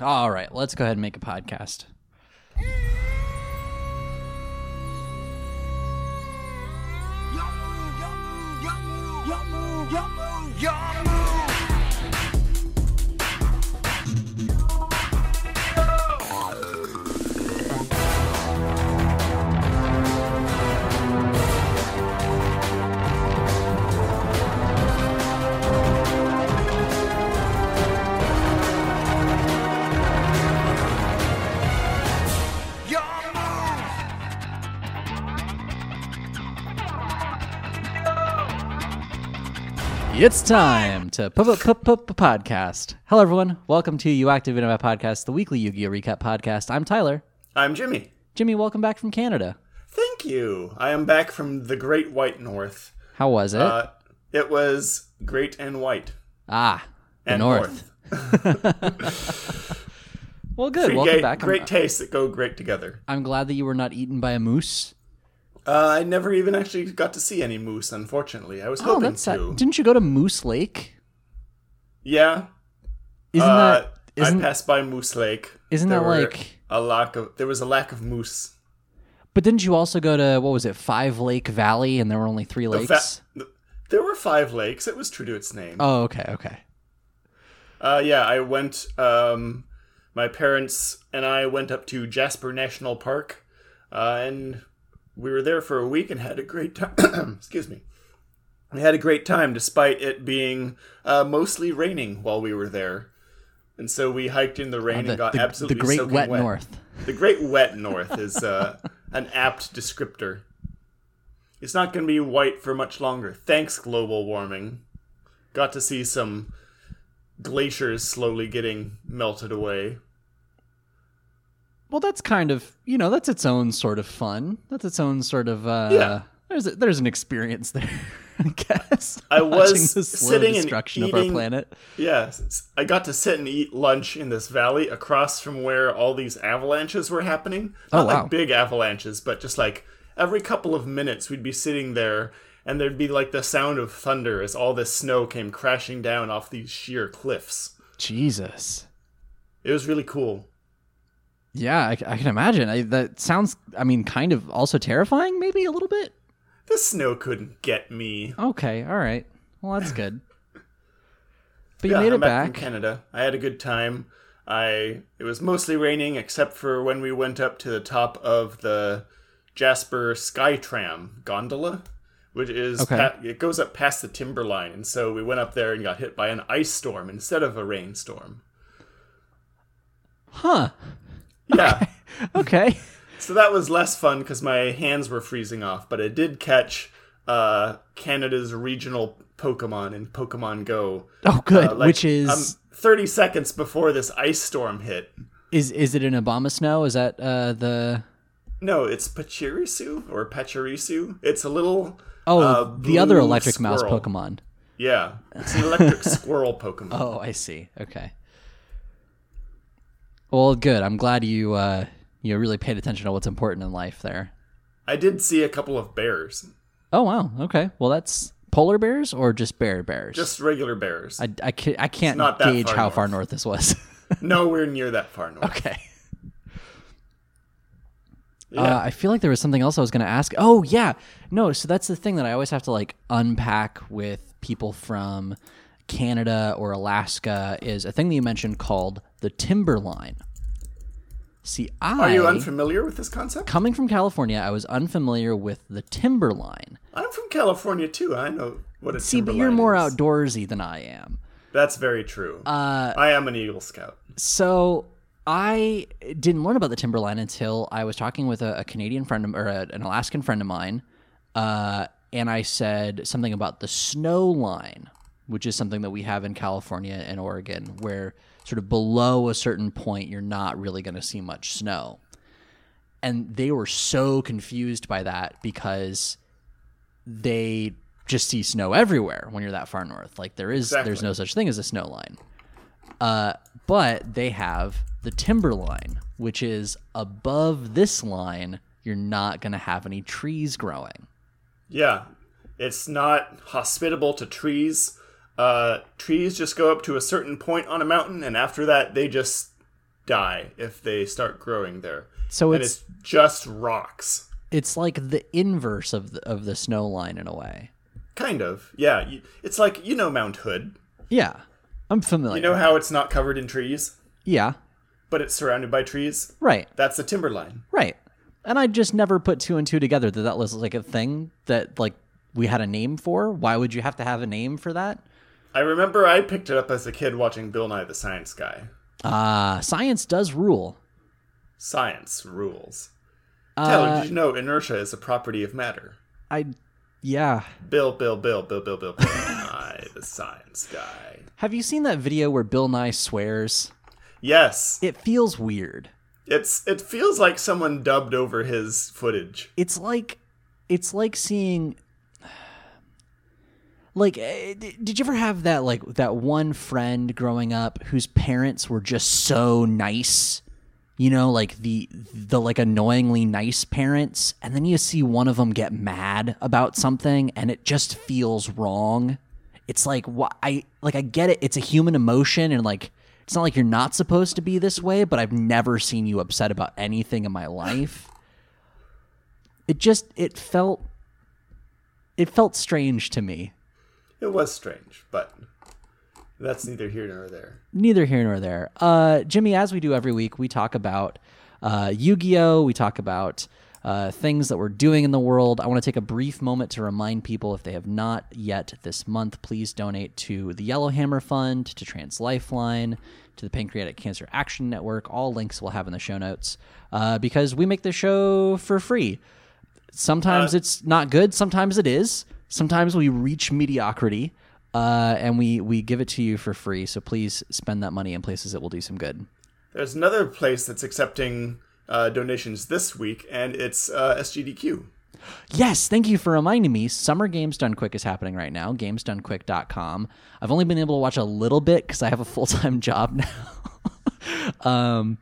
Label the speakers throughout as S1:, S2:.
S1: All right, let's go ahead and make a podcast. It's time to p- p- p- p- podcast. Hello, everyone. Welcome to You Active Internet Podcast, the weekly Yu-Gi-Oh recap podcast. I'm Tyler.
S2: I'm Jimmy.
S1: Jimmy, welcome back from Canada.
S2: Thank you. I am back from the Great White North.
S1: How was it?
S2: Uh, it was great and white.
S1: ah, the
S2: And
S1: north. Well, good. Welcome
S2: great,
S1: back. I'm-
S2: great tastes that go great together.
S1: I'm glad that you were not eaten by a moose.
S2: Uh, I never even actually got to see any moose, unfortunately. I was
S1: Oh,
S2: hoping
S1: that's sad.
S2: to.
S1: Didn't you go to Moose Lake?
S2: Yeah.
S1: Isn't
S2: uh,
S1: that isn't
S2: I passed by Moose Lake.
S1: isn't
S2: There
S1: that like?
S2: a lack of? There was a lack of moose.
S1: But didn't you also go to what was it, Five Lake Valley, and there were only three
S2: The
S1: lakes?
S2: fa- there were five lakes. It was true to its name.
S1: oh, okay, okay.
S2: Uh, yeah, I went. Um, my parents and I went up to Jasper National Park, uh, and we were there for a week and had a great time. Excuse me. We had a great time despite it being uh, mostly raining while we were there, and so we hiked in the rain
S1: The,
S2: and got
S1: the-
S2: absolutely
S1: the Great Wet,
S2: wet.
S1: North.
S2: The Great Wet North is uh, an apt descriptor. It's not going to be white for much longer. Thanks, global warming. Got to see some glaciers slowly getting melted away.
S1: Well, that's kind of you know that's its own sort of fun. That's its own sort of uh,
S2: Yeah.
S1: There's a, there's an experience there, I guess.
S2: I was
S1: the
S2: sitting and
S1: destruction of our
S2: eating-
S1: planet.
S2: Yeah, I got to sit and eat lunch in this valley across from where all these avalanches were happening.
S1: Oh,
S2: Not
S1: wow.
S2: like big avalanches, but just like every couple of minutes we'd be sitting there and there'd be like the sound of thunder as all this snow came crashing down off these sheer cliffs.
S1: Jesus.
S2: It was really cool.
S1: Yeah, I, I can imagine. I, that sounds. I mean, kind of also terrifying, maybe a little bit.
S2: The snow couldn't get me.
S1: Okay, all right. Well, that's good. But you
S2: yeah,
S1: made
S2: I'm
S1: it
S2: back,
S1: back.
S2: Canada. I had a good time. I it was mostly raining except for when we went up to the top of the Jasper Skytram gondola, which is
S1: Okay.
S2: pa- it goes up past the timberline, and so we went up there and got hit by an ice storm instead of a rainstorm.
S1: Huh.
S2: Yeah,
S1: Okay.
S2: so that was less fun because my hands were freezing off, but I did catch uh, Canada's regional Pokemon in Pokemon Go.
S1: Oh, good.
S2: uh, like,
S1: Which is
S2: um, 30 seconds before this ice storm hit.
S1: is is it an Abomasnow? Is that uh, the
S2: No, it's Pachirisu or Pachirisu. It's a little
S1: oh
S2: uh,
S1: the other electric mouse. Pokemon?
S2: Yeah, it's an electric squirrel Pokemon.
S1: Oh, I see. Okay. Well, good. I'm glad you uh, you really paid attention to what's important in life there.
S2: I did see a couple of bears,
S1: Oh wow. Okay. Well, that's polar bears or just bear bears.
S2: just regular bears.
S1: I, I, ca- I can't gauge
S2: far
S1: how
S2: north.
S1: far north this was.
S2: Nowhere near that far north.
S1: okay.
S2: Yeah.
S1: Uh, I feel like there was something else I was going to ask. Oh yeah, no. So that's the thing that I always have to like unpack with people from Canada or Alaska is a thing that you mentioned called the timberline. See, I
S2: Are you unfamiliar with this concept?
S1: coming from California, I was unfamiliar with the timberline.
S2: I'm from California too. I know what a
S1: See, but you're more
S2: is.
S1: outdoorsy than I am.
S2: That's very true. Uh, I am an Eagle Scout.
S1: So I didn't learn about the timberline until I was talking with a, a Canadian friend of, or a, an Alaskan friend of mine, uh, and I said something about the snow line, which is something that we have in California and Oregon, where sort of below a certain point you're not really going to see much snow. And they were so confused by that because they just see snow everywhere when you're that far north. Like there is, there's no such thing as a snow line. Uh, but they have the timber line, which is above this line. You're not going to have any trees growing.
S2: Yeah, it's not hospitable to trees. Uh, trees just go up to a certain point on a mountain, and after that, they just die if they start growing there.
S1: So
S2: and
S1: it's
S2: it's just rocks.
S1: it's like the inverse of the, of the snow line in a way.
S2: Kind of. Yeah. It's like, you know, Mount Hood.
S1: Yeah, I'm familiar.
S2: You know how it's not covered in trees,
S1: yeah,
S2: but it's surrounded by trees?
S1: right,
S2: That's the timberline.
S1: right. And I just never put two and two together that that was like a thing that like we had a name for. Why would you have to have a name for that?
S2: I remember I picked it up as a kid watching Bill Nye the Science Guy.
S1: Ah, science does rule.
S2: Science rules. Tyler,
S1: Uh,
S2: did you know inertia is a property of matter?
S1: I, yeah.
S2: Bill, Bill, Bill, Bill, Bill, Bill, Bill Nye the Science Guy.
S1: Have you seen that video where Bill Nye swears?
S2: Yes,
S1: It feels weird.
S2: it's it feels like someone dubbed over his footage.
S1: It's like, it's like seeing. Like, eh, did you ever have that like that one friend growing up whose parents were just so nice? You know, like the the like annoyingly nice parents, and then you see one of them get mad about something, and it just feels wrong. It's like wh- I like I get it. It's a human emotion, and like it's not like you're not supposed to be this way. But I've never seen you upset about anything in my life. It just it felt it felt strange to me.
S2: It was strange, but that's neither here nor there.
S1: neither here nor there. Uh, Jimmy, as we do every week, we talk about uh, Yu Gi Oh! We talk about uh, things that we're doing in the world. I want to take a brief moment to remind people if they have not yet this month, please donate to the Yellowhammer Fund, to Trans Lifeline, to the Pancreatic Cancer Action Network. All links we'll have in the show notes uh, because we make the show for free. Sometimes it's not good, sometimes it is. Sometimes we reach mediocrity. Uh, and we, we give it to you for free. So please spend that money in places that will do some good.
S2: There's another place that's accepting uh, donations this week, and it's uh, SGDQ.
S1: Yes, thank you for reminding me. Summer Games Done Quick is happening right now, gamesdonequick.com. I've only been able to watch a little bit because I have a full time job now. um,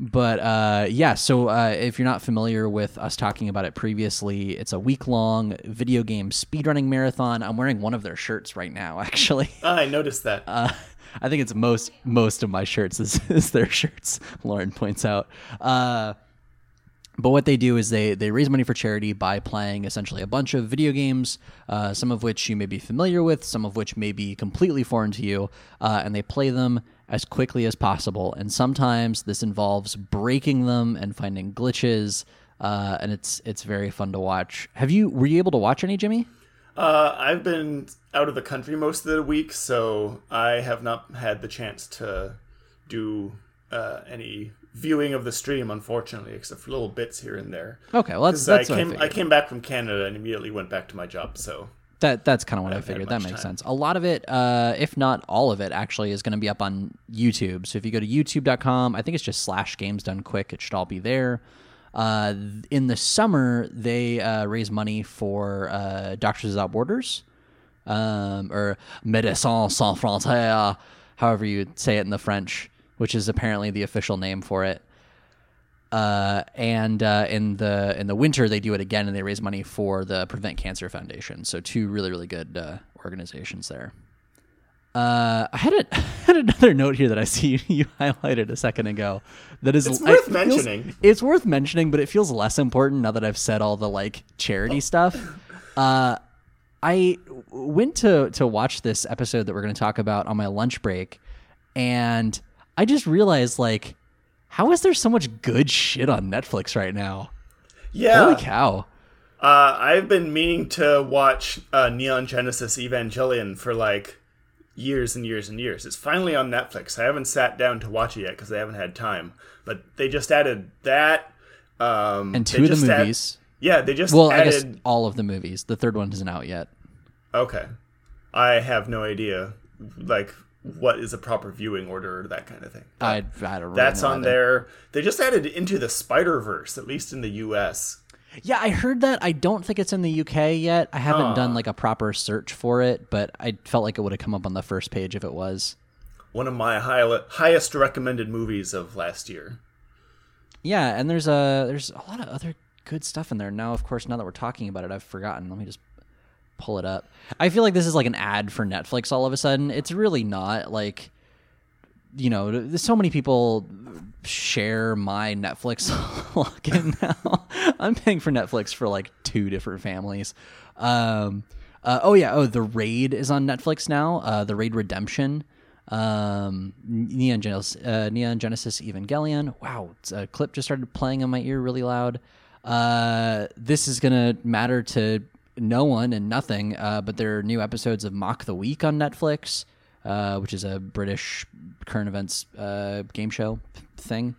S1: but uh, yeah, so uh, if you're not familiar with us talking about it previously, it's a week long video game speedrunning marathon. I'm wearing one of their shirts right now, actually.
S2: Ah, I noticed that.
S1: Uh, I think it's most most of my shirts is, is their shirts. Lauren points out. Uh, but what they do is they they raise money for charity by playing essentially a bunch of video games, uh, some of which you may be familiar with, some of which may be completely foreign to you, uh, and they play them as quickly as possible. And sometimes this involves breaking them and finding glitches, uh, and it's it's very fun to watch. Have you were you able to watch any, Jimmy?
S2: Uh, I've been out of the country most of the week, so I have not had the chance to do uh, any viewing of the stream, unfortunately, except for little bits here and there.
S1: Okay, well that's
S2: I
S1: that's what I
S2: came, I,
S1: figured.
S2: came back from Canada and immediately went back to my job. So
S1: That that's kind of what I,
S2: haven't
S1: figured. That makes
S2: time.
S1: sense. A lot of it, uh, if not all of it, actually is going to be up on YouTube. So if you go to YouTube.com, I think it's just slash Games Done Quick. It should all be there. Uh, in the summer, they uh, raise money for uh, Doctors Without Borders, um, or Médecins Sans Frontières, however you say it in the French, which is apparently the official name for it uh, and uh, in the in the winter they do it again and they raise money for the Prevent Cancer Foundation. So two really really good uh, organizations there. Uh, I had a I had another note here that I see you highlighted a second ago. That is
S2: It's
S1: I-
S2: worth
S1: it feels-
S2: mentioning.
S1: It's worth mentioning, but it feels less important now that I've said all the like charity stuff. Uh, I went to to watch this episode that we're going to talk about on my lunch break, and I just realized like, how is there so much good shit on Netflix right now?
S2: yeah,
S1: Holy cow!
S2: Uh, I've been meaning to watch uh, Neon Genesis Evangelion for like years and years and years. It's finally on Netflix. I haven't sat down to watch it yet because I haven't had time. But they just added that. Um,
S1: And two of the
S2: just add-
S1: movies.
S2: yeah, they just
S1: well, I
S2: added.
S1: guess all of the movies. The third one isn't out yet.
S2: Okay, I have no idea, like Mm-hmm. what is a proper viewing order or that kind of thing.
S1: I, I don't.
S2: That's on
S1: either.
S2: there. They just added Into the Spider Verse, at least in the U.S.
S1: Yeah, I heard that. I don't think it's in the UK yet. I haven't
S2: Huh.
S1: done like a proper search for it, but I felt like it would have come up on the first page if it was.
S2: One of my high, highest recommended movies of last year.
S1: Yeah, and there's a there's a lot of other good stuff in there. Now, of course, now that we're talking about it, I've forgotten. Let me just pull it up. I feel like this is like an ad for Netflix all of a sudden. It's really not like you know, so many people share my Netflix login now. I'm paying for Netflix for like two different families. Um, uh, oh yeah, oh the Raid is on Netflix now. Uh, the Raid Redemption. Um, Neon Genesis, uh, Neon Genesis Evangelion. Wow, a clip just started playing in my ear really loud. Uh, this is gonna matter to no one and nothing. Uh, but there are new episodes of Mock the Week on Netflix, uh, which is a British current events uh, game show thing.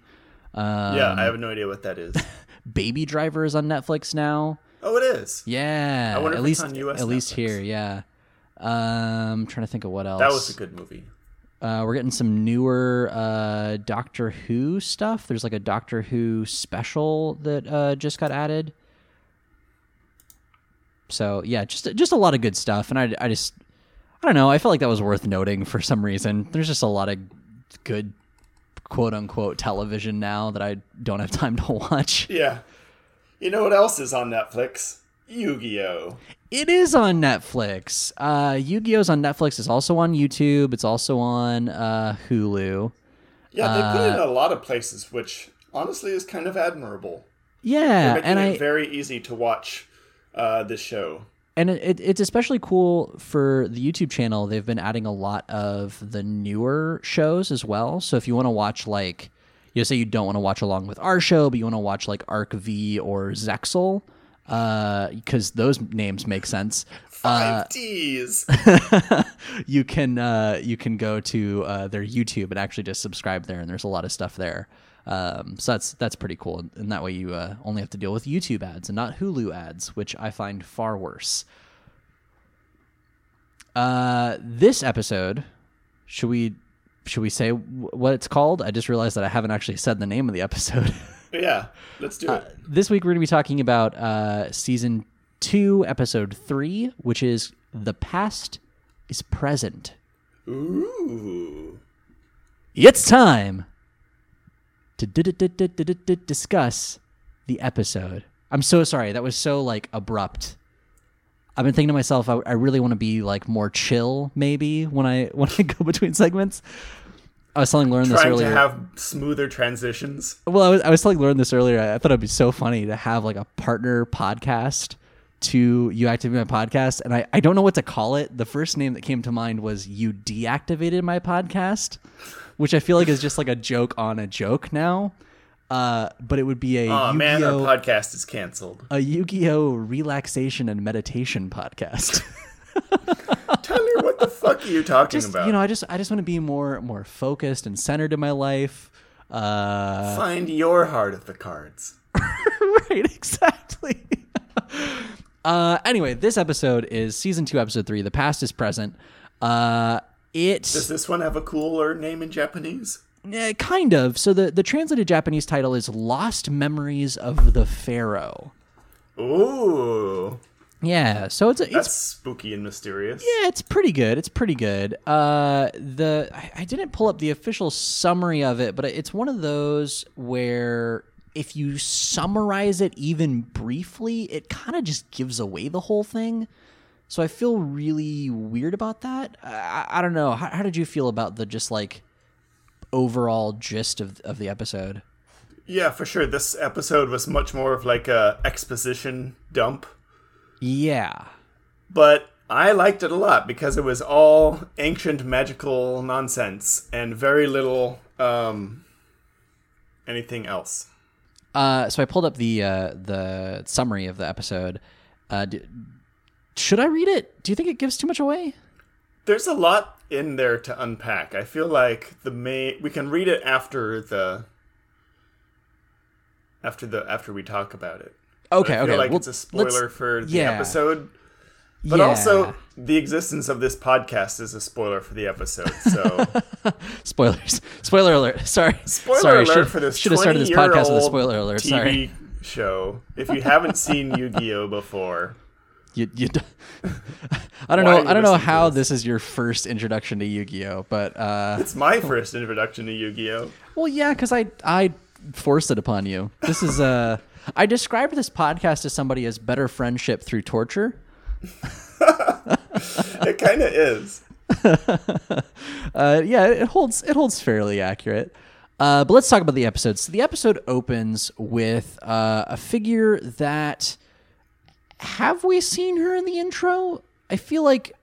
S1: Um,
S2: yeah, I have no idea what that is.
S1: Baby Driver is on Netflix now.
S2: Oh, it is.
S1: Yeah,
S2: I wonder
S1: at
S2: if
S1: least
S2: it's on US
S1: at least here. Yeah. Um, trying to think of what else.
S2: That was a good movie.
S1: Uh, we're getting some newer uh, Doctor Who stuff. There's like a Doctor Who special that uh, just got added. So yeah, just just a lot of good stuff, and I, I just I don't know. I felt like that was worth noting for some reason. There's just a lot of good quote unquote television now that I don't have time to watch.
S2: Yeah. You know what else is on Netflix? Yu-Gi-Oh.
S1: It is on Netflix. Uh, Yu-Gi-Oh's on Netflix. It's also on YouTube. It's also on uh, Hulu.
S2: Yeah, they put it in
S1: Uh,
S2: a lot of places, which honestly is kind of admirable.
S1: Yeah, and
S2: it
S1: I
S2: very easy to watch uh, this show.
S1: and it, it, it's especially cool for the YouTube channel. They've been adding a lot of the newer shows as well. So if you want to watch like, you know, say you don't want to watch along with our show, but you want to watch like Arc V or Zexal, because those names make sense.
S2: Five Ds.
S1: you can uh, you can go to uh, their YouTube and actually just subscribe there, and there's a lot of stuff there. Um, so that's that's pretty cool, and that way you uh, only have to deal with YouTube ads and not Hulu ads, which I find far worse. Uh, this episode, should we should we say w- what it's called? I just realized that I haven't actually said the name of the episode.
S2: yeah, let's do it.
S1: this week we're going to be talking about uh, season two, episode three, which is the past is present.
S2: Ooh.
S1: It's time to di- di- di- di- di- di- di- discuss the episode. I'm so sorry. That was so like abrupt. I've been thinking to myself, I, I really want to be like more chill, maybe when I when I go between segments. I was telling Lauren this earlier.
S2: to have smoother transitions.
S1: Well, I was, I was telling Lauren this earlier. I thought it'd be so funny to have like a partner podcast to you activate my podcast, and I, I don't know what to call it. The first name that came to mind was you deactivated my podcast, which I feel like is just like a joke on a joke now. Uh, but it would be a
S2: Oh man, our
S1: Yu-Gi-Oh
S2: podcast is canceled.
S1: a Yu-Gi-Oh relaxation and meditation podcast.
S2: Tyler, what the fuck are you talking
S1: just
S2: about?
S1: you know, I just I just want to be more more focused and centered in my life. Uh,
S2: Find your heart of the cards.
S1: right, exactly. uh, anyway, this episode is season two, episode three. The past is present. Uh, it
S2: Does this one have a cooler name in Japanese?
S1: eh, kind of. So the the translated Japanese title is "Lost Memories of the Pharaoh."
S2: Ooh,
S1: Yeah, so it's a, it's
S2: that's spooky and mysterious.
S1: Yeah, it's pretty good. It's pretty good. Uh, the I, I didn't pull up the official summary of it, but it's one of those where if you summarize it even briefly, it kind of just gives away the whole thing. So I feel really weird about that. I, I don't know. How, how did you feel about the just like overall gist of of the episode?
S2: Yeah, for sure. This episode was much more of like a exposition dump,
S1: Yeah.
S2: but I liked it a lot because it was all ancient magical nonsense and very little um anything else.
S1: Uh, so I pulled up the uh, the summary of the episode. Uh, d- should I read it? Do you think it gives too much away?
S2: There's a lot in there to unpack. I feel like the main we can read it after the after the after we talk about it.
S1: Okay,
S2: I feel
S1: okay.
S2: like
S1: well,
S2: it's a spoiler for the
S1: yeah.
S2: episode. But
S1: yeah.
S2: also, the existence of this podcast is a spoiler for the episode. So,
S1: spoilers. Spoiler alert. Sorry.
S2: spoiler
S1: Sorry,
S2: alert
S1: should,
S2: for this
S1: should have started this podcast with a
S2: 20-year-old
S1: spoiler alert.
S2: TV
S1: Sorry.
S2: show. If you haven't seen Yu-Gi-Oh before,
S1: You, you, d- I don't
S2: Why
S1: know.
S2: are you
S1: I don't know how
S2: this?
S1: this is your first introduction to Yu-Gi-Oh, but uh,
S2: it's my first introduction to Yu-Gi-Oh.
S1: well, yeah, because I I forced it upon you. This is uh, I described this podcast to somebody as better friendship through torture.
S2: It kind of is.
S1: Uh, yeah, it holds it holds fairly accurate. Uh, but let's talk about the episode. So the episode opens with uh, a figure that have we seen her in the intro? I feel like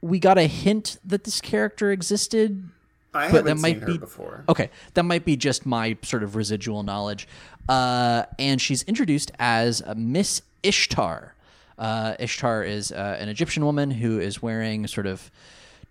S1: we got a hint that this character existed.
S2: I
S1: But that might
S2: seen her
S1: be-
S2: before.
S1: Okay, that might be just my sort of residual knowledge. Uh, and she's introduced as Miss Ishtar. Uh, Ishtar is uh, an Egyptian woman who is wearing sort of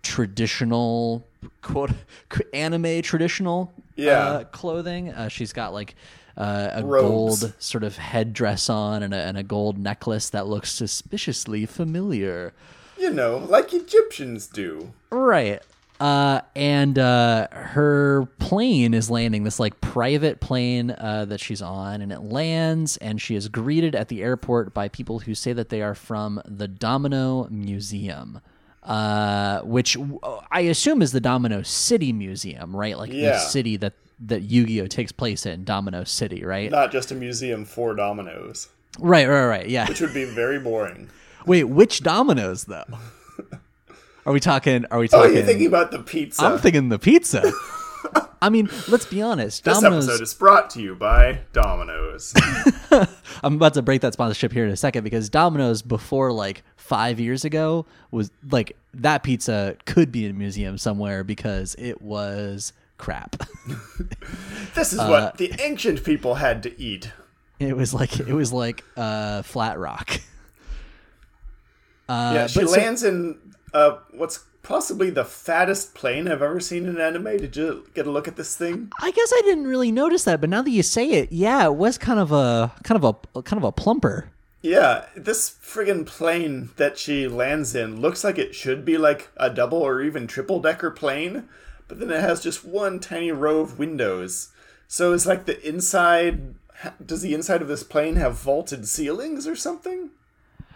S1: traditional, quote, anime traditional
S2: Yeah.
S1: uh, clothing. Uh, she's got like uh, a
S2: Robes.
S1: gold sort of headdress on and a, and a gold necklace that looks suspiciously familiar.
S2: You know, like Egyptians do.
S1: Right. Uh, and uh, her plane is landing, this like private plane uh, that she's on, and it lands, and she is greeted at the airport by people who say that they are from the Domino Museum, uh, which I assume is the Domino City Museum, right? Like the city that, that Yu Gi Oh! takes place in, Domino City, right?
S2: Not just a museum for dominoes,
S1: Right, right, right. Yeah.
S2: which would be very boring.
S1: Wait, which dominoes, though? Are we talking? Are we talking?
S2: Oh, you're thinking about the pizza.
S1: I'm thinking the pizza. I mean, let's be honest.
S2: this
S1: Domino's.
S2: episode is brought to you by Domino's.
S1: I'm about to break that sponsorship here in a second because Domino's before like five years ago was like that pizza could be in a museum somewhere because it was crap.
S2: this is
S1: Uh,
S2: what the ancient people had to eat.
S1: it was like it was like uh, flat rock. Uh,
S2: yeah, she
S1: but so-
S2: lands in uh, what's possibly the fattest plane I've ever seen in anime. Did you get a look at this thing?
S1: I guess I didn't really notice that, but now that you say it, yeah, it was kind of a kind of a kind of a plumper.
S2: Yeah, this friggin' plane that she lands in looks like it should be like a double or even triple decker plane, but then it has just one tiny row of windows. So it's like the inside. Does the inside of this plane have vaulted ceilings or something?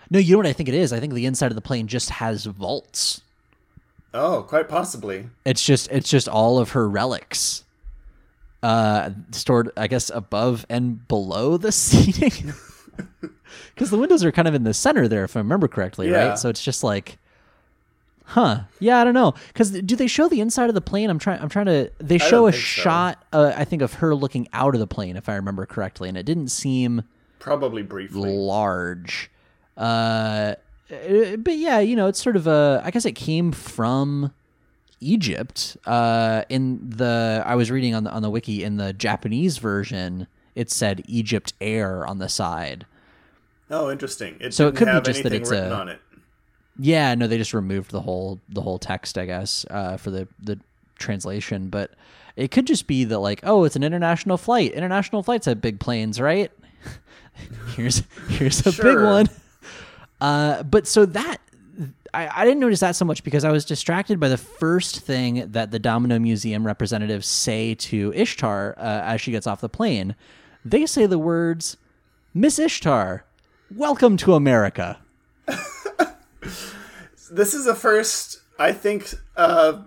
S1: No, you know what I think it is? I think the inside of the plane just has vaults.
S2: Oh, quite possibly.
S1: It's just it's just all of her relics. Uh stored I guess above and below the seating. Cuz the windows are kind of in the center there if I remember correctly,
S2: Yeah.
S1: right? So it's just like Huh. Yeah, I don't know. Cuz do they show the inside of the plane? I'm trying I'm trying to they show a
S2: think so.
S1: shot uh, I think of her looking out of the plane if I remember correctly and it didn't seem
S2: Probably briefly.
S1: large. Uh, but yeah, you know, it's sort of a. I guess it came from Egypt. Uh, in the I was reading on the on the wiki in the Japanese version, it said Egypt Air on the side.
S2: Oh, interesting. It
S1: So it could be just that it's a-
S2: on it.
S1: Yeah, no, they just removed the whole the whole text, I guess, uh, for the the translation. But it could just be that like, oh, it's an international flight. International flights have big planes, right? here's here's a big one. Uh, but so that I, I didn't notice that so much because I was distracted by the first thing that the Domino Museum representatives say to Ishtar uh, as she gets off the plane. They say the words, "Miss Ishtar, welcome to America."
S2: This is the first, I think, uh,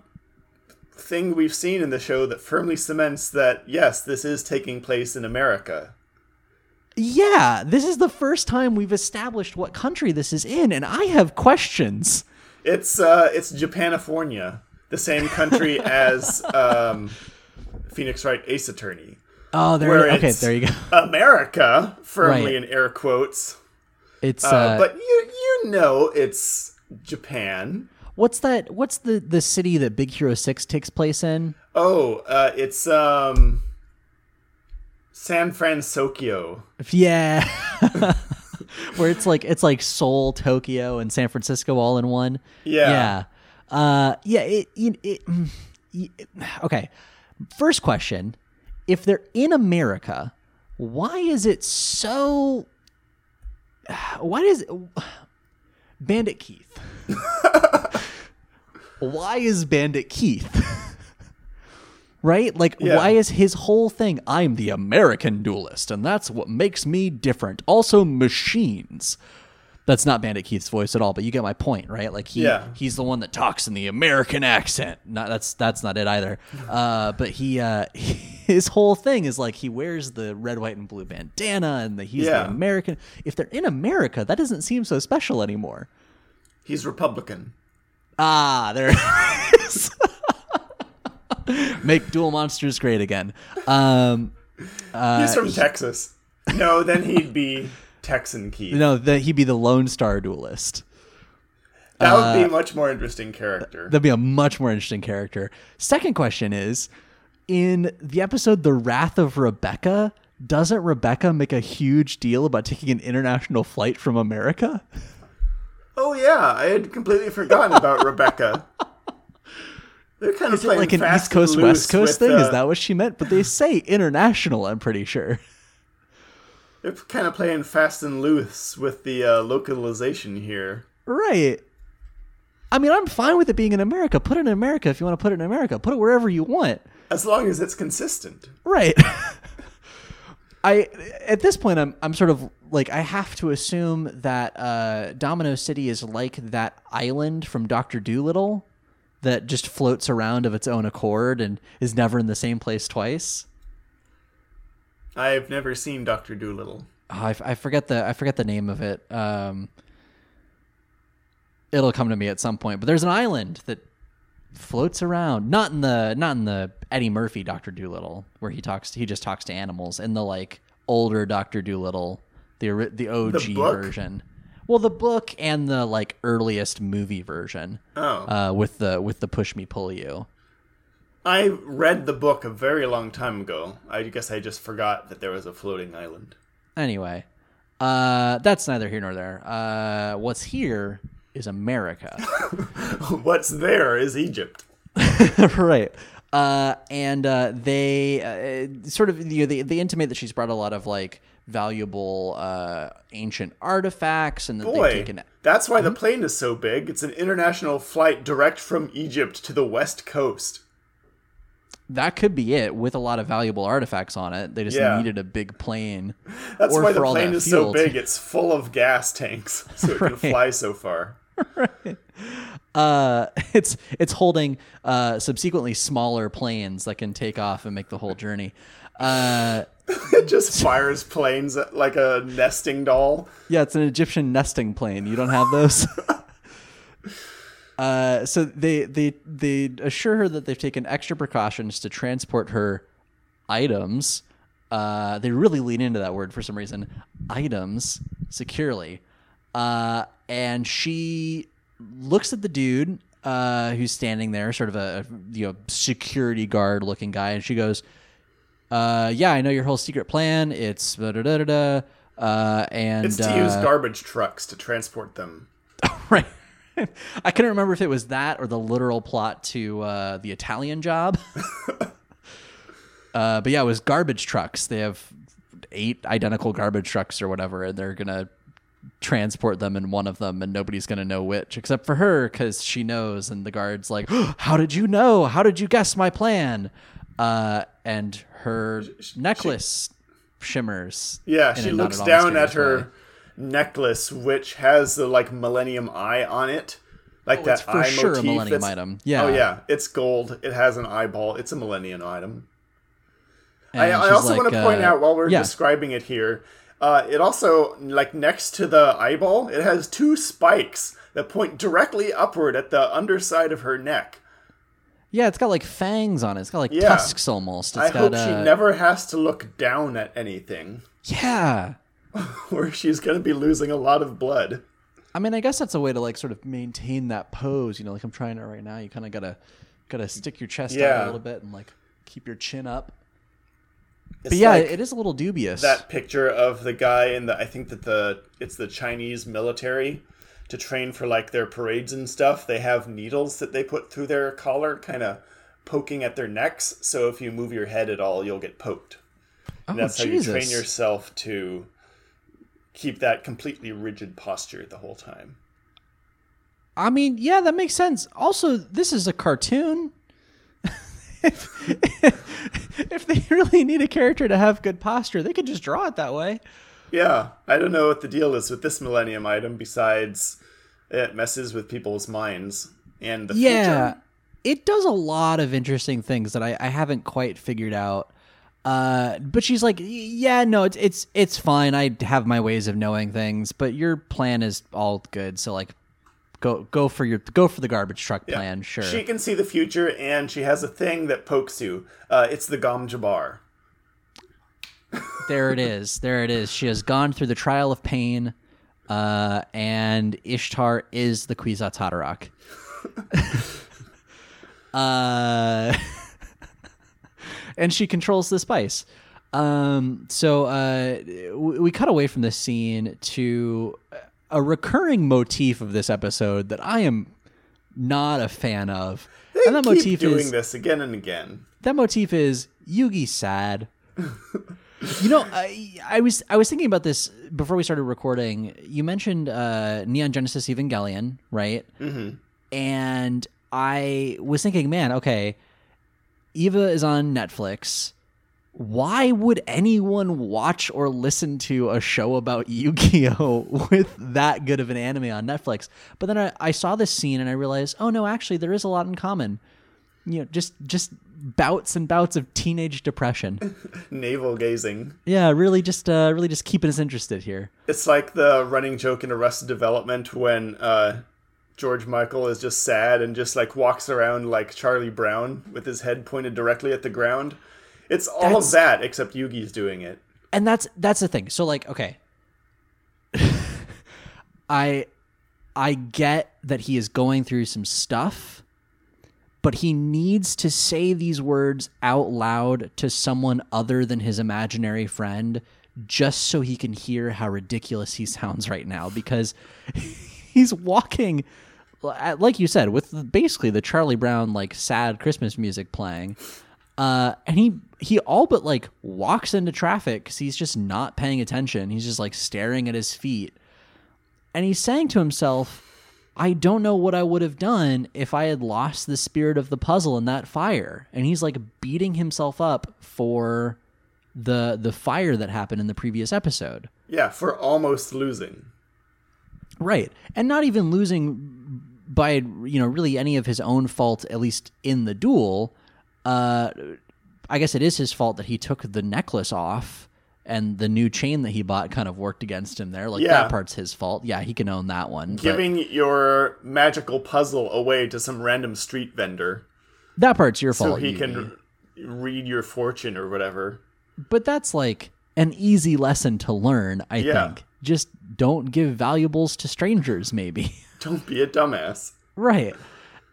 S2: thing we've seen in the show that firmly cements that yes, this is taking place in America.
S1: Yeah, this is the first time we've established what country this is in, and I have questions.
S2: It's uh, it's Japanifornia, the same country as um, Phoenix Wright Ace Attorney.
S1: Oh, there.
S2: Where
S1: Okay,
S2: it's
S1: there you go.
S2: America, firmly
S1: Right.
S2: in air quotes.
S1: It's
S2: Uh,
S1: uh,
S2: but you you know it's Japan.
S1: what's that? What's the the city that Big Hero Six takes place in?
S2: Oh, uh, it's um, San Francisco.
S1: Yeah, where it's like it's like Seoul, Tokyo, and San Francisco all in one.
S2: Yeah.
S1: yeah, uh, yeah. It, it, it, y- okay. First question: If they're in America, why is it so? Why does Bandit Keith? why is Bandit Keith? right? Like,
S2: Yeah.
S1: why is his whole thing? I'm the American duelist, and that's what makes me different. Also, machines. That's not Bandit Keith's voice at all, but you get my point, right? Like he
S2: Yeah.
S1: he's the one that talks in the American accent. Not that's that's not it either. Uh, but he uh, his whole thing is like he wears the red, white, and blue bandana, and the, he's
S2: Yeah.
S1: the American. If they're in America, that doesn't seem so special anymore.
S2: He's Republican.
S1: Ah, there it is. Make duel monsters great again. Um,
S2: He's from Texas. No, then he'd be Texan Keith.
S1: no, the, he'd be the Lone Star duelist.
S2: that would be a much more interesting character.
S1: That'd be a much more interesting character. Second question is in the episode The Wrath of Rebecca, doesn't Rebecca make a huge deal about taking an international flight from America?
S2: oh yeah, I had completely forgotten about Rebecca. They're kind of
S1: Is it like an East Coast, West Coast thing?
S2: uh,
S1: Is that what she meant? But they say international, I'm pretty sure.
S2: They're kind of playing fast and loose with the uh, localization here.
S1: Right. I mean, I'm fine with it being in America. Put it in America if you want to put it in America. Put it wherever you want.
S2: As long as it's consistent.
S1: Right. I at this point I'm I'm sort of like I have to assume that uh, Domino City is like that island from Doctor Dolittle that just floats around of its own accord and is never in the same place twice.
S2: I've never seen Doctor Dolittle.
S1: Oh, I, I forget the I forget the name of it. Um, it'll come to me at some point. But there's an island that floats around, not in the not in the Eddie Murphy Doctor Dolittle where he talks. He just talks to animals. In the like older Doctor Dolittle, the the OG
S2: book?
S1: version. Well, the book and the like earliest movie version,
S2: Oh.
S1: uh, with the with the pushmi-pullyu.
S2: I read the book a very long time ago. I guess I just forgot that there was a floating island.
S1: Anyway, uh, that's neither here nor there. Uh, what's here is America.
S2: What's there is Egypt.
S1: right. Uh, and uh, they uh, sort of you know, they, they intimate that she's brought a lot of like valuable uh, ancient artifacts and that they've
S2: Boy,
S1: taken
S2: that's why the plane is so big. It's an international flight direct from Egypt to the west coast.
S1: That could be it with a lot of valuable artifacts on it. They just
S2: Yeah.
S1: needed a big plane.
S2: That's
S1: Or
S2: why the plane
S1: that
S2: is so big. It's full of gas tanks, so it can fly so far. right.
S1: Uh, it's it's holding uh, subsequently smaller planes that can take off and make the whole journey. Uh,
S2: It just fires planes like a nesting doll.
S1: Yeah, it's an Egyptian nesting plane. You don't have those. Uh, so they they they assure her that they've taken extra precautions to transport her items. Uh, they really lean into that word for some reason. Items securely, uh, and she looks at the dude uh, who's standing there, sort of a you know security guard looking guy, and she goes, uh, "Yeah, I know your whole secret plan. It's da da da da." Uh, and
S2: It's to use garbage trucks to transport them.
S1: right. I couldn't remember if it was that or the literal plot to uh, the Italian Job. uh, but yeah, it was garbage trucks. They have eight identical garbage trucks or whatever, and they're gonna transport them in one of them, and nobody's gonna know which except for her because she knows. And the guard's like, "How did you know? How did you guess my plan?" Uh, and her necklace shimmers.
S2: Yeah, she looks down at her
S1: way.
S2: Necklace, which has the like Millennium Eye on it, like that
S1: Oh, it's for
S2: eye
S1: sure a. Millennium
S2: that's-
S1: item. Yeah.
S2: Oh yeah, it's gold. It has an eyeball. It's a Millennium item. I, I also
S1: like,
S2: want to point
S1: uh,
S2: out while we're
S1: yeah.
S2: describing it here, uh, it also like next to the eyeball, it has two spikes that point directly upward at the underside of her neck.
S1: Yeah, it's got like fangs on it. It's got like
S2: Yeah.
S1: tusks almost. It's
S2: I
S1: got,
S2: hope
S1: uh,
S2: she never has to look down at anything,
S1: Yeah.
S2: where she's going to be losing a lot of blood.
S1: I mean, I guess that's a way to like sort of maintain that pose. You know, like I'm trying it right now. You kind of gotta gotta stick your chest out a little bit and like keep your chin up.
S2: It's
S1: But yeah,
S2: like
S1: it is a little dubious.
S2: that picture of the guy in the I think that the it's the Chinese military to train for like their parades and stuff. They have needles that they put through their collar, kind of poking at their necks. So if you move your head at all, you'll get poked. And
S1: oh,
S2: that's how you train yourself to keep that completely rigid posture the whole time.
S1: I mean, yeah, that makes sense. Also, this is a cartoon. if, if they really need a character to have good posture, they could just draw it that way.
S2: Yeah, I don't know what the deal is with this Millennium item besides it messes with people's minds and the
S1: yeah
S2: future.
S1: it does a lot of interesting things that I, I haven't quite figured out uh, but she's like yeah no it's it's it's fine i have my ways of knowing things but your plan is all good so like go go for your go for the garbage truck plan. Sure.
S2: She can see the future, and she has a thing that pokes you. Uh, it's the Gom Jabbar.
S1: there it is. There it is. She has gone through the trial of pain, uh, and Ishtar is the Kwisatz Haderach. uh, and she controls the spice. Um, so uh, we, we cut away from this scene to a recurring motif of this episode that I am not a fan of.
S2: They
S1: and that
S2: keep
S1: motif
S2: doing
S1: is
S2: this again and again.
S1: that motif is Yugi sad. you know, I, I was I was thinking about this before we started recording. You mentioned uh, Neon Genesis Evangelion, right? Mm-hmm. And I was thinking, man, okay, Eva is on Netflix. Why would anyone watch or listen to a show about Yu-Gi-Oh with that good of an anime on Netflix? But then I, I saw this scene and I realized, oh no, actually there is a lot in common. You know, just just bouts and bouts of teenage depression.
S2: Navel gazing.
S1: Yeah, really just uh really just keeping us interested here.
S2: It's like the running joke in Arrested Development when uh, George Michael is just sad and just like walks around like Charlie Brown with his head pointed directly at the ground. It's all
S1: That's-
S2: that except Yugi's doing it.
S1: and that's that's the thing. So like, okay, I I get that he is going through some stuff, but he needs to say these words out loud to someone other than his imaginary friend, just so he can hear how ridiculous he sounds right now. Because he's walking, like you said, with basically the Charlie Brown like sad Christmas music playing uh, and he he all but like walks into traffic because he's just not paying attention. He's just like staring at his feet, and he's saying to himself, "I don't know what I would have done if I had lost the spirit of the puzzle in that fire." And he's like beating himself up for the the fire that happened in the previous episode.
S2: Yeah, for almost losing.
S1: Right. And not even losing by, you know, really any of his own fault, at least in the duel. Uh, I guess it is his fault that he took the necklace off and the new chain that he bought kind of worked against him there. Like
S2: Yeah.
S1: that part's his fault. Yeah, he can own that one. but
S2: Giving your magical puzzle away to some random street vendor
S1: that part's your fault.
S2: so he
S1: Yugi.
S2: can read your fortune or whatever.
S1: But that's like an easy lesson to learn, I
S2: Yeah.
S1: think. Just don't give valuables to strangers, maybe.
S2: Don't be a dumbass.
S1: Right.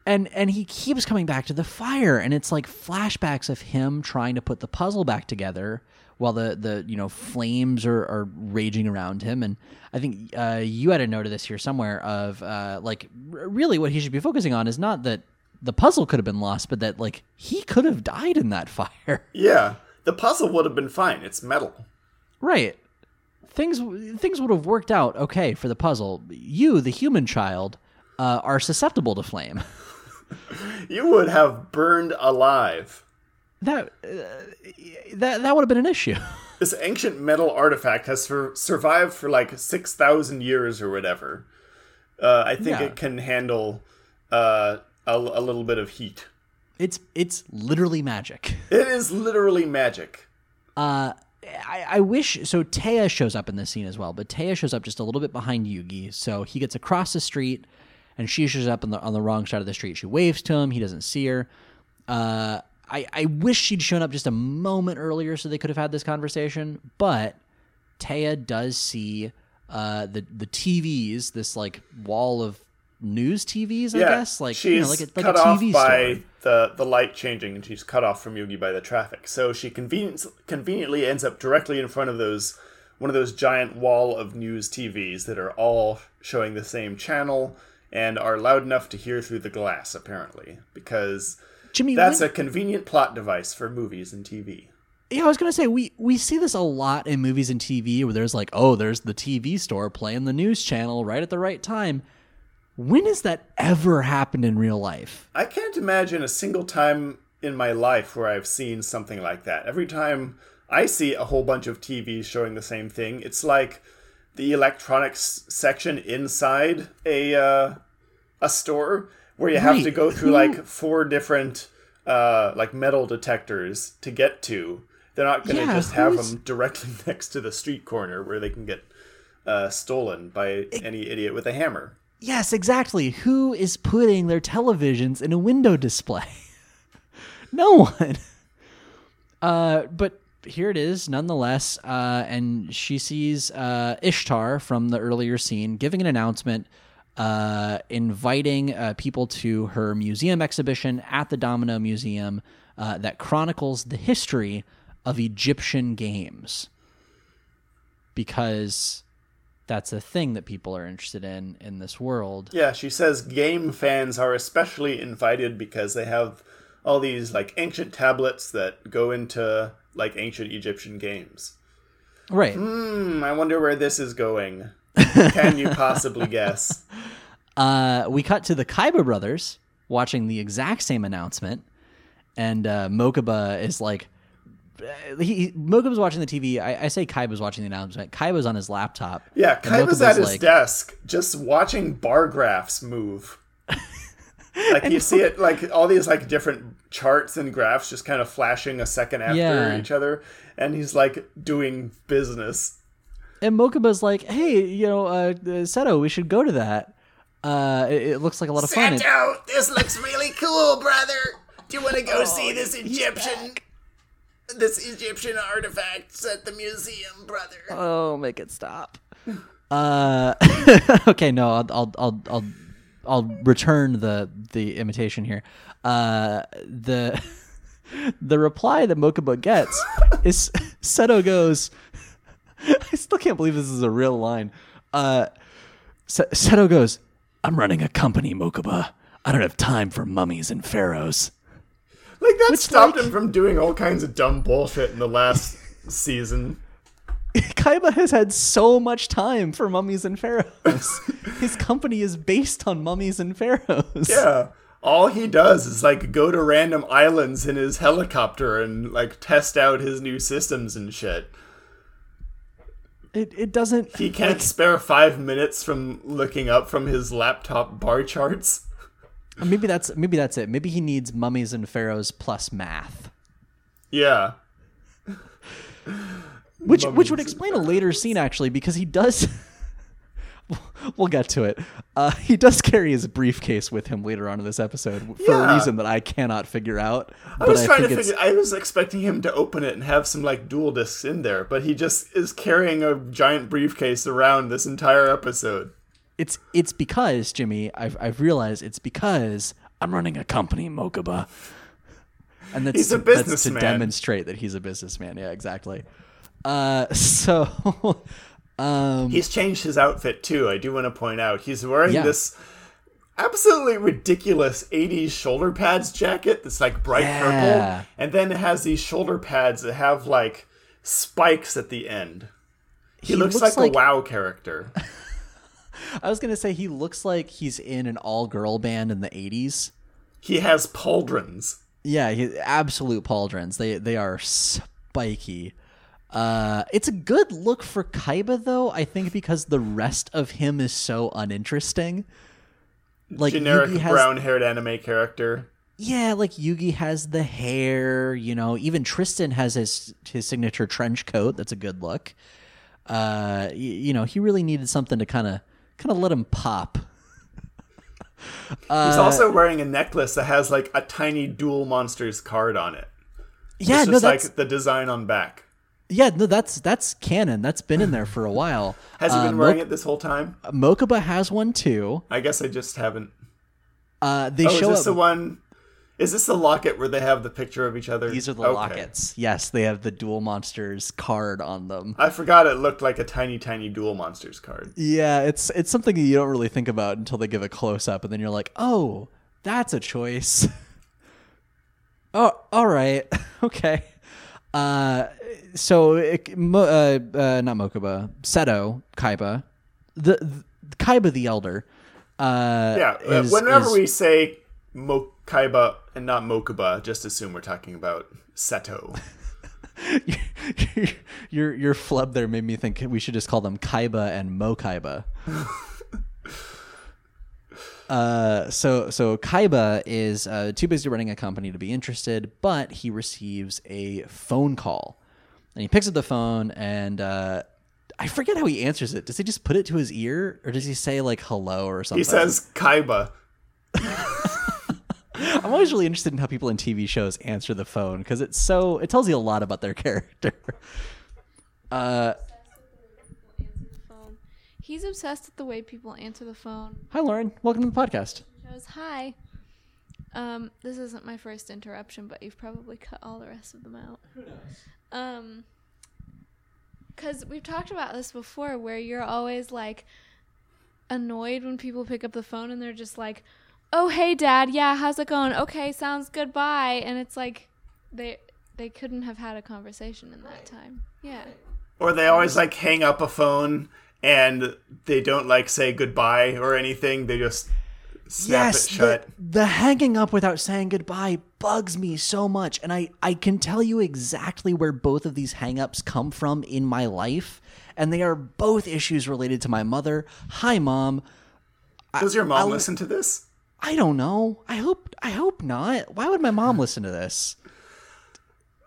S1: And and he keeps coming back to the fire and it's like flashbacks of him trying to put the puzzle back together while the the you know flames are, are raging around him and I think uh, you had a note of this here somewhere of uh, like r- really what he should be focusing on is not that the puzzle could have been lost but that like he could have died in that fire.
S2: Yeah, the puzzle would have been fine. It's metal.
S1: Right. Things things would have worked out okay for the puzzle. You, the human child, uh, are susceptible to flame.
S2: You would have burned alive.
S1: that uh, that that would have been an issue.
S2: This ancient metal artifact has sur- survived for like 6,000 years or whatever. Uh, I think
S1: Yeah.
S2: it can handle uh, a, a little bit of heat.
S1: It's it's literally magic.
S2: It is literally magic.
S1: Uh, I, I wish so. Téa shows up in this scene as well, but Téa shows up just a little bit behind Yugi, so he gets across the street, and she shows up on the on the wrong side of the street. She waves to him. He doesn't see her. Uh, I I wish she'd shown up just a moment earlier so they could have had this conversation, but Téa does see uh the the TVs, this like wall of news TVs, I
S2: yeah,
S1: guess, like
S2: she's
S1: you know, like a, like
S2: cut
S1: a
S2: off by
S1: store.
S2: the the light changing, and she's cut off from Yugi by the traffic. So she convenient, conveniently ends up directly in front of those one of those giant wall of news TVs that are all showing the same channel and are loud enough to hear through the glass, apparently, because
S1: Jimmy,
S2: that's
S1: when-
S2: a convenient plot device for movies and TV.
S1: Yeah, I was gonna say we we see this a lot in movies and TV where there's like, oh, there's the TV store playing the news channel right at the right time. When has that ever happened in real life?
S2: I can't imagine a single time in my life where I've seen something like that. Every time I see a whole bunch of TVs showing the same thing, it's like the electronics section inside a uh, a store where you have
S1: Right.
S2: to go through like four different uh, like metal detectors to get to. They're not going to
S1: Yeah,
S2: just have them directly next to the street corner where they can get uh, stolen by any idiot with a hammer.
S1: Yes, exactly. Who is putting their televisions in a window display? no one. Uh, but here it is, nonetheless. Uh, and she sees uh, Ishtar from the earlier scene giving an announcement, uh, inviting uh, people to her museum exhibition at the Domino Museum uh, that chronicles the history of Egyptian games. Because that's a thing that people are interested in in this world.
S2: Yeah, she says game fans are especially invited because they have all these like ancient tablets that go into like ancient Egyptian games.
S1: Right.
S2: Hmm, I wonder where this is going. Can you possibly guess?
S1: Uh, we cut to the Kaiba brothers watching the exact same announcement, and uh, Mokuba is like, uh, he Mokuba's watching the TV. I, I say Kaiba's watching the announcement. Kaiba's on his laptop.
S2: Yeah, Kaiba's
S1: Mokuba's
S2: at his
S1: like-
S2: desk just watching bar graphs move. like you see it like all these like different charts and graphs just kind of flashing a second after
S1: Yeah.
S2: each other and he's like doing business.
S1: And Mokuba's like, hey, you know, uh, uh, Seto, we should go to that. Uh, it, it looks like a lot of fun. And-
S2: Santo, this looks really cool, brother. Do you want to go see this Egyptian this Egyptian artifacts at the museum, brother?
S1: Oh, make it stop. Uh, okay, no, I'll, I'll, I'll, I'll, I'll return the the imitation here. Uh, the the reply that Mokuba gets is Seto goes. I still can't believe this is a real line. Uh, Seto goes, "I'm running a company, Mokuba. I don't have time for mummies and pharaohs."
S2: Like that stopped
S1: like-
S2: him from doing all kinds of dumb bullshit in the last season.
S1: Kaiba has had so much time for mummies and pharaohs. His company is based on mummies and pharaohs.
S2: Yeah. All he does is like go to random islands in his helicopter and like test out his new systems and shit.
S1: It it doesn't.
S2: He can't spare five minutes from looking up from his laptop bar charts.
S1: Maybe that's maybe that's it. Maybe he needs mummies and pharaohs plus math,
S2: Yeah.
S1: which which would explain a later scene actually because he does. we'll get to it. Uh, he does carry his briefcase with him later on in this episode for a reason that I cannot figure out.
S2: I was trying to figure I was expecting him to open it and have some like duel disks in there, but he just is carrying a giant briefcase around this entire episode.
S1: It's it's because Jimmy, I've I've realized it's because I'm running a company, Mokuba. And that's,
S2: He's a
S1: to, that's to
S2: businessman.
S1: demonstrate that he's a businessman. Yeah, exactly. Uh, so, um,
S2: He's changed his outfit too. I do want to point out he's wearing
S1: Yeah.
S2: this absolutely ridiculous 80s shoulder pads jacket that's like bright
S1: Yeah.
S2: purple and then it has these shoulder pads that have like spikes at the end. He, looks,
S1: looks
S2: like,
S1: like-
S2: a WoW character.
S1: I was gonna say he looks like he's in an all-girl band in the '80s.
S2: he has pauldrons.
S1: Yeah, he, absolute pauldrons. They they are spiky. Uh, it's a good look for Kaiba though. I think because the rest of him is so uninteresting. Like
S2: Generic
S1: has,
S2: brown-haired anime character.
S1: yeah, like Yugi has the hair. You know, even Tristan has his his signature trench coat. That's a good look. Uh, y- you know, he really needed something to kind of kind of let him pop.
S2: He's also wearing a necklace that has like a tiny Duel Monsters card on it.
S1: Yeah,
S2: It's
S1: no, that's
S2: like the design on back.
S1: yeah, no, that's that's canon. That's been in there for a while.
S2: Has he
S1: Uh,
S2: been wearing it this whole time?
S1: Mokuba has one too.
S2: I guess I just haven't.
S1: Uh, they
S2: Oh, is
S1: show
S2: this
S1: up.
S2: the one? Is this the locket where they have the picture of each other?
S1: These are the
S2: Okay.
S1: lockets. Yes, they have the Duel Monsters card on them.
S2: I forgot it looked like a tiny, tiny Duel Monsters card.
S1: Yeah, it's it's something you don't really think about until they give a close up, and then you're like, oh, that's a choice. oh, all right, okay. Uh, so it, Mo, uh, uh, not Mokuba, Seto Kaiba, the, the Kaiba the Elder. Uh,
S2: Yeah, uh,
S1: is-
S2: whenever
S1: is-
S2: we say Mokaiba and not Mokuba, just assume we're talking about Seto.
S1: your your flub there made me think we should just call them Kaiba and Mo Kaiba. uh, so so Kaiba is uh, too busy running a company to be interested, but he receives a phone call, and he picks up the phone, and uh, I forget how he answers it. Does he just put it to his ear, or does he say like hello or something?
S2: He says Kaiba.
S1: I'm always really interested in how people in TV shows answer the phone because it's so it tells you a lot about their character. Uh.
S3: He's obsessed with the way people answer the phone.
S1: hi, Lauren. Welcome to the podcast.
S3: Hi. Um, this isn't my first interruption, but you've probably cut all the rest of them out. Who knows? Um, because we've talked about this before, where you're always like annoyed when people pick up the phone and they're just like, "Oh, hey, Dad. Yeah, how's it going? Okay, sounds good. Bye." And it's like they they couldn't have had a conversation in that time. Yeah.
S2: Or they always like hang up a phone and they don't like say goodbye or anything. They just snap
S1: yes,
S2: it shut.
S1: The, the hanging up without saying goodbye bugs me so much, and I I can tell you exactly where both of these hangups come from in my life, and they are both issues related to my mother. Hi, mom.
S2: Does your mom
S1: I'll-
S2: listen to this?
S1: I don't know. I hope I hope not. Why would my mom listen to this?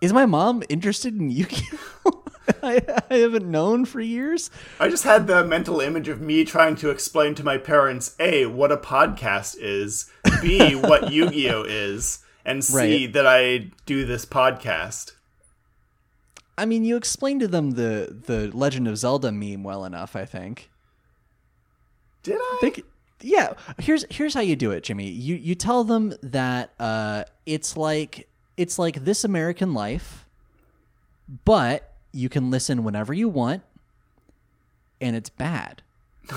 S1: Is my mom interested in Yu-Gi-Oh? I, I haven't known for years.
S2: I just had the mental image of me trying to explain to my parents A, what a podcast is, B, what Yu Gi Oh is, and C,
S1: Right.
S2: that I do this podcast.
S1: I mean, you explained to them the the Legend of Zelda meme well enough. I think.
S2: Did I?
S1: think yeah here's here's how you do it jimmy you you tell them that uh it's like it's like this american life but you can listen whenever you want and it's bad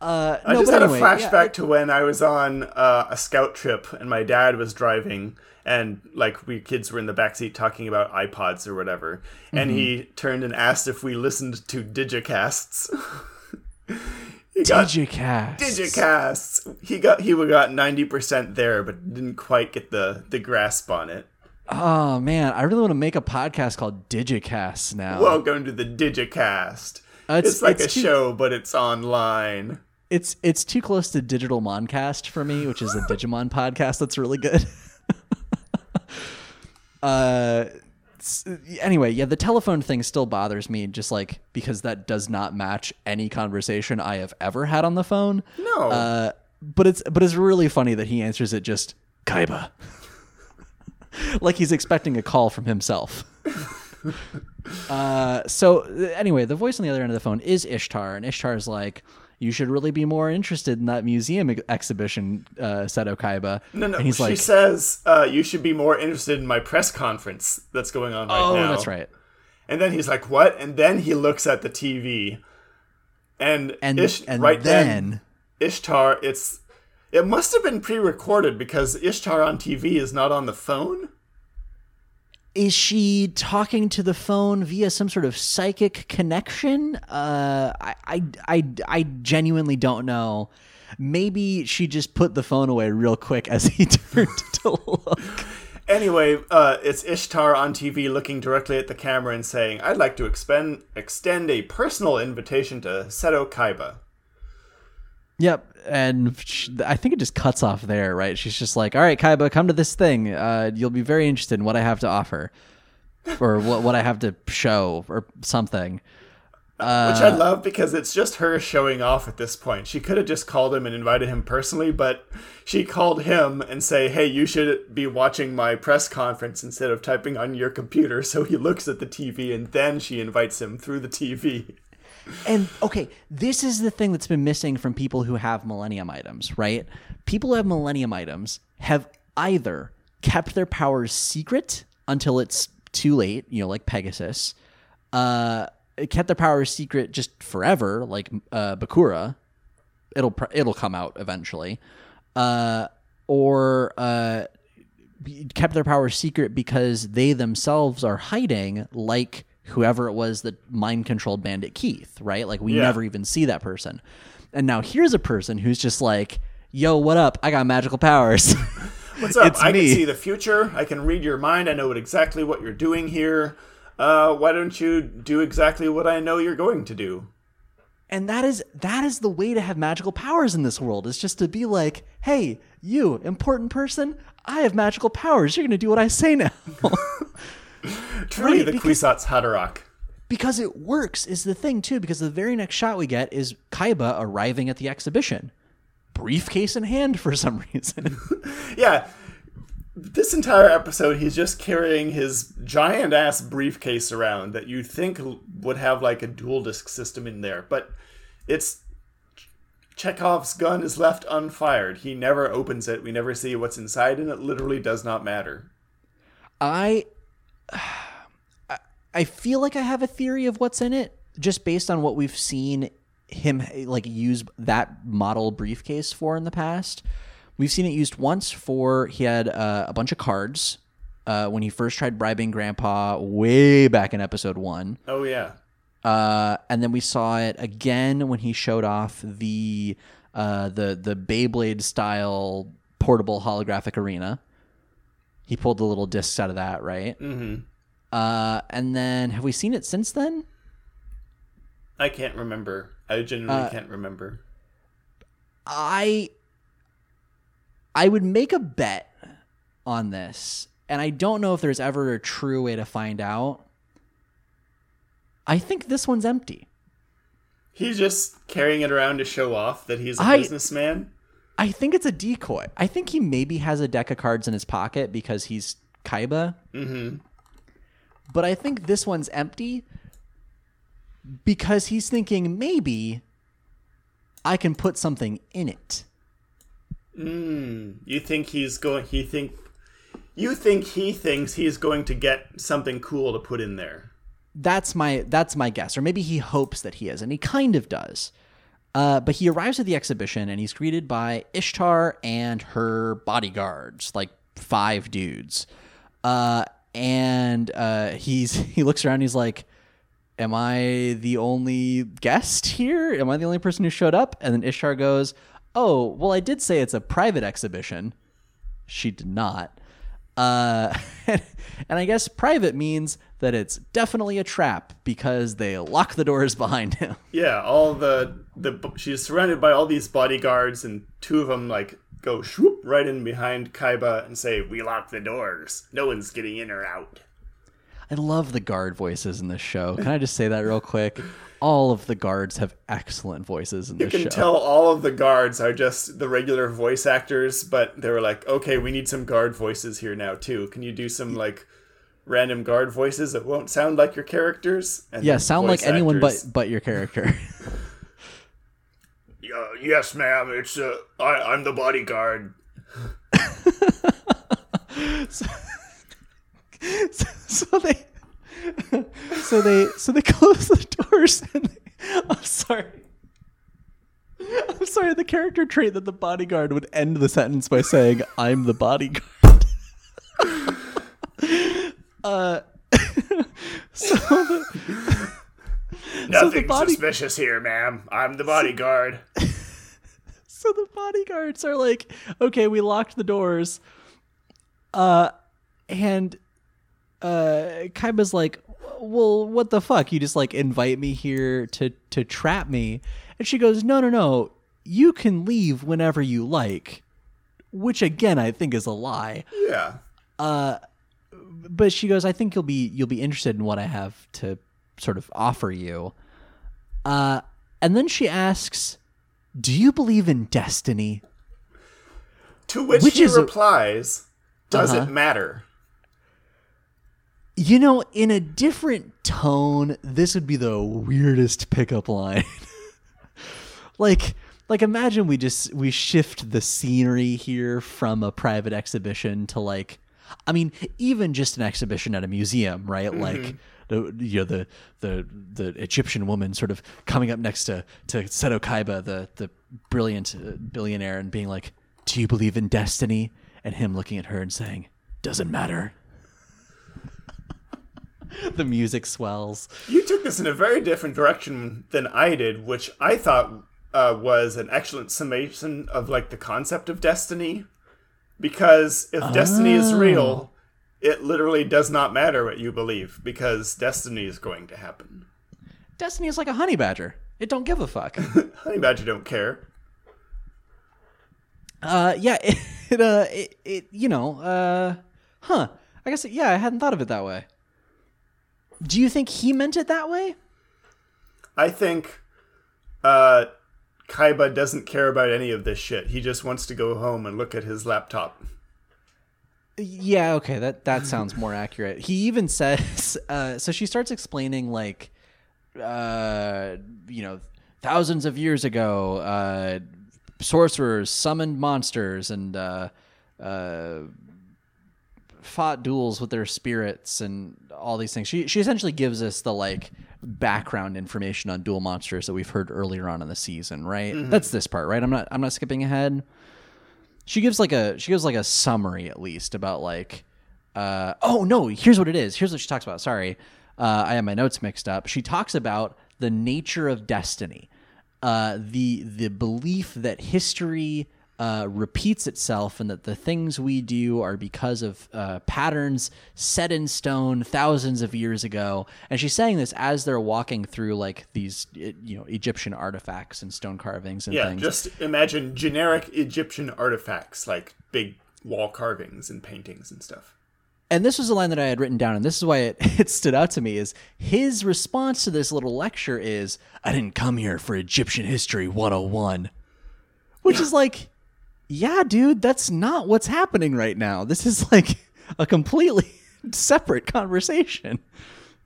S1: uh
S2: I
S1: no,
S2: just had
S1: anyway,
S2: a
S1: yeah,
S2: flashback to when I was on uh, a scout trip and my dad was driving and like we kids were in the backseat talking about iPods or whatever and
S1: Mm-hmm.
S2: he turned and asked if we listened to digicasts. he got
S1: Digicast.
S2: digicasts. He got he got 90% there but didn't quite get the the grasp on it.
S1: oh man i really want to make a podcast called digicast now
S2: Welcome to the digicast.
S1: Uh, it's-
S2: it's, like
S1: it's
S2: a
S1: too-
S2: show but it's online.
S1: it's it's too close to digital moncast for me which is a digimon podcast that's really good uh anyway yeah the telephone thing still bothers me just like because that does not match any conversation i have ever had on the phone.
S2: No.
S1: uh but it's but it's really funny that he answers it just kaiba. Like he's expecting a call from himself. Uh, so anyway, the voice on the other end of the phone is Ishtar, and Ishtar's like, "You should really be more interested in that museum ex- exhibition, uh, Seto Kaiba."
S2: No, no.
S1: and he's
S2: she
S1: like,
S2: says uh, you should be more interested in my press conference that's going on right
S1: "Oh,
S2: now.
S1: Oh, that's right."
S2: And then he's like, "What?" And then he looks at the TV, and
S1: And
S2: Ish-
S1: and
S2: right
S1: then,
S2: Ishtar, it's it must have been pre-recorded because Ishtar on TV is not on the phone.
S1: Is she talking to the phone via some sort of psychic connection? Uh, I, I, I, I genuinely don't know. Maybe she just put the phone away real quick as he turned to look.
S2: Anyway, uh, it's Ishtar on TV looking directly at the camera and saying, "I'd like to expend, extend a personal invitation to Seto Kaiba."
S1: Yep, and sh I think it just cuts off there, right? She's just like, "All right, Kaiba, come to this thing. Uh, you'll be very interested in what I have to offer, or what what I have to show, or something."
S2: Which
S1: Uh,
S2: I love because it's just her showing off at this point. She could have just called him and invited him personally, but she called him and say, "Hey, you should be watching my press conference instead of typing on your computer." So he looks at the TV and then she invites him through the TV.
S1: And okay, this is the thing that's been missing from people who have Millennium items, right? People who have Millennium items have either kept their powers secret until it's too late, you know, like Pegasus, uh, kept their powers secret just forever, like uh, Bakura. It'll pr- it'll come out eventually, uh, or uh, kept their powers secret because they themselves are hiding, like whoever it was that mind controlled Bandit Keith, right? Like we
S2: Yeah.
S1: never even see that person. And now here's a person who's just like, "Yo, what up? I got magical powers."
S2: What's up? I
S1: me.
S2: can see the future. I can read your mind. I know what exactly what you're doing here. Uh, why don't you do exactly what I know you're going to do?
S1: and that is that is the way to have magical powers in this world. Is just to be like, "Hey, you important person, I have magical powers. You're going to do what I say now."
S2: Truly,
S1: Right,
S2: the Kwisatz Haderach.
S1: because it works is the thing too because the very next shot we get is kaiba arriving at the exhibition briefcase in hand for some reason
S2: Yeah. This entire episode, he's just carrying his giant ass briefcase around that you'd think would have like a duel disk system in there, but it's Chekhov's gun is left unfired. He never opens it. We never see what's inside, and it literally does not matter.
S1: i I- feel like i have a theory of what's in it just based on what we've seen him like use that model briefcase for in the past we've seen it used once for he had uh, a bunch of cards uh, when he first tried bribing grandpa way back in episode one
S2: Oh yeah.
S1: Uh, and then we saw it again when he showed off the uh, the the Beyblade style portable holographic arena. He pulled the little discs out of that, right? Mm-hmm. Uh, and then have we seen it since then?
S2: I can't remember. I genuinely can't remember.
S1: I I would make a bet on this, and I don't know if there's ever a true way to find out. I think this one's empty.
S2: He's just carrying it around to show off that he's a
S1: I-
S2: businessman.
S1: I think it's a decoy. I think he maybe has a deck of cards in his pocket because he's Kaiba. Mm-hmm. But I think this one's empty because he's thinking maybe I can put something in it.
S2: You think he's going? He think you think he thinks he's going to get something cool to put in there.
S1: That's my that's my guess, or maybe he hopes that he is, and he kind of does. Uh, but he arrives at the exhibition and he's greeted by Ishtar and her bodyguards, like five dudes. Uh, and uh, he's he looks around. He's like, "Am I the only guest here? Am I the only person who showed up?" And then Ishtar goes, "Oh, well, I did say it's a private exhibition." She did not. Uh, and I guess private means that it's definitely a trap because they lock the doors behind him.
S2: Yeah, all the the she's surrounded by all these bodyguards, and two of them like go swoop right in behind Kaiba and say, "We lock the doors. No one's getting in or out."
S1: I love the guard voices in this show. Can I just say that real quick? All of the guards have excellent voices in
S2: You
S1: this
S2: can
S1: show.
S2: tell all of the guards are just the regular voice actors, but they were like, "Okay, we need some guard voices here now too. Can you do some like random guard voices that won't sound like your characters?" And
S1: yeah, sound like
S2: voice
S1: anyone but but your character.
S2: Uh, yes, ma'am. It's uh, I, I'm the bodyguard.
S1: so they so they so they close the doors and they, I'm sorry. I'm sorry, the character trait that the bodyguard would end the sentence by saying, I'm the bodyguard. uh so the,
S2: Nothing
S1: body-
S2: suspicious here, ma'am. I'm the bodyguard.
S1: so the bodyguards are like, okay, we locked the doors. Uh and uh Kaiba's like, well, what the fuck? You just like invite me here to to trap me. And she goes, No, no, no. You can leave whenever you like. Which again I think is a lie.
S2: yeah.
S1: But she goes, I think you'll be you'll be interested in what I have to sort of offer you. Uh and then she asks, Do you believe in destiny?
S2: To which,
S1: Which
S2: he
S1: is a-
S2: replies, "Does
S1: Uh-huh.
S2: it matter?"
S1: You know, in a different tone, this would be the weirdest pickup line. like like imagine we just we shift the scenery here from a private exhibition to like I mean, even just an exhibition at a museum, right? Like the you know the the the Egyptian woman sort of coming up next to to Seto Kaiba, the the brilliant uh, billionaire, and being like, "Do you believe in destiny?" And him looking at her and saying, "Doesn't matter." the music swells.
S2: You took this in a very different direction than I did, which I thought uh, was an excellent summation of like the concept of destiny. Because if destiny is real, it literally does not matter what you believe because destiny is going to happen.
S1: Destiny is like a honey badger. It don't give a fuck.
S2: Honey Badger don't care.
S1: uh, yeah, it, it, uh, it, it, you know, uh, huh. I guess, yeah, I hadn't thought of it that way. Do you think he meant it that way?
S2: I think uh, Kaiba doesn't care about any of this shit. He just wants to go home and look at his laptop.
S1: Yeah, okay, that that sounds more accurate. He even says, uh, so she starts explaining like, uh, you know, thousands of years ago, uh, sorcerers summoned monsters and uh, uh, fought duels with their spirits and all these things. She she essentially gives us the like background information on duel monsters that we've heard earlier on in the season, right? That's this part, right? I'm not I'm not skipping ahead. She gives like a she gives like a summary at least about like uh oh no, here's what it is. Here's what she talks about. Sorry. Uh I have my notes mixed up. She talks about the nature of destiny. Uh the the belief that history uh, repeats itself and that the things we do are because of uh, patterns set in stone thousands of years ago. And she's saying this as they're walking through like these, you know, Egyptian artifacts and stone carvings and
S2: Yeah,
S1: things.
S2: just imagine generic Egyptian artifacts like big wall carvings and paintings and stuff.
S1: and this was a line that I had written down, and this is why it, it stood out to me. Is his response to this little lecture is, "I didn't come here for Egyptian history 101," which is like, yeah, dude, that's not what's happening right now. This is like a completely separate conversation.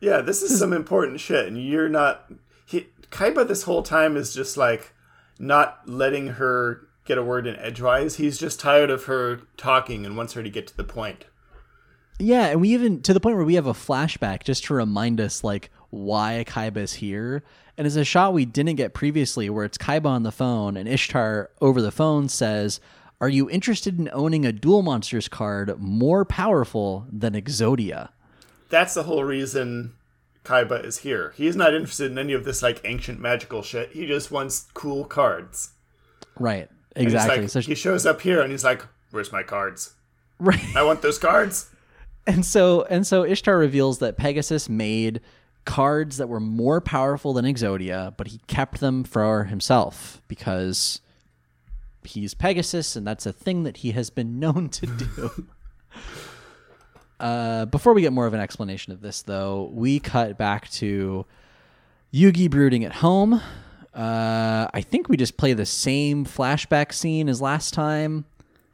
S2: Yeah, this is some important shit, and you're not. He, Kaiba this whole time is just like not letting her get a word in edgewise. He's just tired of her talking and wants her to get to the point.
S1: Yeah, and we even to the point where we have a flashback just to remind us like why Kaiba is here. And it's a shot we didn't get previously where it's Kaiba on the phone and Ishtar over the phone says, Are you interested in owning a Duel Monsters card more powerful than Exodia?
S2: That's the whole reason Kaiba is here. He's not interested in any of this like ancient magical shit. He just wants cool cards.
S1: Right. Exactly.
S2: like,
S1: so
S2: he shows up here and he's like, "Where's my cards?
S1: right.
S2: I want those cards."
S1: And so and so Ishtar reveals that Pegasus made cards that were more powerful than Exodia, but he kept them for himself because he's Pegasus and that's a thing that he has been known to do. uh, before we get more of an explanation of this though, we cut back to Yugi brooding at home. Uh, I think we just play the same flashback scene as last time.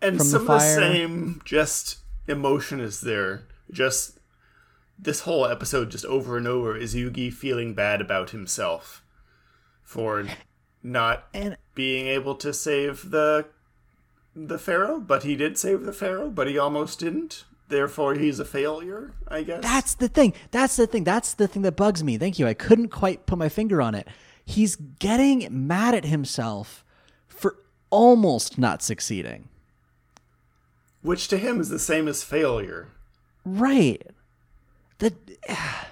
S2: And
S1: From the
S2: some of the same just emotion is there. Just this whole episode, just over and over, is Yugi feeling bad about himself for not
S1: And
S2: being able to save the the pharaoh. But he did save the pharaoh, but he almost didn't. Therefore, he's a failure. I guess.
S1: That's the thing. That's the thing. That's the thing that bugs me. Thank you. I couldn't quite put my finger on it. He's getting mad at himself for almost not succeeding.
S2: which to him is the same as failure.
S1: Right. That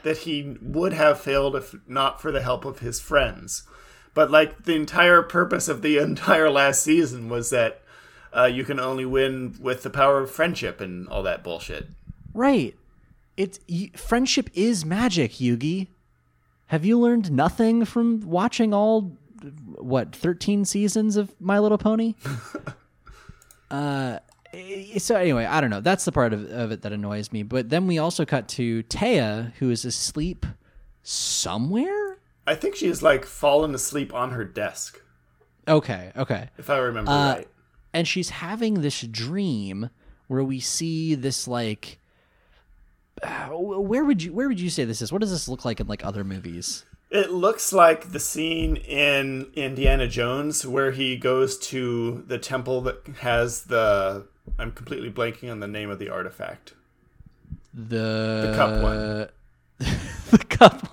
S2: that he would have failed if not for the help of his friends. But like the entire purpose of the entire last season was that uh, you can only win with the power of friendship and all that bullshit.
S1: right. It's y- friendship is magic, Yugi. Have you learned nothing from watching all what 13 seasons of My Little Pony? uh so anyway, I don't know. That's the part of, of it that annoys me. But then we also cut to Téa, who is asleep somewhere.
S2: I think she has like fallen asleep on her desk,
S1: Okay, okay.
S2: if I remember
S1: Uh,
S2: right.
S1: and she's having this dream where we see this like where would you where would you say this is what does this look like in like other movies
S2: It looks like the scene in Indiana Jones where he goes to the temple that has the. I'm completely blanking on the name of the artifact.
S1: the
S2: The cup one.
S1: the cup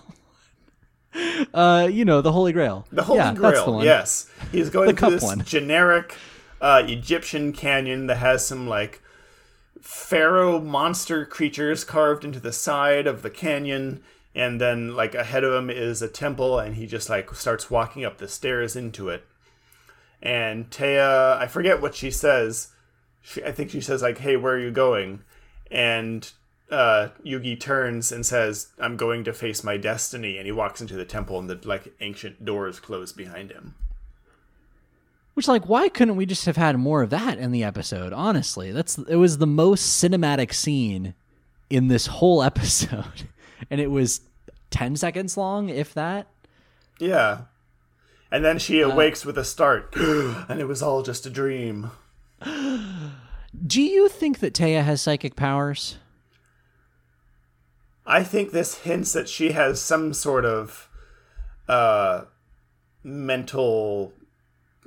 S1: uh you know the holy grail
S2: The Holy
S1: yeah,
S2: Grail.
S1: that's the one.
S2: Yes, he's going
S1: The
S2: this
S1: one.
S2: generic uh, Egyptian canyon that has some like pharaoh monster creatures carved into the side of the canyon, and then like ahead of him is a temple, and he just like starts walking up the stairs into it. And Téa, I forget what she says. She, I think she says like, "Hey, where are you going?" And uh, Yugi turns and says, "I'm going to face my destiny." And he walks into the temple, and the like ancient doors close behind him.
S1: which like why couldn't we just have had more of that in the episode honestly that's it was the most cinematic scene in this whole episode and it was 10 seconds long, if that.
S2: Yeah. And then she awakes with a start, and it was all just a dream.
S1: Do you think that Téa has psychic powers?
S2: I think this hints that she has some sort of uh, mental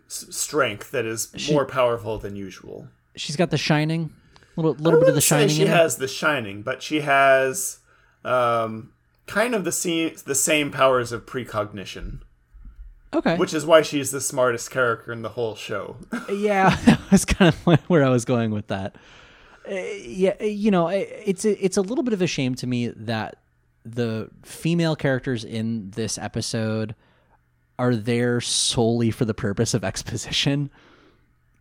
S2: s- strength that is more powerful than usual.
S1: She's got the shining, little little bit of the shining
S2: she
S1: in her.
S2: has the shining, but she has um, kind of the se- the same powers of precognition,
S1: Okay.
S2: which is why she's the smartest character in the whole show.
S1: yeah, that was kind of where I was going with that. Uh, yeah, you know, it's a, it's a little bit of a shame to me that the female characters in this episode are there solely for the purpose of exposition.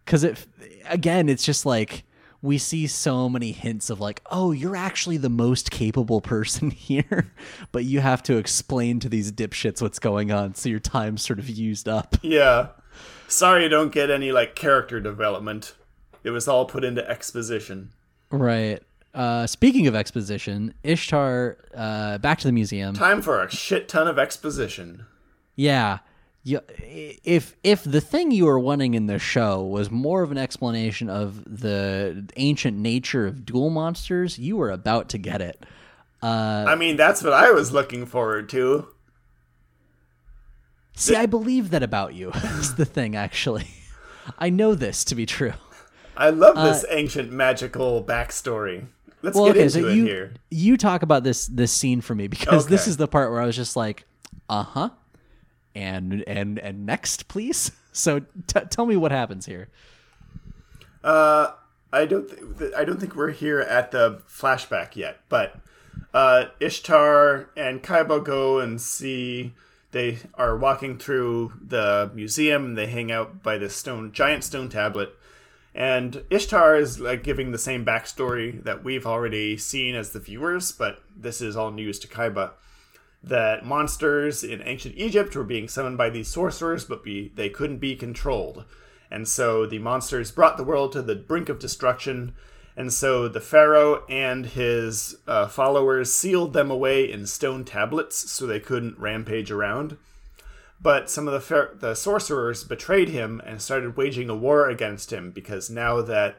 S1: Because it, again, it's just like we see so many hints of like, oh, you're actually the most capable person here, but you have to explain to these dipshits what's going on, so your time's sort of used up.
S2: yeah, sorry, you don't get any like character development. It was all put into exposition.
S1: Right. Uh, speaking of exposition, Ishtar, uh, back to the museum.
S2: Time for a shit ton of exposition.
S1: Yeah. You, if if the thing you were wanting in the show was more of an explanation of the ancient nature of duel monsters, you were about to get it. Uh,
S2: I mean, that's what I was looking forward to.
S1: see, I believe that about you. is the thing, actually. I know this to be true.
S2: I love this ancient magical backstory. Let's
S1: Uh, Well,
S2: get
S1: okay,
S2: into
S1: so
S2: it
S1: you
S2: here.
S1: you talk about this this scene for me because this is the part where I was just like, uh huh, and and and next, please. So t- tell me what happens here.
S2: Uh, I don't. Th- I don't think we're here at the flashback yet. But uh, Ishtar and Kaiba go and see. They are walking through the museum. They hang out by this stone, giant stone tablet, and Ishtar is like giving the same backstory that we've already seen as the viewers. But this is all news to Kaiba. That monsters in ancient Egypt were being summoned by these sorcerers, but be, they couldn't be controlled. And so the monsters brought the world to the brink of destruction. And so the pharaoh and his uh, followers sealed them away in stone tablets so they couldn't rampage around. But some of the the sorcerers betrayed him and started waging a war against him because now that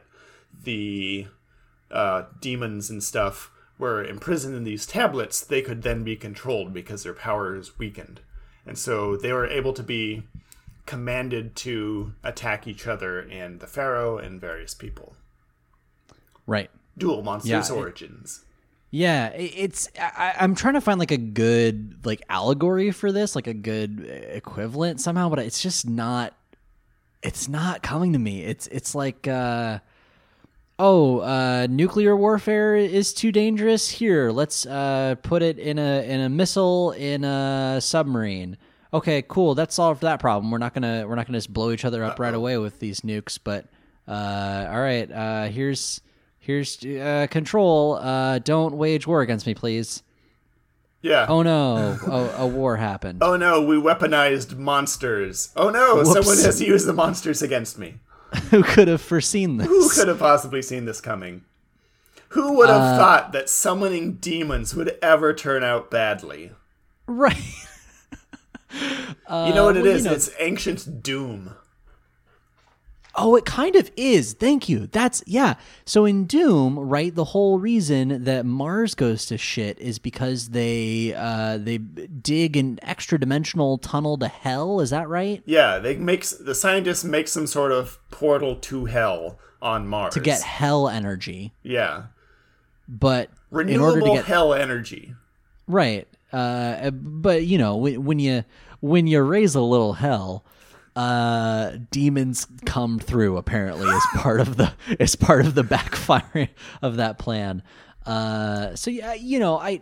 S2: the uh, demons and stuff were imprisoned in these tablets, they could then be controlled because their power is weakened. And so they were able to be commanded to attack each other and the pharaoh and various people.
S1: Right.
S2: Duel monsters
S1: Yeah, it-
S2: origins.
S1: Yeah, it's I, I'm trying to find like a good like allegory for this, like a good equivalent somehow, but it's just not. It's not coming to me. It's it's like, uh, oh, uh, nuclear warfare is too dangerous. Here, let's uh, put it in a in a missile in a submarine. Okay, cool. That solved that problem. We're not gonna we're not gonna just blow each other up right away with these nukes. But uh, all right, uh, here's here's uh, control. Uh, don't wage war against me, please.
S2: Yeah.
S1: Oh no, oh, a war happened.
S2: Oh no, we weaponized monsters. Oh no,
S1: Whoops.
S2: someone has used the monsters against me.
S1: Who could have foreseen this?
S2: Who could have possibly seen this coming? Who would
S1: Uh,
S2: have thought that summoning demons would ever turn out badly?
S1: Right.
S2: you know what it
S1: well, you know-
S2: It's ancient doom.
S1: Oh, it kind of is. Thank you. That's yeah. So in Doom, right, the whole reason that Mars goes to shit is because they uh they dig an extra dimensional tunnel to hell, is that right?
S2: Yeah, they makes the scientists make some sort of portal to hell on Mars
S1: To get hell energy.
S2: yeah
S1: But in
S2: renewable
S1: order to get
S2: hell energy.
S1: Right. Uh, but you know, when, when you when you raise a little hell, uh, demons come through. Apparently, as part of the as part of the backfiring of that plan. Uh, so yeah, you know, I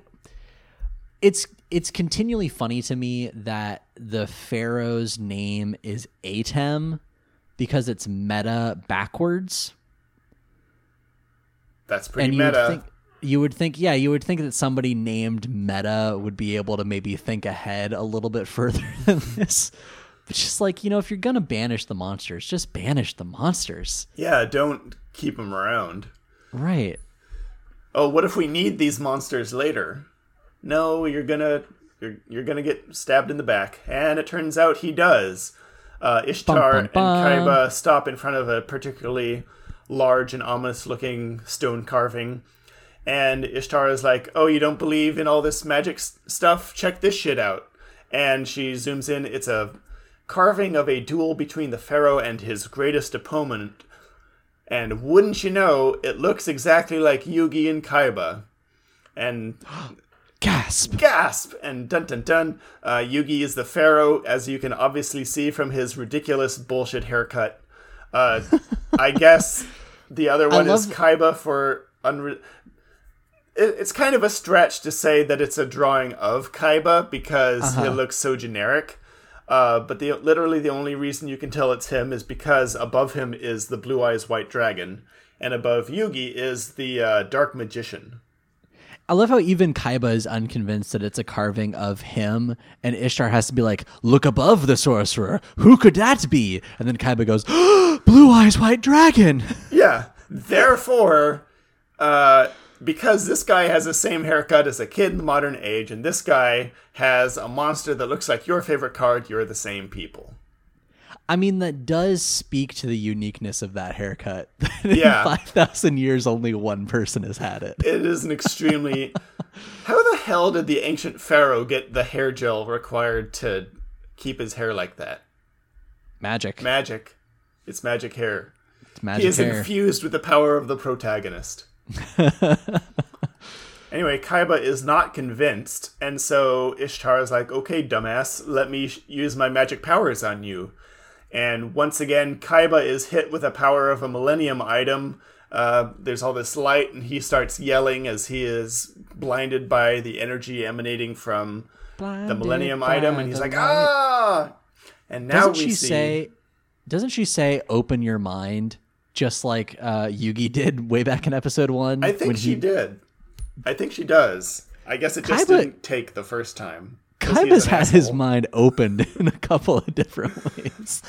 S1: it's it's continually funny to me that the pharaoh's name is Atem because it's meta backwards
S2: That's pretty
S1: and you
S2: meta.
S1: would think you would think yeah you would think that somebody named meta would be able to maybe think ahead a little bit further than this but just like you know if you're gonna banish the monsters just banish the monsters
S2: yeah, don't keep them around.
S1: right
S2: Oh, what if we need these monsters later? No, you're gonna you're, you're gonna get stabbed in the back. And it turns out he does. Uh, Ishtar
S1: bum, bum.
S2: and Kaiba stop in front of a particularly large and ominous looking stone carving. And Ishtar is like, Oh, you don't believe in all this magic s- stuff? Check this shit out. And she zooms in. It's a carving of a duel between the pharaoh and his greatest opponent. And wouldn't you know, it looks exactly like Yugi and Kaiba. And
S1: Gasp.
S2: gasp! And dun dun dun, uh, Yugi is the pharaoh, as you can obviously see from his ridiculous bullshit haircut. Uh, I guess the other one is Kaiba for unre- it, it's kind of a stretch to say that it's a drawing of Kaiba because
S1: Uh-huh.
S2: it looks so generic. Uh, but the literally the only reason you can tell it's him is because above him is the blue eyes white dragon, and above Yugi is the uh, dark magician.
S1: I love how even Kaiba is unconvinced that it's a carving of him, and Ishtar has to be like, "Look above the sorcerer. Who could that be?" And then Kaiba goes, "Blue eyes, white dragon."
S2: Yeah. Therefore, uh, because this guy has the same haircut as a kid in the modern age, and this guy has a monster that looks like your favorite card, you're the same people.
S1: I mean, that does speak to the uniqueness of that haircut.
S2: Yeah.
S1: Five thousand years, only one person has had it.
S2: It is an extremely. How the hell did the ancient pharaoh get the hair gel required to keep his hair like that?
S1: Magic.
S2: Magic. It's magic hair.
S1: It's
S2: He is
S1: hair.
S2: infused with the power of the protagonist. anyway, Kaiba is not convinced, and so Ishtar is like, okay, dumbass, let me sh- use my magic powers on you. And once again, Kaiba is hit with the power of a Millennium item. Uh, there's all this light, and he starts yelling as he is blinded by the energy emanating from the Millennium item, and he's like,
S1: light.
S2: ah! And now
S1: Doesn't
S2: we
S1: she
S2: see.
S1: say? Doesn't she say, "Open your mind," just like uh, Yugi did way back in episode one?
S2: I think
S1: when
S2: she
S1: he-
S2: did. I think she does. I guess it just
S1: Kaiba-
S2: didn't take the first time.
S1: Kaiba's had his mind opened in a couple of different ways.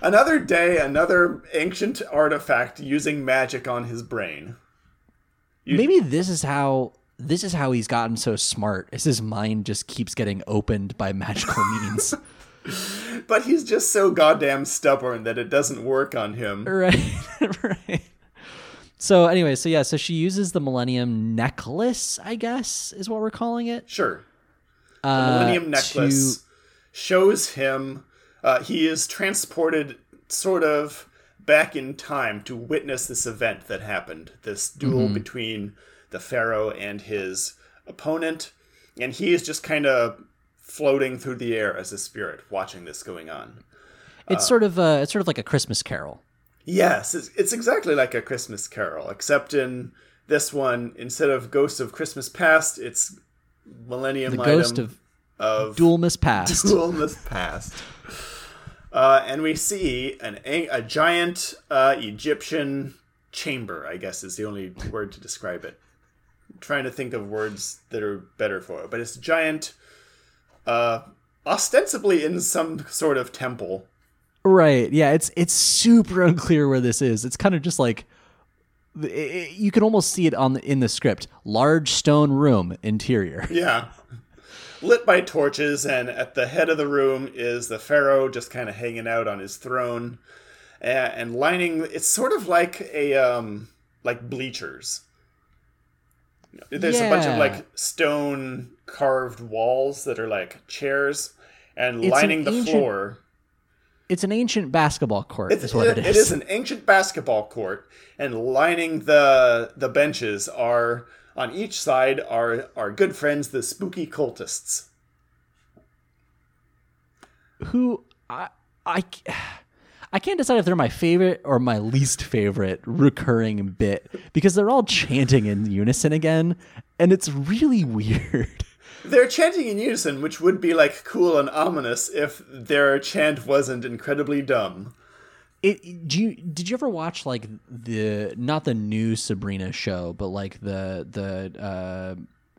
S2: Another day, another ancient artifact using magic on his brain. You-
S1: Maybe this is how this is how he's gotten so smart. Is his mind just keeps getting opened by magical means?
S2: But he's just so goddamn stubborn that it doesn't work on him.
S1: right, right. So anyway, so yeah, so she uses the Millennium Necklace. I guess is what we're calling it.
S2: Sure. The
S1: Uh,
S2: Millennium Necklace shows him uh, he is transported sort of back in time to witness this event that happened this duel
S1: Mm-hmm.
S2: between the Pharaoh and his opponent. And he is just kind of floating through the air as a spirit watching this going on.
S1: It's sort of uh, it's sort of like a Christmas Carol.
S2: Yes, it's, it's exactly like a Christmas Carol, except in this one, instead of Ghosts of Christmas Past, it's Millennium
S1: The
S2: item
S1: ghost of
S2: of
S1: Duelmas Past.
S2: Duel in the past. Uh, and we see an a, a giant uh, Egyptian chamber. I guess is the only word to describe it. I'm trying to think of words that are better for it, but it's a giant, uh, ostensibly in some sort of temple.
S1: Right. Yeah. It's it's super unclear where this is. It's kind of just like it- it- you can almost see it on the, in the script. Large stone room interior.
S2: Yeah. Lit by torches, and at the head of the room is the pharaoh just kind of hanging out on his throne, a- and lining. It's sort of like a um, like bleachers. There's a bunch of like stone carved walls that are like chairs, and
S1: It's an
S2: lining the
S1: ancient-
S2: floor.
S1: It's an ancient basketball court.
S2: It's,
S1: is what it
S2: it
S1: is.
S2: is an ancient basketball court, and lining the the benches are on each side are our good friends, the spooky cultists.
S1: Who I I. I can't decide if they're my favorite or my least favorite recurring bit because they're all chanting in unison again, and it's really weird.
S2: They're chanting in unison, which would be like cool and ominous if their chant wasn't incredibly dumb.
S1: It do you did you ever watch like the not the new Sabrina show, but like the the uh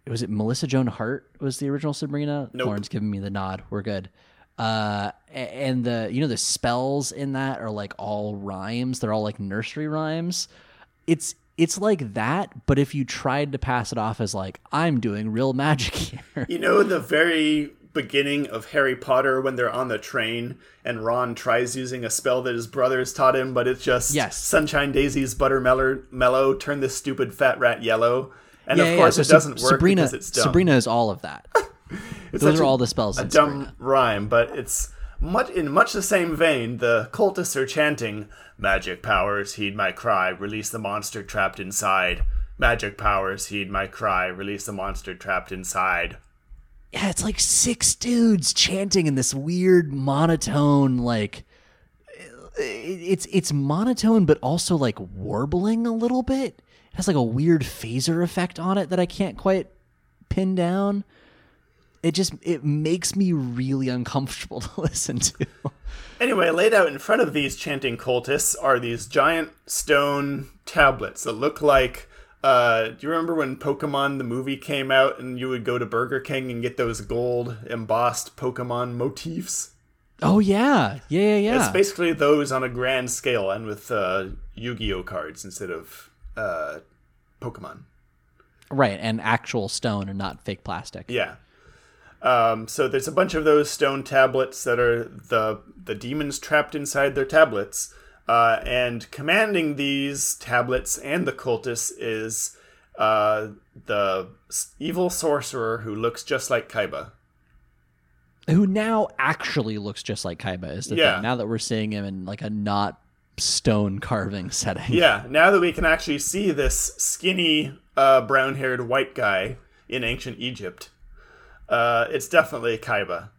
S1: was it Melissa Joan Hart was the original Sabrina?
S2: Nope.
S1: Lauren's giving me the nod. We're good. Uh and the you know the spells in that are like all rhymes. They're all like nursery rhymes. It's it's like that, but if you tried to pass it off as like I'm doing real magic here.
S2: You know the very beginning of Harry Potter when they're on the train and Ron tries using a spell that his brothers taught him, but it's just
S1: Yes.
S2: Sunshine Daisy's buttermellow mellow turn this stupid fat rat yellow. And
S1: Yeah,
S2: of
S1: yeah,
S2: course
S1: so
S2: it doesn't work
S1: Sabrina,
S2: because it's dumb.
S1: Sabrina is all of that.
S2: It's
S1: Those are
S2: a-
S1: all the spells
S2: a dumb
S1: Sabrina.
S2: rhyme, but it's much in much the same vein. The cultists are chanting, "Magic powers, heed my cry, release the monster trapped inside." Magic powers, heed my cry, release the monster trapped inside.
S1: Yeah, it's like six dudes chanting in this weird monotone, like it's it's monotone, but also like warbling a little bit. It has like a weird phaser effect on it that I can't quite pin down. It just it makes me really uncomfortable to listen to.
S2: Anyway, laid out in front of these chanting cultists are these giant stone tablets that look like. Uh, do you remember when Pokemon the movie came out and you would go to Burger King and get those gold embossed Pokemon motifs?
S1: Oh yeah, yeah, yeah, yeah.
S2: It's basically those on a grand scale and with uh, Yu-Gi-Oh cards instead of uh, Pokemon.
S1: right, and actual stone and not fake plastic.
S2: Yeah. Um, so there's a bunch of those stone tablets that are the the demons trapped inside their tablets, uh, and commanding these tablets and the cultists is uh, the evil sorcerer who looks just like Kaiba.
S1: who now actually looks just like Kaiba is the
S2: Yeah.
S1: thing. Now that we're seeing him in like a not stone carving setting.
S2: Yeah, now that we can actually see this skinny, uh, brown-haired white guy in ancient Egypt, uh, it's definitely Kaiba.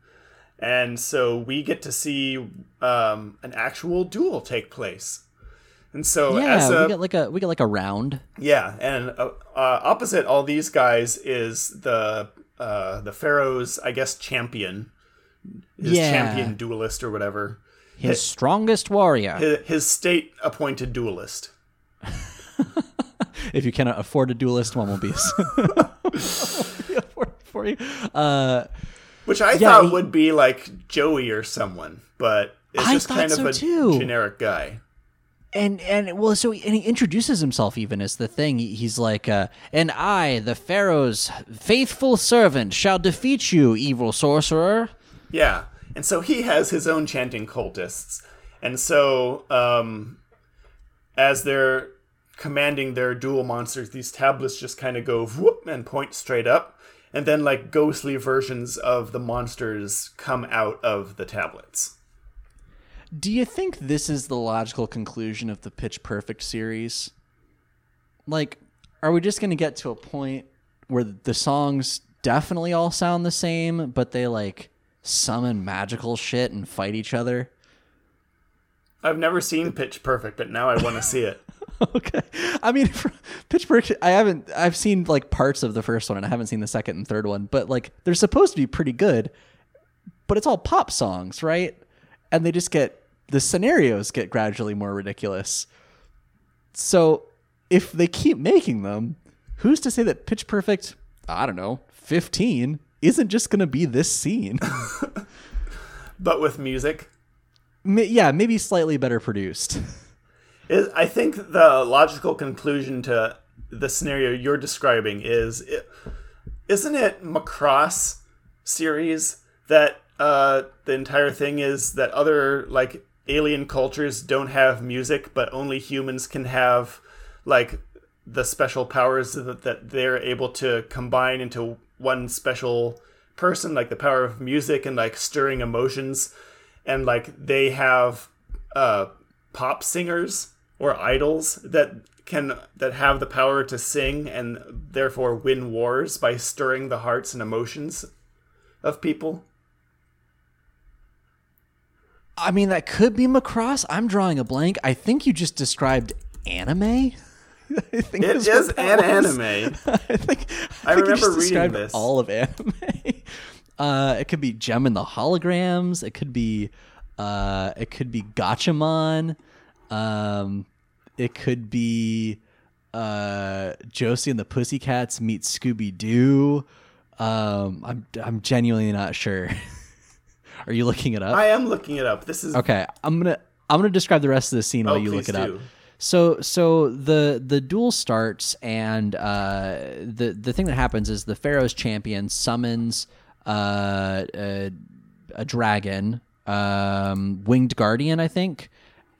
S2: And so we get to see um, an actual duel take place. And so
S1: Yeah,
S2: as a
S1: we get like a we get like a round.
S2: yeah, and uh, uh, opposite all these guys is the uh, the Pharaoh's, I guess, champion, his
S1: Yeah.
S2: champion duelist or whatever,
S1: His strongest warrior.
S2: his, his state-appointed duelist.
S1: if you cannot afford a duelist, one will be, will be afforded for you. Uh,
S2: Which I
S1: Yeah,
S2: thought
S1: he-
S2: would be like Joey or someone, but it's
S1: I
S2: just kind of a
S1: too.
S2: generic guy.
S1: and and well, so and he introduces himself even as the thing. He's like, uh, "And I, the Pharaoh's faithful servant, shall defeat you, evil sorcerer."
S2: Yeah. And so he has his own chanting cultists. And so um as they're commanding their duel monsters, these tablets just kind of go whoop and point straight up. And then like ghostly versions of the monsters come out of the tablets.
S1: Do you think this is the logical conclusion of the Pitch Perfect series? Like, are we just going to get to a point where the songs definitely all sound the same, but they like summon magical shit and fight each other?
S2: I've never seen Pitch Perfect, but now I want to see it.
S1: okay. I mean, Pitch Perfect, I haven't. I've seen like parts of the first one, and I haven't seen the second and third one. But like, they're supposed to be pretty good. But it's all pop songs, right? And they just get the scenarios get gradually more ridiculous. So if they keep making them, who's to say that Pitch Perfect? I don't know, fifteen isn't just going to be this scene.
S2: But with music.
S1: Yeah, maybe slightly better produced.
S2: Is I think the logical conclusion to the scenario you're describing is it, isn't it Macross series that uh, the entire thing is that other like alien cultures don't have music but only humans can have like the special powers that, that they're able to combine into one special person like the power of music and like stirring emotions? And like they have uh pop singers or idols that can that have the power to sing and therefore win wars by stirring the hearts and emotions of people.
S1: I mean, that could be Macross. I'm drawing a blank. I think you just described anime. I think
S2: It
S1: is
S2: is an
S1: was.
S2: anime.
S1: I think
S2: I
S1: think you
S2: remember reading this.
S1: All of anime. Uh, it could be Jem and the Holograms. It could be, uh, it could be Gatchaman. Um, it could be, uh, Josie and the Pussycats meet Scooby Doo. Um, I'm I'm genuinely not sure. Are you looking it up?
S2: I am looking it up. This is
S1: Okay, I'm gonna I'm gonna describe the rest of the scene while
S2: Oh,
S1: you look it up. So so the the duel starts, and uh, the the thing that happens is the Pharaoh's champion summons uh, a, a dragon, um, winged guardian, I think,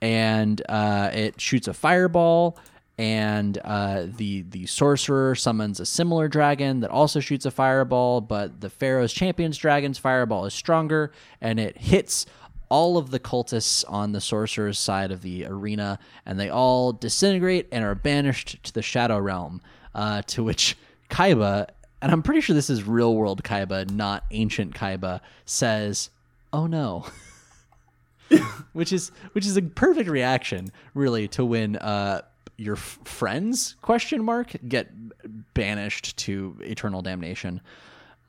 S1: and uh, it shoots a fireball. And uh, the the sorcerer summons a similar dragon that also shoots a fireball, but the Pharaoh's champion's dragon's fireball is stronger, and it hits all of the cultists on the sorcerer's side of the arena, and they all disintegrate and are banished to the Shadow Realm. Uh, to which Kaiba, and I'm pretty sure this is real world Kaiba, not ancient Kaiba, says, "Oh no." which is which is a perfect reaction, really, to when uh, your f- friends question mark get banished to eternal damnation.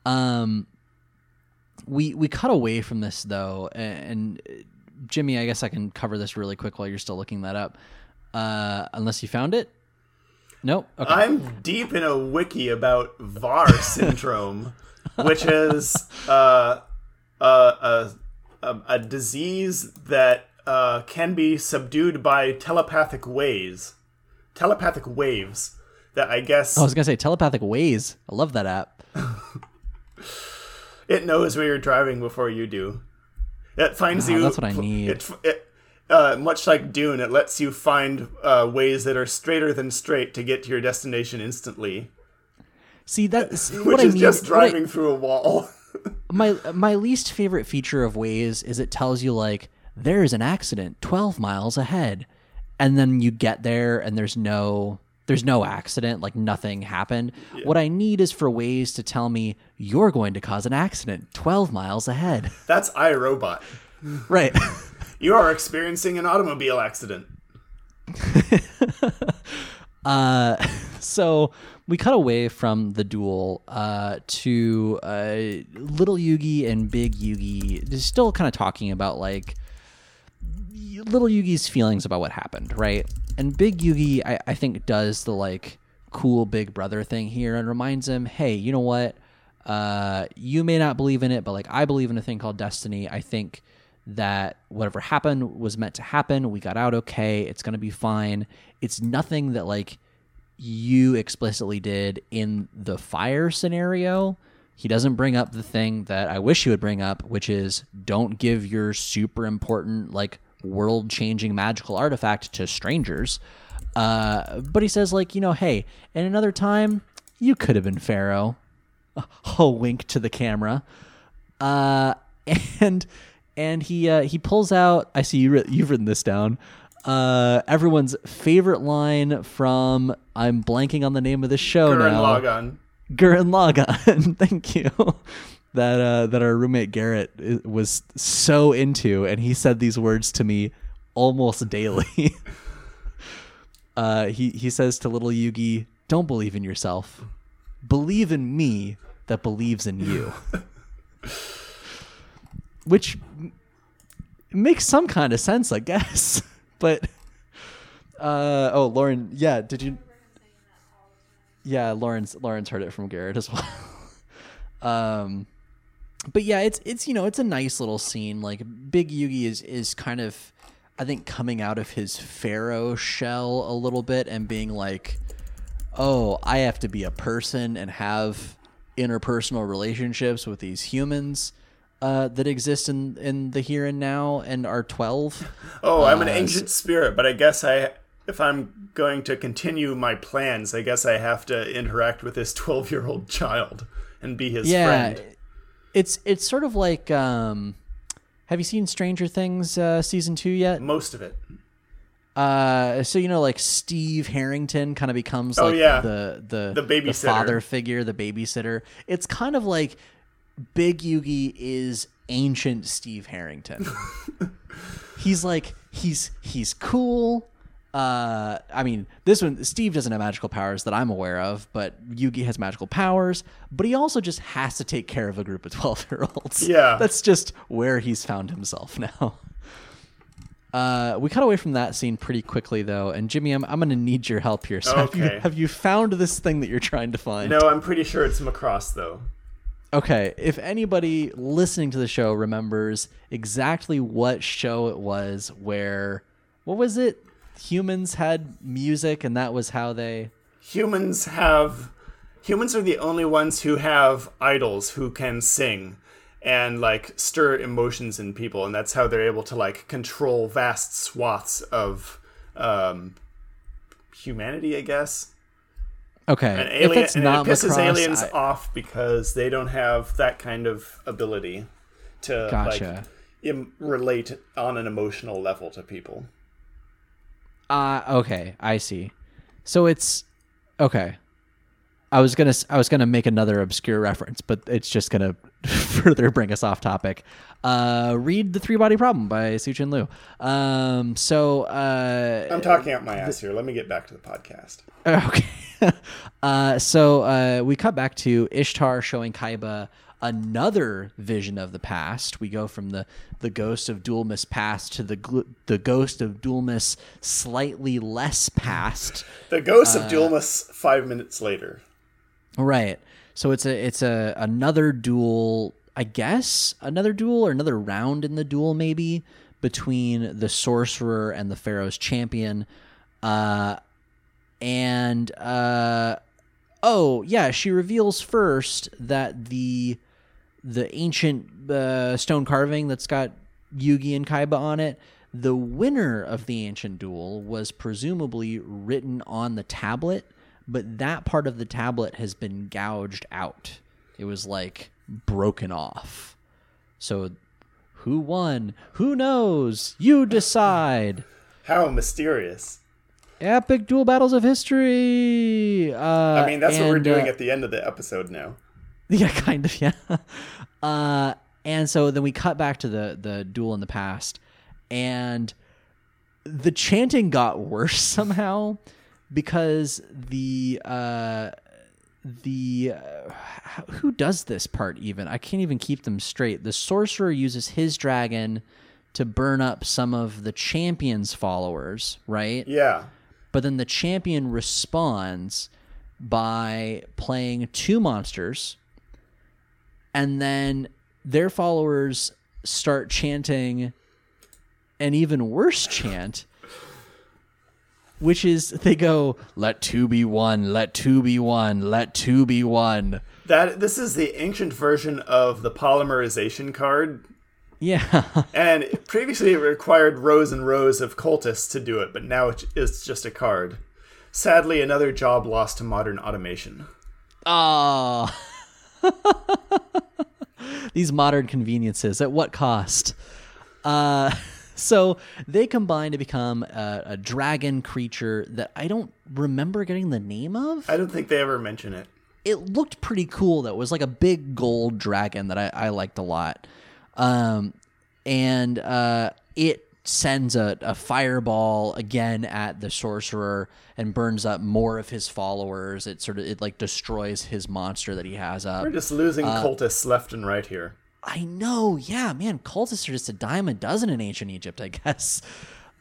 S1: Um, we we cut away from this though, and, and Jimmy, I guess I can cover this really quick while you're still looking that up. Uh, unless you found it. Nope. Okay.
S2: I'm deep in a wiki about VAR syndrome, which is uh, uh, a, a disease that uh, can be subdued by telepathic ways. Telepathic waves that I guess
S1: I was gonna say telepathic ways. I love that app.
S2: it knows where you're driving before you do. It finds
S1: Ah,
S2: you.
S1: that's what I need.
S2: It, it, uh, much like Dune, it lets you find uh, ways that are straighter than straight to get to your destination instantly,
S1: See that's
S2: which
S1: what I
S2: is
S1: mean.
S2: just
S1: what I-
S2: driving through a wall.
S1: my my least favorite feature of Waze is it tells you like there is an accident 12 miles ahead and then you get there and there's no there's no accident like nothing happened what i need is for Waze to tell me you're going to cause an accident 12 miles ahead
S2: That's iRobot.
S1: right
S2: You are experiencing an automobile accident.
S1: Uh, so we cut away from the duel uh, to uh, little Yugi and big Yugi They're still kind of talking about like little Yugi's feelings about what happened, right? And big Yugi, I, I think, does the like cool big brother thing here and reminds him, hey, you know what? Uh, you may not believe in it, but like I believe in a thing called destiny. I think that whatever happened was meant to happen. We got out okay. It's going to be fine. It's nothing that like you explicitly did in the fire scenario. He doesn't bring up the thing that I wish he would bring up, which is don't give your super important, like world changing magical artifact to strangers. Uh, but he says, like, you know, hey, in another time, you could have been Pharaoh. A wink to the camera. Uh, and and he uh, he pulls out. I see you. Writ- you've written this down. Uh, everyone's favorite line from I'm blanking on the name of the show
S2: Gurren
S1: now.
S2: Lagann.
S1: Gurren Lagann. Thank you. That uh, that our roommate Garrett was so into, and he said these words to me almost daily. uh, he he says to little Yugi, "Don't believe in yourself. Believe in me that believes in you." Which makes some kind of sense, I guess. But uh, oh, Lauren, yeah, did you? Yeah, Lauren's Lauren's heard it from Garrett as well. um, but yeah, it's it's you know it's a nice little scene. Like Big Yugi is is kind of, I think, coming out of his pharaoh shell a little bit and being like, oh, I have to be a person and have interpersonal relationships with these humans. Uh, that exist in, in the here and now and are 12
S2: Oh, I'm an
S1: Uh,
S2: ancient spirit, but I guess I, if I'm going to continue my plans, I guess I have to interact with this 12 year old child and be his
S1: yeah
S2: friend.
S1: it's it's sort of like um have you seen stranger things uh season two yet
S2: Most of it.
S1: uh so you know like steve harrington kind of becomes
S2: Oh,
S1: like
S2: yeah.
S1: the the
S2: The babysitter.
S1: father figure the babysitter it's kind of like big yugi is ancient steve harrington he's like he's he's cool uh i mean this one steve doesn't have magical powers that i'm aware of but yugi has magical powers but he also just has to take care of a group of 12 year olds
S2: Yeah.
S1: that's just where he's found himself now uh we cut away from that scene pretty quickly though and jimmy i'm, I'm gonna need your help here so have, you,
S2: Okay.
S1: have you found this thing that you're trying to find
S2: No, I'm pretty sure it's Macross, though.
S1: Okay, if anybody listening to the show remembers exactly what show it was where what was it? humans had music and that was how they
S2: humans have humans are the only ones who have idols who can sing and like stir emotions in people and that's how they're able to like control vast swaths of um humanity i guess
S1: Okay.
S2: and,
S1: if it's not
S2: it pisses aliens
S1: I-
S2: off because they don't have that kind of ability to
S1: Gotcha.
S2: like Im- relate on an emotional level to people
S1: Uh okay, I see. So it's okay. I was gonna I was gonna make another obscure reference, but it's just gonna further bring us off topic. Uh, read the Three Body Problem by Cixin Liu. Um, so uh,
S2: i'm talking out my ass here let me get back to the podcast
S1: Okay. uh, so uh, we cut back to Ishtar showing Kaiba another vision of the past. We go from the, the ghost of Dulmus past to the gl- the ghost of Dulmus slightly less past.
S2: the ghost
S1: Uh,
S2: of Dulmus five minutes later
S1: Right. So it's a it's a another duel, I guess, another duel or another round in the duel maybe between the sorcerer and the pharaoh's champion. Uh and uh oh, yeah, she reveals first that the the ancient uh, stone carving that's got Yugi and Kaiba on it, the winner of the ancient duel was presumably written on the tablet, but that part of the tablet has been gouged out. It was like broken off. So who won? Who knows? You decide.
S2: how mysterious
S1: Epic duel battles of history. Uh,
S2: I mean, that's what we're doing
S1: uh,
S2: at the end of the episode now.
S1: Yeah, kind of. Yeah. Uh, and so then we cut back to the the duel in the past, and the chanting got worse somehow because the uh, the uh, who does this part even I can't even keep them straight. The sorcerer uses his dragon to burn up some of the champion's followers, right?
S2: Yeah.
S1: But then the champion responds by playing two monsters, and then their followers start chanting an even worse chant, which is they go, Let two be one, let two be one, let two be one.
S2: That this is the ancient version of the polymerization card.
S1: Yeah.
S2: And previously it required rows and rows of cultists to do it, but now it's just a card. Sadly, another job lost to modern automation.
S1: Oh. These modern conveniences, at what cost? Uh, so they combine to become a, a dragon creature that I don't remember getting the name of.
S2: I don't think they ever mention it.
S1: It looked pretty cool, though. It was like a big gold dragon that I, I liked a lot. Um, and uh, it sends a, a fireball again at the sorcerer and burns up more of his followers. It sort of it like destroys his monster that he has up.
S2: We're just losing
S1: Uh,
S2: cultists left and right here.
S1: I know, yeah, man. Cultists are just a dime a dozen in ancient Egypt, I guess.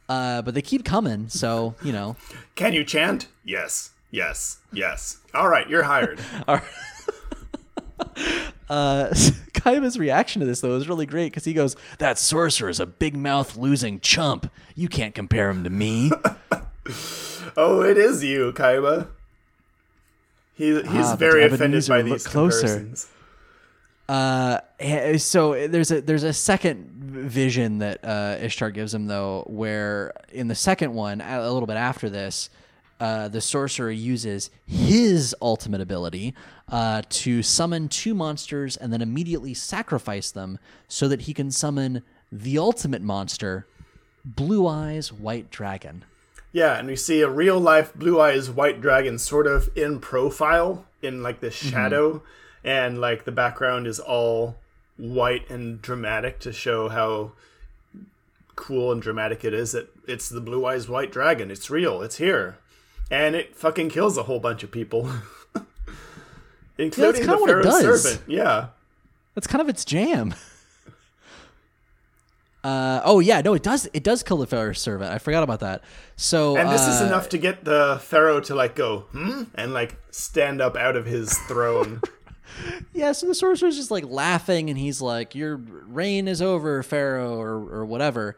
S1: Uh, but they keep coming, so you know.
S2: Can you chant? Yes. Yes. Yes. All right, you're hired.
S1: Uh, Kaiba's reaction to this though is really great because he goes, "That sorcerer's a big mouth losing chump. You can't compare him to me."
S2: oh, it is you, Kaiba. He, he's
S1: Ah,
S2: very offended by
S1: look
S2: these
S1: closer.
S2: comparisons.
S1: Uh, eh, so there's a there's a second vision that uh, Ishtar gives him though, where in the second one, a a little bit after this, uh, the sorcerer uses his ultimate ability uh, to summon two monsters and then immediately sacrifice them so that he can summon the ultimate monster, Blue Eyes White Dragon.
S2: Yeah, and we see a real life blue eyes white dragon sort of in profile in like this shadow, and like the background is all white and dramatic to show how cool and dramatic it is that it's the blue eyes white dragon. It's real, it's here. And it fucking kills a whole bunch of people. Including
S1: kinda
S2: the Pharaoh's servant. Yeah.
S1: That's kind of its jam. Uh, oh yeah, no, it does. It does kill the Pharaoh's servant. I forgot about that. So
S2: And this is
S1: uh,
S2: enough to get the Pharaoh to like go, hmm? And like stand up out of his throne.
S1: Yeah, so the sorcerer's just like laughing, and he's like, "Your reign is over, Pharaoh," or or whatever.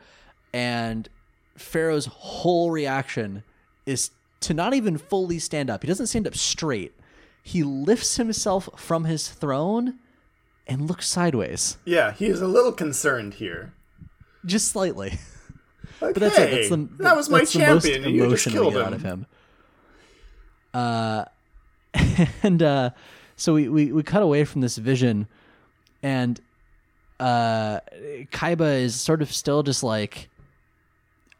S1: And Pharaoh's whole reaction is to not even fully stand up. He doesn't stand up straight. He lifts himself from his throne and looks sideways,
S2: Yeah, he is a little concerned here.
S1: just slightly.
S2: Like,
S1: But that's it. That's the,
S2: that was my
S1: that's the most
S2: champion, you just
S1: emotion
S2: killed him.
S1: out of him. Uh, and uh, so we, we we cut away from this vision, and uh, Kaiba is sort of still just like,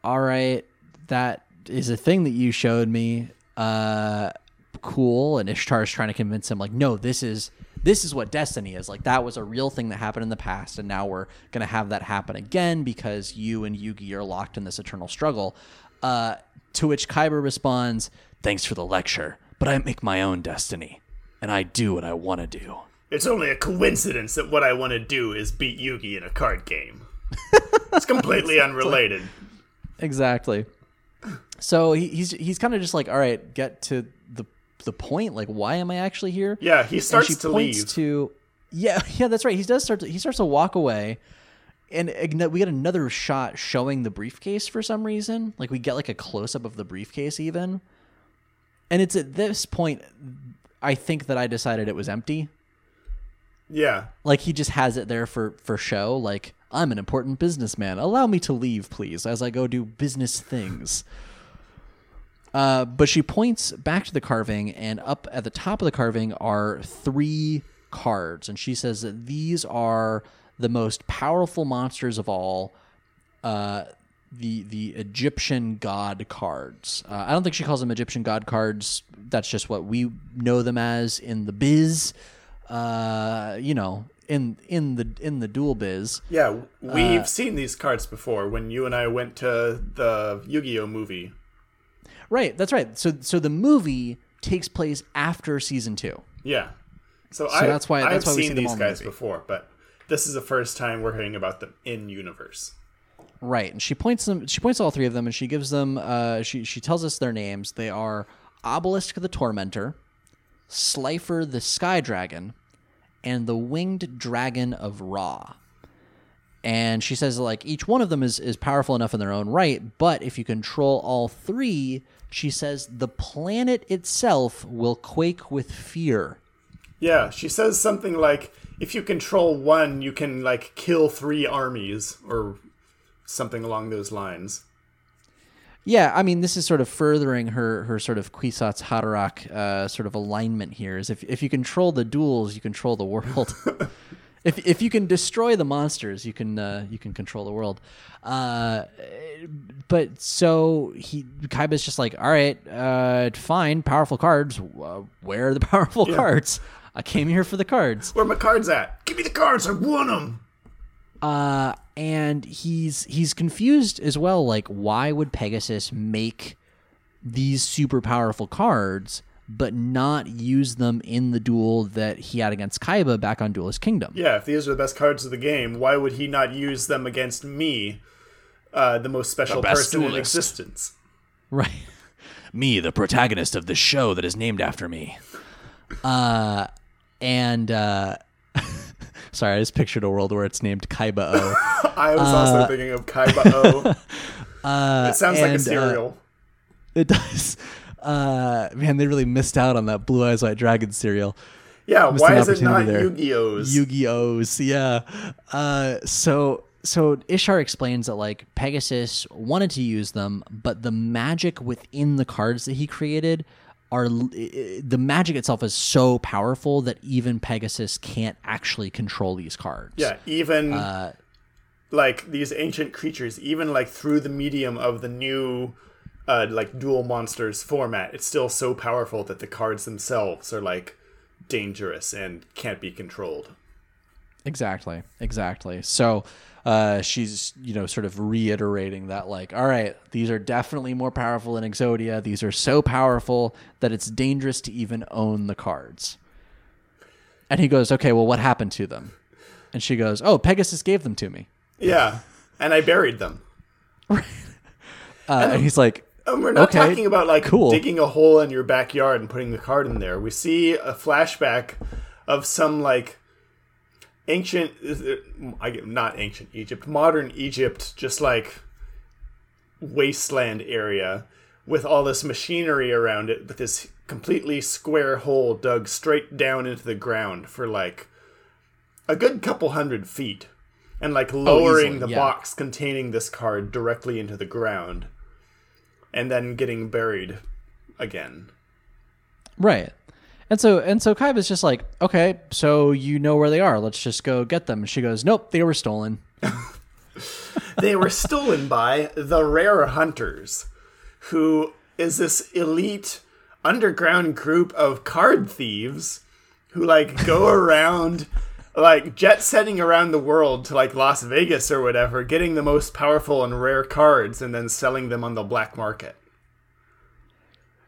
S1: all right, that is a thing that you showed me. Uh, cool. And Ishtar is trying to convince him, like, no, this is this is what destiny is. Like that was a real thing that happened in the past, and now we're gonna have that happen again because you and Yugi are locked in this eternal struggle. Uh, to which Kaiba responds, "Thanks for the lecture, but I make my own destiny, and I do what I want to do."
S2: It's only a coincidence that what I want to do is beat Yugi in a card game. it's completely unrelated.
S1: Exactly. So he, he's he's kind of just like, all right, get to the the point. Like, why am I actually here?
S2: Yeah, he starts
S1: and she
S2: to
S1: points
S2: leave.
S1: to yeah yeah that's right he does start to, he starts to walk away and ign- we get another shot showing the briefcase for some reason like we get like a close-up of the briefcase even and it's at this point i think that i decided it was empty.
S2: Yeah,
S1: like he just has it there for for show. Like i'm an important businessman. Allow me to leave please as i go do business things. Uh, but she points back to the carving and up at the top of the carving are three cards. And she says that these are the most powerful monsters of all. Uh, the the Egyptian god cards. Uh, I don't think she calls them Egyptian god cards. That's just what we know them as in the biz. Uh, you know, in in the in the duel biz.
S2: yeah. We've
S1: Uh,
S2: seen these cards before when you and I went to the Yu-Gi-Oh movie.
S1: Right, that's right. So so the movie takes place after season two.
S2: Yeah. So, I,
S1: that's why- that's
S2: I've
S1: why
S2: seen
S1: them
S2: these
S1: in the
S2: guys before, but this is the first time we're hearing about them in universe.
S1: Right, and she points them. She points all three of them, and she gives them. Uh, she she tells us their names. They are Obelisk the Tormentor, Slifer the Sky Dragon, and the Winged Dragon of Ra. And she says like each one of them is is powerful enough in their own right, but if you control all three, she says the planet itself will quake with fear.
S2: Yeah, she says something like, "If you control one, you can like kill three armies," or something along those lines.
S1: Yeah, I mean, this is sort of furthering her her sort of Kwisatz Haderach uh, sort of alignment here. Is if if you control the duels, you control the world. if if you can destroy the monsters, you can uh, you can control the world. Uh, but so he Kaiba's just like, all right, uh, fine, powerful cards. Uh, where are the powerful cards? I came here for the cards.
S2: Where are my cards at? Give me the cards. I want them.
S1: uh, and he's he's confused as well. Like, why would Pegasus make these super powerful cards, but not use them in the duel that he had against Kaiba back on Duelist Kingdom?
S2: Yeah, if these are the best cards of the game, why would he not use them against me, uh, the most special
S1: best
S2: person in existence?
S1: Right. Me, the protagonist of the show that is named after me. Uh, and uh, sorry, I just pictured a world where it's named Kaiba O.
S2: I was also thinking of Kaiba O. it sounds like a
S1: Uh, and, uh,
S2: cereal.
S1: It does. Uh, man, they really missed out on that Blue Eyes White Dragon cereal.
S2: yeah,
S1: missed
S2: why is it not
S1: there.
S2: Yu-Gi-Oh's?
S1: Yu-Gi-Oh's, yeah. Uh, so so Ishtar explains that like Pegasus wanted to use them, but the magic within the cards that he created are the magic itself is so powerful that even Pegasus can't actually control these cards.
S2: yeah, even
S1: Uh,
S2: like these ancient creatures, even like through the medium of the new uh, like duel monsters format, it's still so powerful that the cards themselves are like dangerous and can't be controlled.
S1: Exactly. Exactly. So uh, she's, you know, sort of reiterating that, like, all right, these are definitely more powerful than Exodia. These are so powerful that it's dangerous to even own the cards. And he goes, okay, well, what happened to them? And she goes, oh, Pegasus gave them to me.
S2: Yeah, and I buried them.
S1: Uh, and he's like,
S2: And we're not
S1: Okay,
S2: talking about like
S1: cool.
S2: digging a hole in your backyard and putting the card in there. We see a flashback of some like ancient, I get- not ancient Egypt, modern Egypt, just like wasteland area with all this machinery around it, with this completely square hole dug straight down into the ground for like a good couple hundred feet, and like oh, lowering
S1: easily,
S2: the
S1: yeah.
S2: box containing this card directly into the ground, and then getting buried again.
S1: Right. And so and so Kaiba's just like, okay, so you know where they are. Let's just go get them. And she goes, nope, they were stolen.
S2: they were stolen by the Rare Hunters, who is this elite underground group of card thieves who like go around like jet setting around the world to like Las Vegas or whatever, getting the most powerful and rare cards and then selling them on the black market.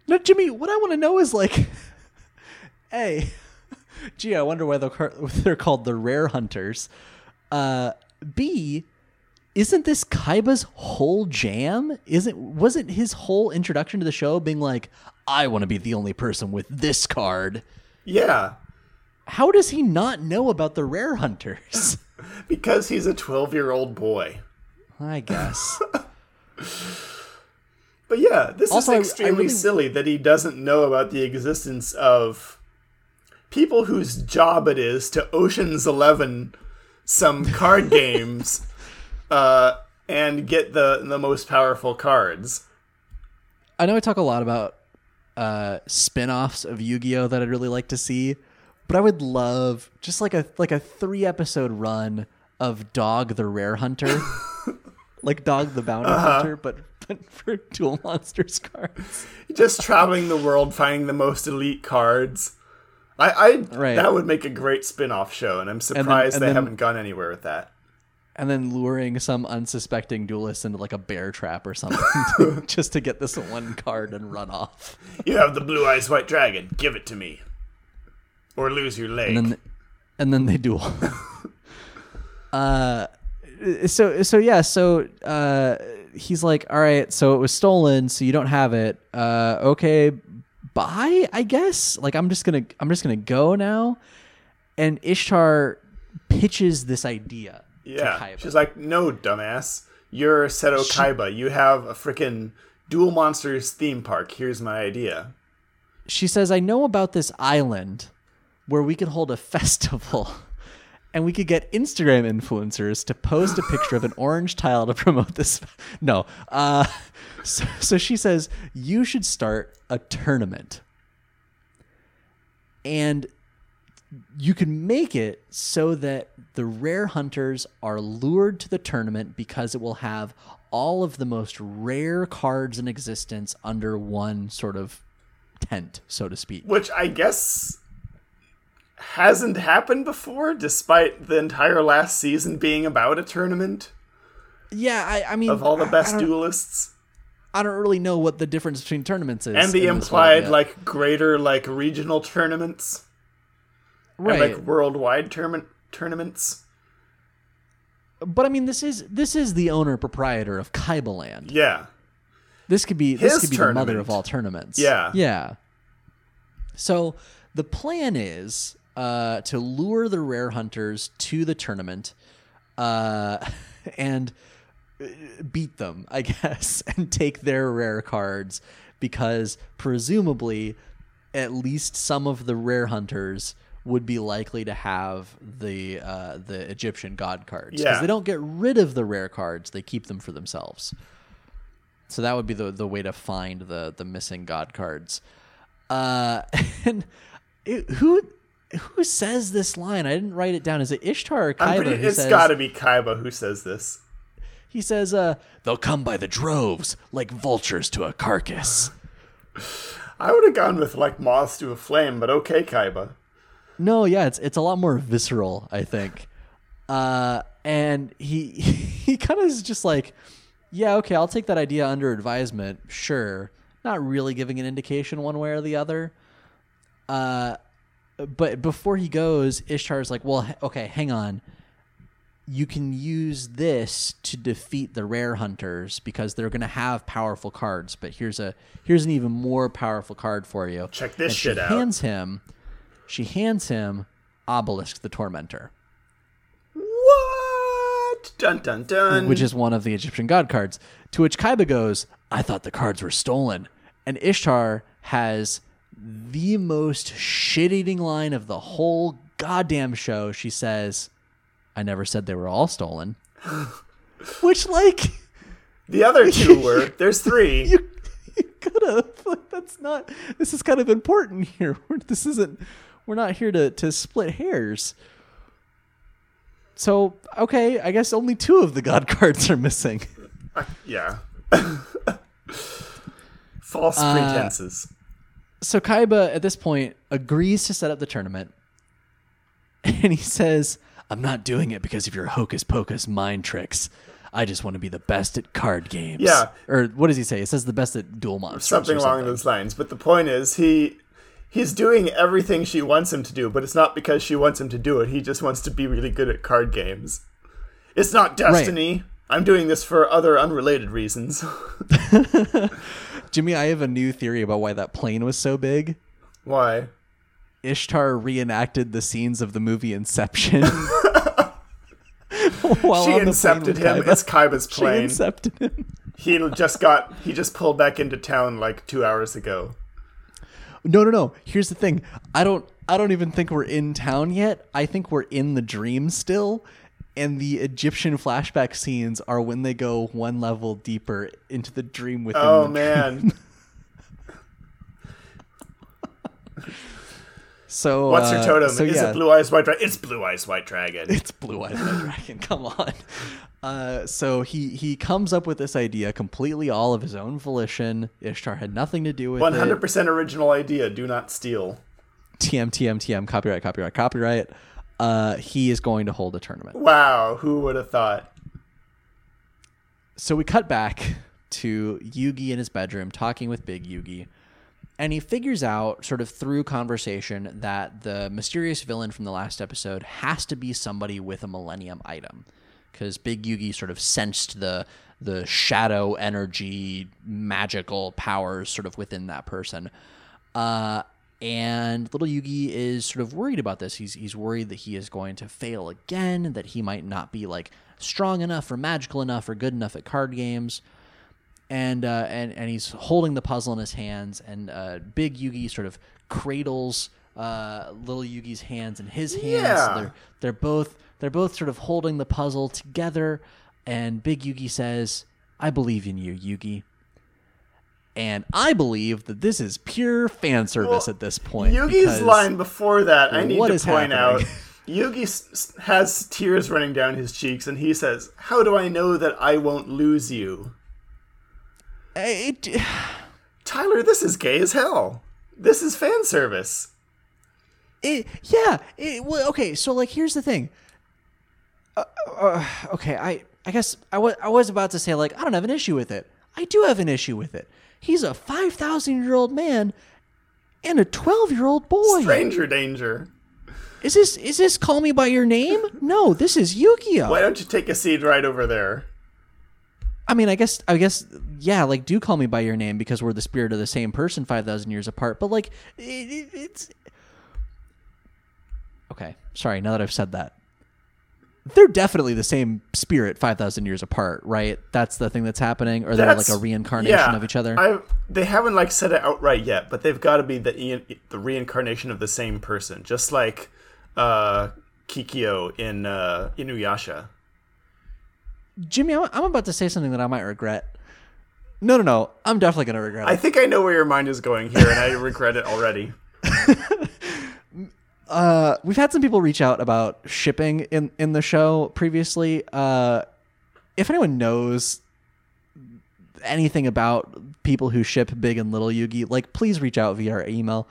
S1: Now, Jimmy, what I want to know is like, A, gee, I wonder why they're, called the Rare Hunters. Uh, B, isn't this Kaiba's whole jam? Isn't wasn't his whole introduction to the show being like, I want to be the only person with this card?
S2: Yeah,
S1: How does he not know about the Rare Hunters?
S2: because he's a 12-year-old boy.
S1: I guess.
S2: But yeah, this
S1: Also, I- I
S2: is extremely
S1: really-
S2: silly that he doesn't know about the existence of people whose job it is to Ocean's Eleven some card games uh, and get the the most powerful cards.
S1: I know I talk a lot about uh, spin-offs of Yu-Gi-Oh that I'd really like to see, but I would love just like a like a three episode run of Dog the Rare Hunter, like Dog the Bounty Hunter, but but for Duel Monsters cards.
S2: Just traveling the world, finding the most elite cards. I, I
S1: Right.
S2: that would make a great spin-off show, and I'm surprised
S1: and
S2: they
S1: then-
S2: haven't gone anywhere with that.
S1: And then luring some unsuspecting duelist into like a bear trap or something, just to get this one card and run off.
S2: You have the blue eyes white dragon. Give it to me, or lose your leg.
S1: and then and then they duel. uh, so so yeah, so uh, he's like, all right, so it was stolen, so you don't have it. Uh, okay, bye, I guess. Like I'm just gonna I'm just gonna go now. And Ishtar pitches this idea.
S2: Yeah.
S1: to Kaiba.
S2: She's like, no, dumbass. You're Seto Kaiba. You have a freaking Duel Monsters theme park. Here's my idea.
S1: she says, I know about this island where we could hold a festival and we could get Instagram influencers to post a picture of an orange tile to promote this. No. Uh, so, so she says, you should start a tournament. And you can make it so that the rare hunters are lured to the tournament because it will have all of the most rare cards in existence under one sort of tent, so to speak.
S2: Which I guess hasn't happened before, despite the entire last season being about a tournament
S1: Yeah, I, I mean,
S2: of all the best
S1: I don't,
S2: duelists.
S1: I don't really know what the difference between tournaments is.
S2: And the
S1: world
S2: implied, like, greater, like, regional tournaments.
S1: right.
S2: And, like, worldwide tournament tournaments.
S1: but I mean, this is this is the owner proprietor of Kaiba Land.
S2: Yeah.
S1: This could be this could be the mother of all tournaments.
S2: Yeah.
S1: Yeah. So the plan is uh, to lure the rare hunters to the tournament uh, and uh, beat them, I guess, and take their rare cards because presumably at least some of the rare hunters would be likely to have the uh, the Egyptian god cards because
S2: Yeah.
S1: they don't get rid of the rare cards; they keep them for themselves. So that would be the the way to find the the missing god cards. Uh, and it, who who says this line? I didn't write it down. Is it Ishtar or Kaiba
S2: pretty, it's
S1: says?
S2: got to be Kaiba who says this.
S1: He says, uh, "They'll come by the droves, like vultures to a carcass."
S2: I would have gone with, like, moths to a flame, but okay, Kaiba.
S1: No, yeah, it's it's a lot more visceral, I think. Uh, and he he kind of is just like, yeah, okay, I'll take that idea under advisement, sure. Not really giving an indication one way or the other. Uh, but before he goes, Ishtar's like, well, okay, hang on. You can use this to defeat the rare hunters because they're going to have powerful cards. But here's a here's an even more powerful card for you.
S2: Check this
S1: And
S2: shit
S1: she
S2: out.
S1: Hands him, she hands him Obelisk the Tormentor.
S2: What? Dun dun dun.
S1: which is one of the Egyptian god cards. To which Kaiba goes, I thought the cards were stolen. And Ishtar has the most shit eating line of the whole goddamn show. She says, I never said they were all stolen. which, like,
S2: the other two were. There's three.
S1: you, you could have. Like, that's not. This is kind of important here. This isn't. We're not here to, to split hairs. So, okay, I guess only two of the god cards are missing.
S2: Yeah. False
S1: Uh,
S2: pretenses.
S1: So Kaiba at this point agrees to set up the tournament, and he says, "I'm not doing it because of your hocus pocus mind tricks. I just want to be the best at card games."
S2: Yeah.
S1: Or what does he say? It says the best at duel monsters.
S2: something along those lines. But the point is, he he's doing everything she wants him to do, but it's not because she wants him to do it. He just wants to be really good at card games. It's not destiny. I'm doing this for other unrelated reasons.
S1: Jimmy, I have a new theory about why that plane was so big.
S2: Why?
S1: Ishtar reenacted the scenes of the movie Inception. While
S2: she incepted him.
S1: Kaiba.
S2: It's Kaiba's plane.
S1: She incepted him.
S2: he just got he just pulled back into town like two hours ago.
S1: No, no, no. Here's the thing. I don't I don't even think we're in town yet. I think we're in the dream still. And the Egyptian flashback scenes are when they go one level deeper into the dream within
S2: Oh man.
S1: So
S2: What's your
S1: uh,
S2: totem?
S1: So
S2: Is
S1: yeah,
S2: it blue eyes white dragon? It's blue eyes white dragon.
S1: It's blue eyes white dragon. Come on. Uh, so he he comes up with this idea completely all of his own volition. Ishtar had nothing to do with
S2: One
S1: it.
S2: hundred percent original idea. Do not steal.
S1: TM TM TM copyright copyright copyright. Uh, he is going to hold a tournament.
S2: Wow, who would have thought?
S1: So we cut back to Yugi in his bedroom talking with Big Yugi. And he figures out, sort of through conversation, that the mysterious villain from the last episode has to be somebody with a Millennium item. Because Big Yugi sort of sensed the the shadow energy, magical powers sort of within that person. Uh, and little Yugi is sort of worried about this. He's he's worried that he is going to fail again, that he might not be like strong enough or magical enough or good enough at card games. And uh, and and he's holding the puzzle in his hands, and uh, Big Yugi sort of cradles uh, little Yugi's hands in his hands.
S2: Yeah.
S1: They're they're both they're both sort of holding the puzzle together, and Big Yugi says, "I believe in you, Yugi." And I believe that this is pure fan service
S2: Well,
S1: at this point.
S2: Yugi's line before that, I need to point out. Yugi has tears running down his cheeks, and he says, "How do I know that I won't lose you,
S1: It,
S2: Tyler? This is gay as hell. This is fan service."
S1: it, yeah. It, well, okay, so like, here's the thing. Uh, uh, okay, I, I guess I was, I was about to say like, I don't have an issue with it. I do have an issue with it. He's a five thousand year old man and a twelve year old boy.
S2: Stranger danger.
S1: Is this is this Call Me by Your Name? No, this is Yu-Gi-Oh.
S2: Why don't you take a seat right over there?
S1: I mean, I guess, I guess, yeah. Like, do call me by your name because we're the spirit of the same person, five thousand years apart. But like, it, it, it's okay. Sorry. Now that I've said that, they're definitely the same spirit, five thousand years apart, right? That's the thing that's happening, or they're like a reincarnation
S2: yeah,
S1: of each other.
S2: I, they haven't like said it outright yet, but they've got to be the the reincarnation of the same person, just like uh, Kikyo in uh, Inuyasha.
S1: Jimmy, I'm, I'm about to say something that I might regret. No, no, no. I'm definitely gonna regret it.
S2: I think I know where your mind is going here, and I regret it already.
S1: uh, we've had some people reach out about shipping in in the show previously. Uh, if anyone knows anything about people who ship big and little Yugi, like please reach out via our email.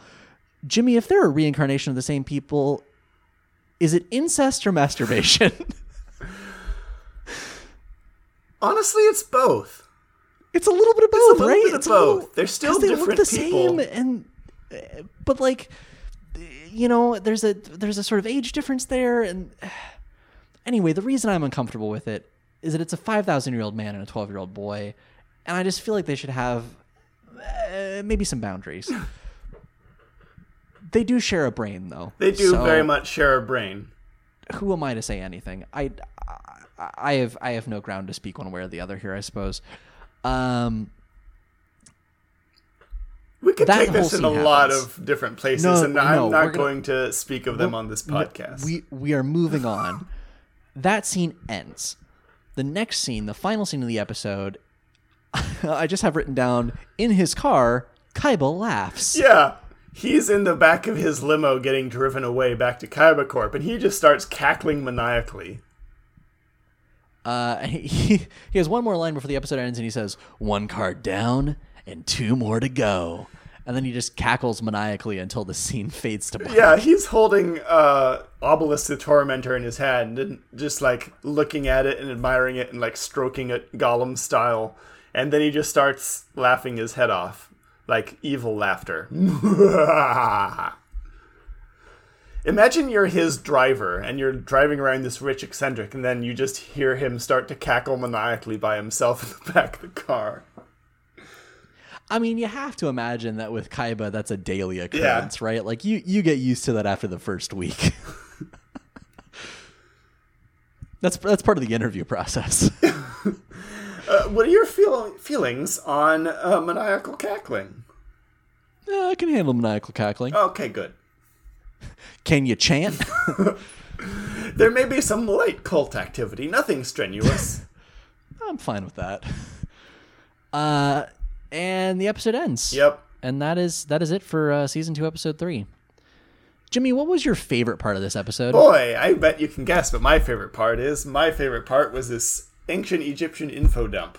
S1: Jimmy, if they're a reincarnation of the same people, is it incest or masturbation?
S2: Honestly, it's both.
S1: it's a little bit of both,
S2: It's a little
S1: right?
S2: bit of
S1: It's a little-
S2: both. They're still
S1: 'cause they
S2: different
S1: look the
S2: people.
S1: same, and uh, but like you know, there's a there's a sort of age difference there, and anyway, the reason I'm uncomfortable with it is that it's a five thousand year old man and a twelve year old boy, and I just feel like they should have uh, maybe some boundaries. they do share a brain, though.
S2: They do
S1: so
S2: very much share a brain.
S1: Who am I to say anything? I I have I have no ground to speak one way or the other here. I suppose. Um,
S2: We could
S1: That
S2: take this in a lot of different places,
S1: No,
S2: and
S1: no,
S2: I'm not
S1: gonna-
S2: going to speak of them on this podcast.
S1: We we are moving on. that scene ends. The next scene, the final scene of the episode, I just have written down in his car. Kaiba laughs.
S2: yeah, he's in the back of his limo getting driven away back to Kaiba Corp, and he just starts cackling maniacally.
S1: Uh, he he has one more line before the episode ends, and he says, "One card down and two more to go." And then he just cackles maniacally until the scene fades to black.
S2: Yeah, he's holding uh, Obelisk the Tormentor in his hand and just like looking at it and admiring it and like stroking it Gollum style. And then he just starts laughing his head off, like evil laughter. Imagine you're his driver and you're driving around this rich eccentric, and then you just hear him start to cackle maniacally by himself in the back of the car.
S1: I mean, you have to imagine that with Kaiba, that's a daily occurrence, right? Like you you get used to that after the first week. that's that's part of the interview process.
S2: Uh, what are your feel- feelings on uh, maniacal cackling?
S1: Yeah, I can handle maniacal cackling.
S2: Okay, good.
S1: Can you chant?
S2: There may be some light cult activity, nothing strenuous.
S1: I'm fine with that. Uh, and the episode ends.
S2: yep.
S1: And that is that is it for uh, season two, episode three. Jimmy, what was your favorite part of this episode?
S2: Boy, I bet you can guess but my favorite part is. My favorite part was this ancient Egyptian info dump.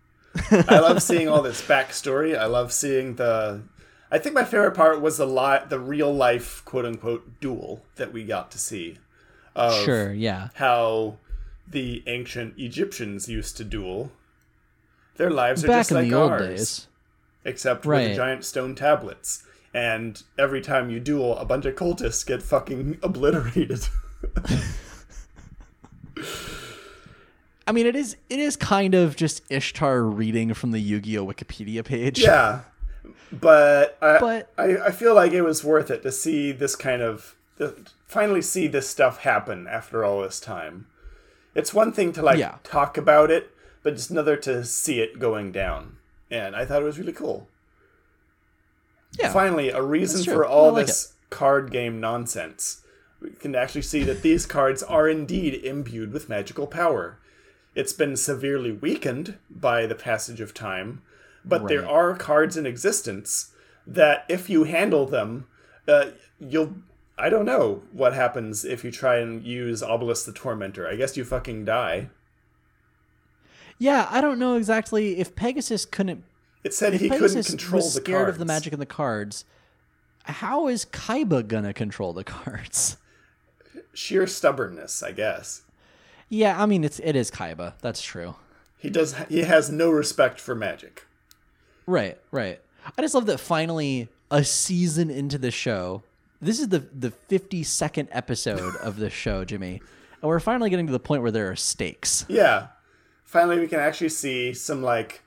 S2: I love seeing all this backstory. I love seeing the. I think my favorite part was the li- the real life quote unquote duel that we got to see. Of
S1: Sure, yeah.
S2: How the ancient Egyptians used to duel. Their lives are
S1: Back
S2: just
S1: in
S2: like
S1: the old
S2: ours.
S1: days.
S2: except with the giant stone tablets. And every time you duel, a bunch of cultists get fucking obliterated.
S1: I mean, it is it is kind of just Ishtar reading from the Yu-Gi-Oh Wikipedia page.
S2: yeah, but I,
S1: But-
S2: I I feel like it was worth it to see this kind of finally see this stuff happen after all this time. It's one thing to like
S1: Yeah.
S2: talk about it, but it's another to see it going down. And I thought it was really cool.
S1: Yeah.
S2: Finally, a reason for all
S1: like
S2: this card game nonsense. We can actually see that these cards are indeed imbued with magical power. It's been severely weakened by the passage of time, but there are cards in existence that, if you handle them, uh, you'll. I don't know what happens if you try and use Obelisk the Tormentor. I guess you fucking die.
S1: Yeah, I don't know exactly if Pegasus couldn't
S2: It said he
S1: Pegasus
S2: couldn't control
S1: was
S2: the
S1: scared
S2: cards.
S1: of the magic in the cards. How is Kaiba gonna control the cards?
S2: Sheer stubbornness, I guess.
S1: Yeah, I mean it's it is Kaiba. That's true.
S2: He does. He has no respect for magic.
S1: Right, right. I just love that finally a season into the show. This is the the 52nd episode of the show, Jimmy. And we're finally getting to the point where there are stakes.
S2: Yeah. Finally, we can actually see some like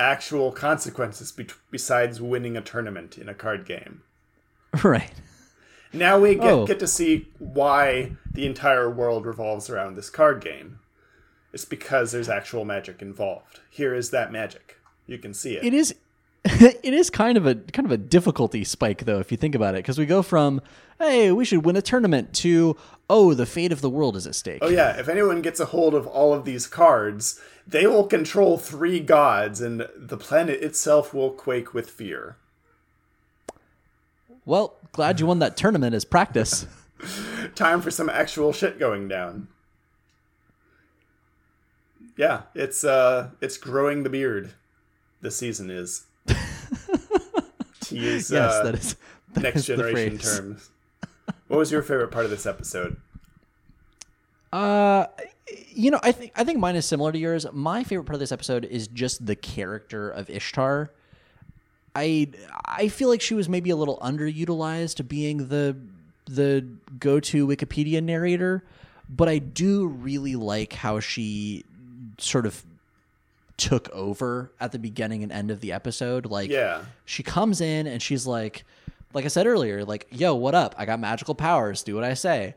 S2: actual consequences be- besides winning a tournament in a card game.
S1: right.
S2: Now we get,
S1: Oh.
S2: get to see why the entire world revolves around this card game. It's because there's actual magic involved. Here is that magic. You can see it.
S1: It is it is kind of a kind of a difficulty spike though if you think about it because we go from hey, we should win a tournament to oh, the fate of the world is at stake.
S2: Oh yeah, if anyone gets a hold of all of these cards, they will control three gods and the planet itself will quake with fear.
S1: Well, glad you won that tournament as practice.
S2: time for some actual shit going down. Yeah, it's uh it's growing the beard. This season is. to use
S1: yes,
S2: uh,
S1: that is that
S2: next
S1: is
S2: generation terms. What was your favorite part of this episode?
S1: Uh, you know, I think I think mine is similar to yours. My favorite part of this episode is just the character of Ishtar. I I feel like she was maybe a little underutilized being the the go-to Wikipedia narrator, but I do really like how she sort of took over at the beginning and end of the episode. Like
S2: Yeah.
S1: she comes in and she's like like i said earlier like yo what up i got magical powers do what i say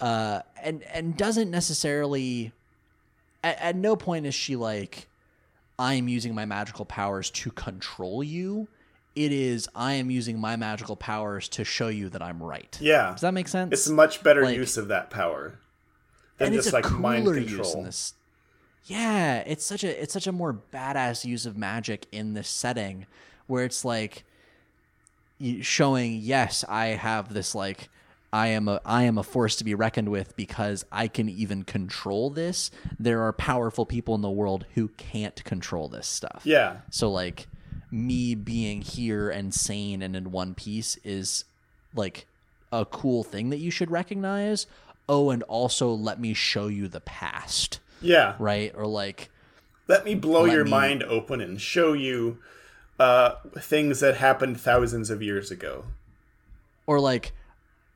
S1: uh and and doesn't necessarily at, at no point is she like, I am using my magical powers to control you. It is I am using my magical powers to show you that I'm right.
S2: Yeah.
S1: Does that make sense?
S2: It's a much better
S1: Like-
S2: use of that power than just like mind control.
S1: this. Yeah, it's such a it's such a more badass use of magic in this setting, where it's like showing yes, I have this like I am a I am a force to be reckoned with because I can even control this. There are powerful people in the world who can't control this stuff.
S2: Yeah.
S1: So like me being here and sane and in one piece is like a cool thing that you should recognize. Oh, and also let me show you the past,
S2: Yeah.
S1: right? Or like
S2: Let me blow
S1: Let
S2: your
S1: me-
S2: mind open and show you uh, things that happened thousands of years ago.
S1: or like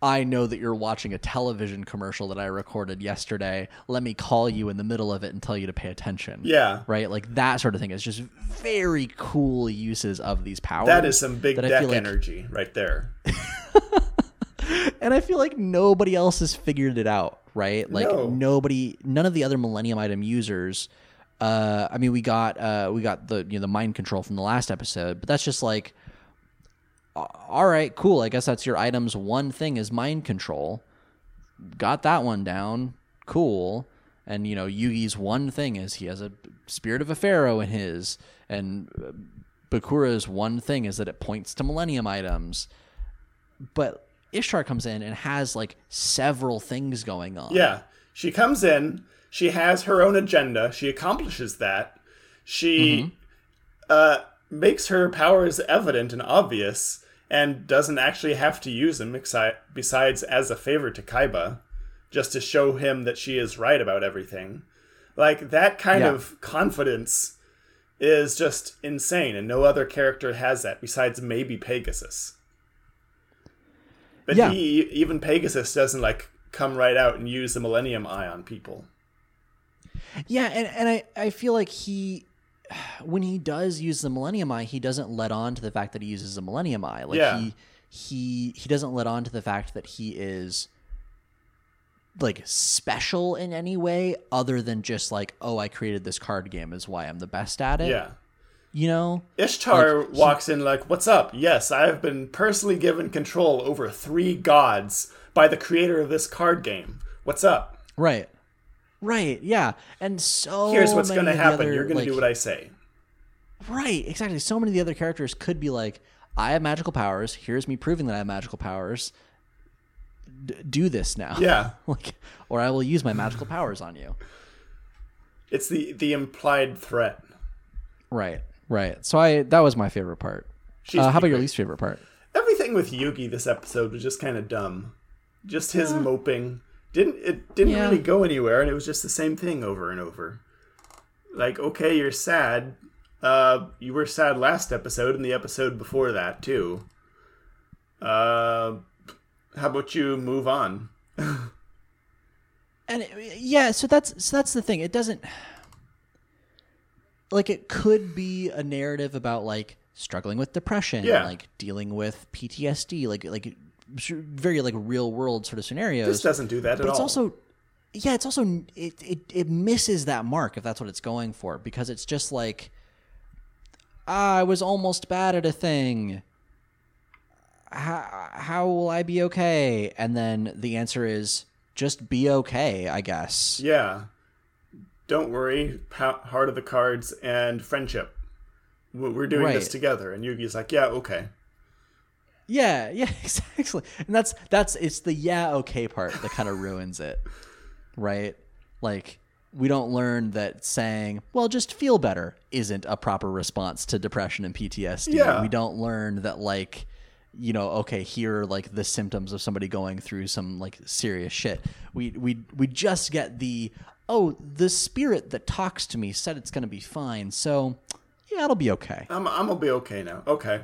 S1: I know that you're watching a television commercial that I recorded yesterday. Let me call you in the middle of it and tell you to pay attention.
S2: Yeah.
S1: Right? Like that sort of thing is just very cool uses of these powers.
S2: That is some big deck
S1: like-
S2: energy right there.
S1: and I feel like nobody else has figured it out, right? Like
S2: No.
S1: nobody, none of the other Millennium Item users. Uh, I mean, we got uh, we got the you know the mind control from the last episode, but that's just like, all right, cool. I guess that's your item's one thing is mind control. Got that one down, cool. And you know, Yugi's one thing is he has a spirit of a pharaoh in his, and uh, Bakura's one thing is that it points to Millennium items but Ishtar comes in and has like several things going on.
S2: Yeah. She comes in, she has her own agenda, she accomplishes that. She uh, makes her powers evident and obvious and doesn't actually have to use them exi- besides as a favor to Kaiba, just to show him that she is right about everything. Like that kind
S1: Yeah.
S2: of confidence is just insane, and no other character has that besides maybe Pegasus. But
S1: Yeah.
S2: he even Pegasus doesn't like come right out and use the Millennium Eye on people.
S1: Yeah, and, and I, I feel like he when he does use the Millennium Eye, he doesn't let on to the fact that he uses the Millennium Eye. Like
S2: Yeah.
S1: he he he doesn't let on to the fact that he is like special in any way other than just like, oh, I created this card game is why I'm the best at it.
S2: Yeah.
S1: You know?
S2: Ishtar
S1: Like, he-
S2: walks in like, "What's up? Yes, I have been personally given control over three gods by the creator of this card game. What's up?
S1: Right. Right, yeah. And so
S2: Here's what's going to happen.
S1: other,
S2: You're going
S1: like-
S2: to do what I say."
S1: Right, exactly. So many of the other characters could be like, I have magical powers. Here's me proving that I have magical powers. D- do this now.
S2: Yeah.
S1: like, or I will use my magical powers on you.
S2: It's the the implied threat.
S1: Right, right. So I that was my favorite part. Uh, how about your least favorite part?
S2: Everything with Yugi this episode was just kind of dumb. Just his moping didn't it didn't
S1: Yeah.
S2: really go anywhere, and it was just the same thing over and over. Like, okay, you're sad. Uh, you were sad last episode and the episode before that too. Uh, how about you move on?
S1: And it- yeah, so that's so that's the thing. It doesn't like it could be a narrative about like struggling with depression,
S2: Yeah.
S1: like dealing with PTSD, like like very like real world sort of scenarios.
S2: This doesn't do that at
S1: but it's
S2: all.
S1: also yeah it's also it, it it misses that mark if that's what it's going for because it's just like "Ah, i was almost bad at a thing how, how will i be okay and then the answer is just be okay i guess
S2: yeah. Don't worry. Heart of the cards and friendship. We- We're doing this together, and Yugi's like, yeah, okay.
S1: Yeah yeah exactly and that's that's it's the yeah okay part that kind of ruins it right like we don't learn that saying well just feel better isn't a proper response to depression and ptsd
S2: Yeah.
S1: we don't learn that like you know okay here are like the symptoms of somebody going through some like serious shit we we we just get the oh the spirit that talks to me said it's going to be fine so yeah it'll be okay
S2: I'm I'm gonna be okay now. Okay.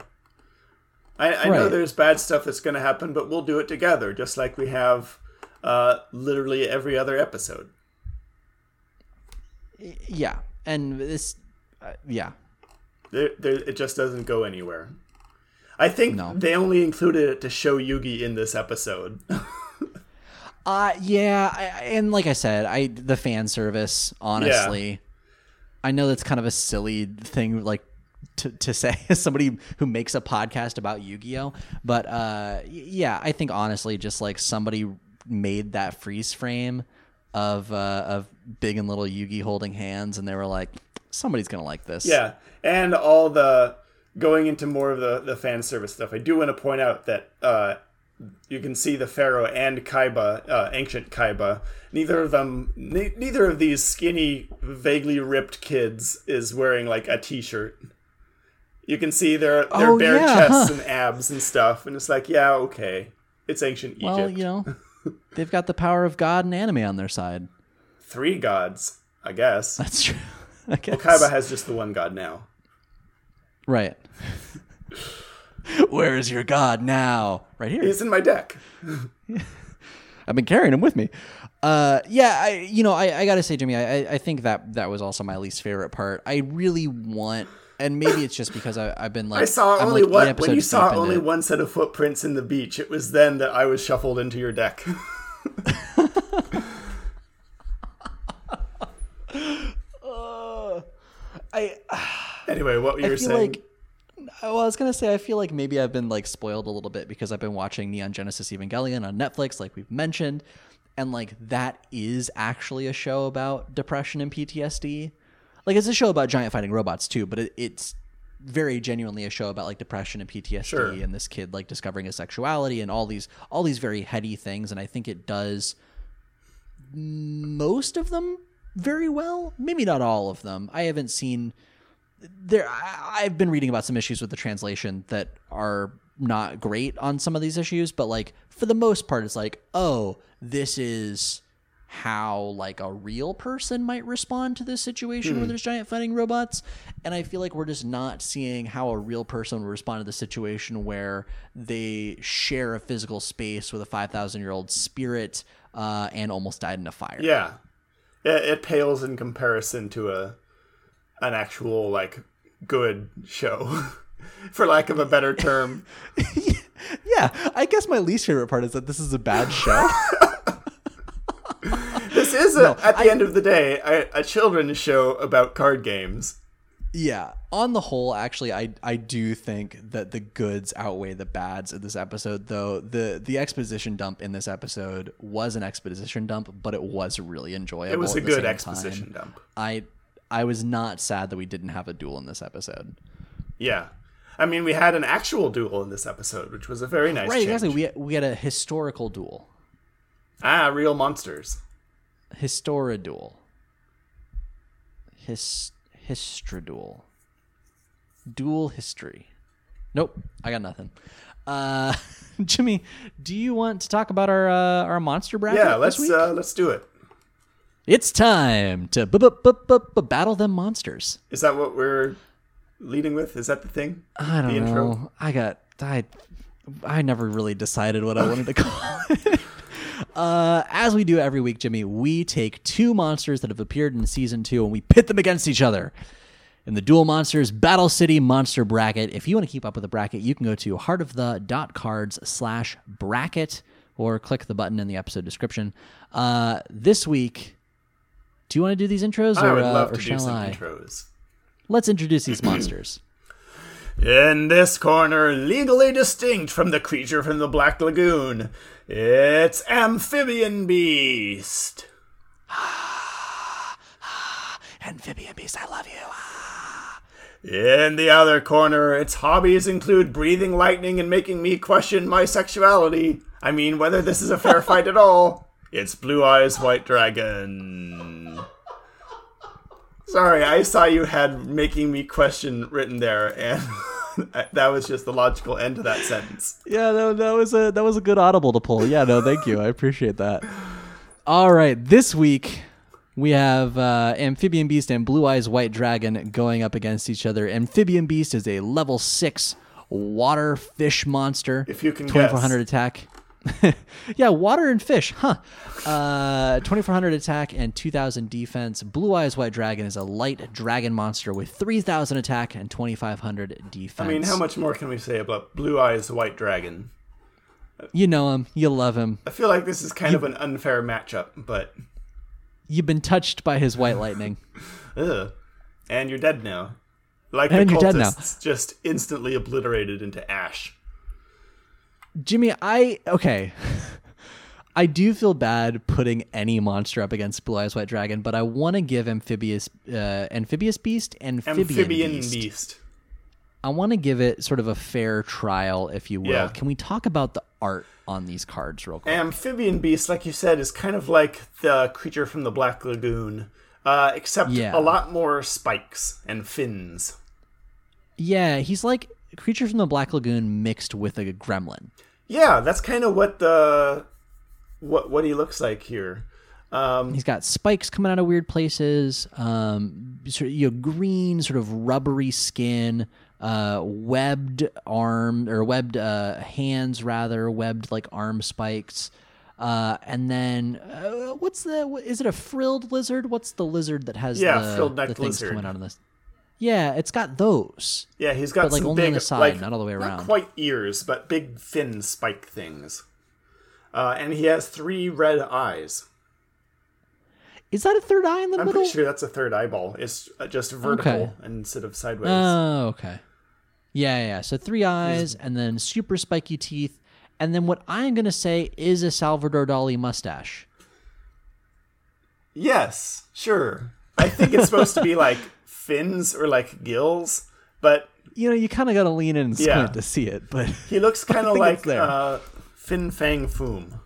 S2: I, I know there's bad stuff that's gonna happen, but we'll do it together, just like we have uh, literally every other episode.
S1: yeah and this uh, yeah
S2: There, there, it just doesn't go anywhere. I think
S1: No.
S2: they only included it to show Yugi in this episode.
S1: Uh yeah, I, and like I said, I the fan service. Honestly, I know that's kind of a silly thing, like to to say as somebody who makes a podcast about Yu-Gi-Oh. But uh, yeah, I think honestly, just like somebody made that freeze frame of uh, of big and little Yugi holding hands, and they were like, somebody's gonna like this.
S2: Yeah, and all the going into more of the the fan service stuff. I do want to point out that uh, you can see the pharaoh and Kaiba, uh, ancient Kaiba. Neither of them, ne- neither of these skinny, vaguely ripped kids is wearing like a t-shirt. You can see their their
S1: Oh,
S2: bare
S1: yeah,
S2: chests
S1: huh.
S2: and abs and stuff, and it's like, yeah, okay, it's ancient Egypt.
S1: Well, you know, they've got the power of God and anime on their side.
S2: Three gods, I guess.
S1: That's true. I guess.
S2: Kaiba has just the one god now.
S1: Right. Where is your God now? Right here.
S2: He's in my deck.
S1: I've been carrying him with me. Uh, yeah, I, you know, I, I gotta say, Jimmy, I, I- I think that that was also my least favorite part. I really want, and maybe it's just because I, I've been like,
S2: I saw
S1: I'm
S2: only
S1: like
S2: one. When you saw only
S1: it.
S2: one set of footprints in the beach, it was then that I was shuffled into your deck.
S1: I,
S2: anyway, what you
S1: I
S2: were saying?
S1: like. Well, I was gonna say I feel like maybe I've been like spoiled a little bit because I've been watching Neon Genesis Evangelion on Netflix, like we've mentioned, and like that is actually a show about depression and PTSD. Like it's a show about giant fighting robots too, but it, it's very genuinely a show about like depression and PTSD
S2: Sure.
S1: and this kid like discovering his sexuality and all these all these very heady things. And I think it does most of them very well. Maybe not all of them. I haven't seen there I- I've been reading about some issues with the translation that are not great on some of these issues, but like for the most part it's like, "Oh, this is how like a real person might respond to this situation where there's giant fighting robots." And I feel like we're just not seeing how a real person would respond to the situation where they share a physical space with a 5,000-year-old spirit uh, and almost died in a fire.
S2: yeah, it, it pales in comparison to a an actual like good show, for lack of a better term.
S1: Yeah, I guess my least favorite part is that this is a bad show.
S2: This is a, at the end of the day a, a children's show about card games.
S1: yeah, on the whole, actually, I I do think that the goods outweigh the bads in this episode. Though the the exposition dump in this episode was an exposition dump, but it was really enjoyable.
S2: It was a good exposition
S1: time.
S2: dump.
S1: I I was not sad that we didn't have a duel in this episode.
S2: Yeah. I mean, we had an actual duel in this episode, which was a very nice
S1: Right,
S2: change.
S1: exactly. We we had a historical duel,
S2: ah, real monsters.
S1: Histora duel, his Histra duel, dual history. Nope, I got nothing. Uh, Jimmy, do you want to talk about our uh, our monster bracket?
S2: Yeah, let's uh, let's do it.
S1: It's time to bu- bu- bu- bu- battle them monsters.
S2: Is that what we're leading with? Is that the thing?
S1: I don't
S2: the
S1: know.
S2: intro?
S1: I got I I never really decided what I wanted to call it. Uh, as we do every week, Jimmy, we take two monsters that have appeared in season two and we pit them against each other. In the Duel Monsters Battle City Monster Bracket. If you want to keep up with the bracket, you can go to heartofthe.cards slash bracket or click the button in the episode description. Uh, this week, do you want to do these intros
S2: I
S1: or,
S2: would
S1: uh,
S2: love
S1: or
S2: to do
S1: shall
S2: some
S1: I?
S2: intros.
S1: Let's introduce these monsters.
S2: In this corner, legally distinct from the creature from the Black Lagoon, it's Amphibian Beast.
S1: Amphibian Beast, I love you.
S2: In the other corner, its hobbies include breathing lightning and making me question my sexuality. I mean, whether this is a fair fight at all. It's Blue Eyes White Dragon. Sorry, I saw you had making me question written there, and that was just the logical end to that sentence.
S1: Yeah, no, that was a that was a good audible to pull. Yeah, no, thank you. I appreciate that. All right, this week we have uh, Amphibian Beast and Blue Eyes White Dragon going up against each other. Amphibian Beast is a level six water fish monster.
S2: If you can
S1: 2400 attack. yeah, water and fish, huh? Uh, 2400 attack and 2000 defense. Blue Eyes White Dragon is a light dragon monster with 3000 attack and 2500 defense.
S2: I mean, how much more can we say about Blue Eyes White Dragon?
S1: You know him. You love him.
S2: I feel like this is kind of an unfair matchup, but
S1: You've been touched by his white lightning.
S2: ugh. and you're dead now. Like
S1: And
S2: the
S1: you're dead now.
S2: cultists, just instantly obliterated into ash.
S1: Jimmy, I okay. I do feel bad putting any monster up against Blue Eyes White Dragon, but I want to give Amphibious, uh, Amphibious Beast, and Amphibian,
S2: Amphibian
S1: Beast.
S2: beast.
S1: I want to give it sort of a fair trial, if you will.
S2: Yeah.
S1: Can we talk about the art on these cards real quick?
S2: Amphibian beast, like you said, is kind of like the creature from the Black Lagoon, uh, except
S1: Yeah.
S2: a lot more spikes and fins.
S1: yeah, he's like creature from the Black Lagoon mixed with a gremlin.
S2: Yeah, that's kind of what the what what he looks like here. Um,
S1: He's got spikes coming out of weird places. Um, sort of, you know, green, sort of rubbery skin, uh, webbed arm or webbed uh, hands, rather webbed like arm spikes. Uh, and then uh, what's the? Is it a frilled lizard? What's the lizard that has
S2: Yeah,
S1: the,
S2: frilled-necked
S1: the things
S2: lizard.
S1: coming out of this? Yeah, it's got those.
S2: yeah, he's got
S1: But, like,
S2: some
S1: only on the side,
S2: like,
S1: not all the way around.
S2: Not quite ears, but big fin spike things. Uh, and he has three red eyes.
S1: Is that a third eye in the middle?
S2: I'm pretty sure that's a third eyeball. It's uh, just vertical
S1: Okay.
S2: instead of sideways.
S1: Oh, okay. Yeah, yeah. So three eyes, and then super spiky teeth, and then what I'm gonna say is a Salvador Dali mustache.
S2: yes, sure. I think it's supposed to be like fins or like gills, but
S1: You know, you kind of gotta lean in and squint
S2: Yeah.
S1: to see it, but
S2: he looks kind of like
S1: there.
S2: uh, Fin Fang Foom.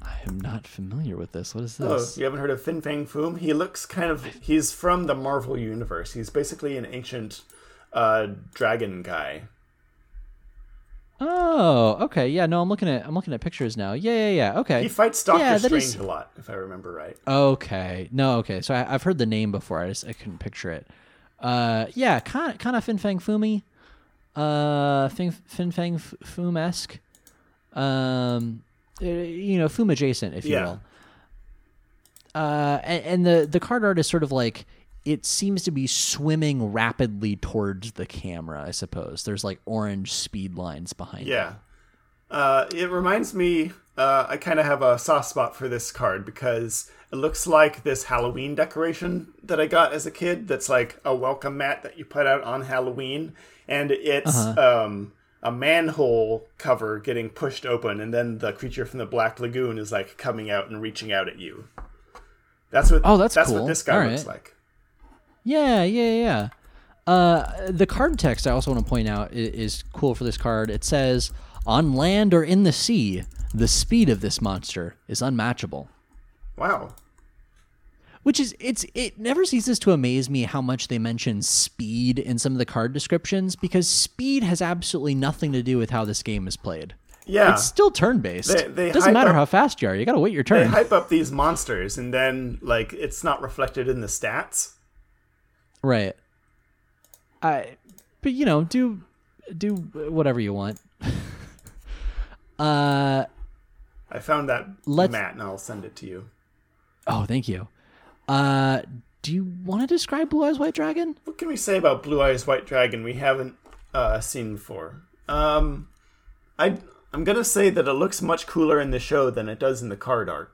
S1: I am not familiar with this. What is
S2: Oh,
S1: this?
S2: you haven't heard of Fin Fang Foom? He looks kind of. He's from the Marvel universe. He's basically an ancient uh, dragon guy.
S1: Oh, okay. Yeah, no, I'm looking at I'm looking at pictures now. Yeah, yeah, yeah. Okay.
S2: He fights Doctor
S1: Yeah,
S2: Strange
S1: is-
S2: a lot, if I remember right.
S1: Okay. No, okay. So I, I've heard the name before. I just I couldn't picture it. Uh, yeah, kind of kind of Fin Fang Fumi, uh, Fin Fin Fang Foom esque, um, uh, you know, Foom adjacent, if you
S2: Yeah.
S1: will. Uh, and, and the the card art is sort of like it seems to be swimming rapidly towards the camera. I suppose there's like orange speed lines behind. it.
S2: Yeah. Uh, it reminds me, uh, I kind of have a soft spot for this card because it looks like this Halloween decoration that I got as a kid that's like a welcome mat that you put out on Halloween. And it's
S1: Uh-huh.
S2: um, a manhole cover getting pushed open, and then the creature from the Black Lagoon is like coming out and reaching out at you. That's what.
S1: Oh, that's
S2: that's
S1: cool.
S2: what this guy
S1: All
S2: looks
S1: right.
S2: like.
S1: Yeah, yeah, yeah. Uh, the card text I also want to point out is, is cool for this card. It says, "On land or in the sea, the speed of this monster is unmatchable."
S2: Wow.
S1: Which is it's it never ceases to amaze me how much they mention speed in some of the card descriptions because speed has absolutely nothing to do with how this game is played.
S2: Yeah.
S1: It's still turn based.
S2: They
S1: Doesn't matter
S2: up-
S1: how fast you are. You got to wait your turn.
S2: they hype up these monsters, and then like it's not reflected in the stats.
S1: Right. I but you know, do do whatever you want. uh
S2: I found that
S1: Let's-
S2: mat, and I'll send it to you.
S1: oh, thank you. Uh do you want to describe Blue Eyes White Dragon?
S2: What can we say about Blue Eyes White Dragon we haven't uh, seen before? Um, I I'm gonna say that it looks much cooler in the show than it does in the card art.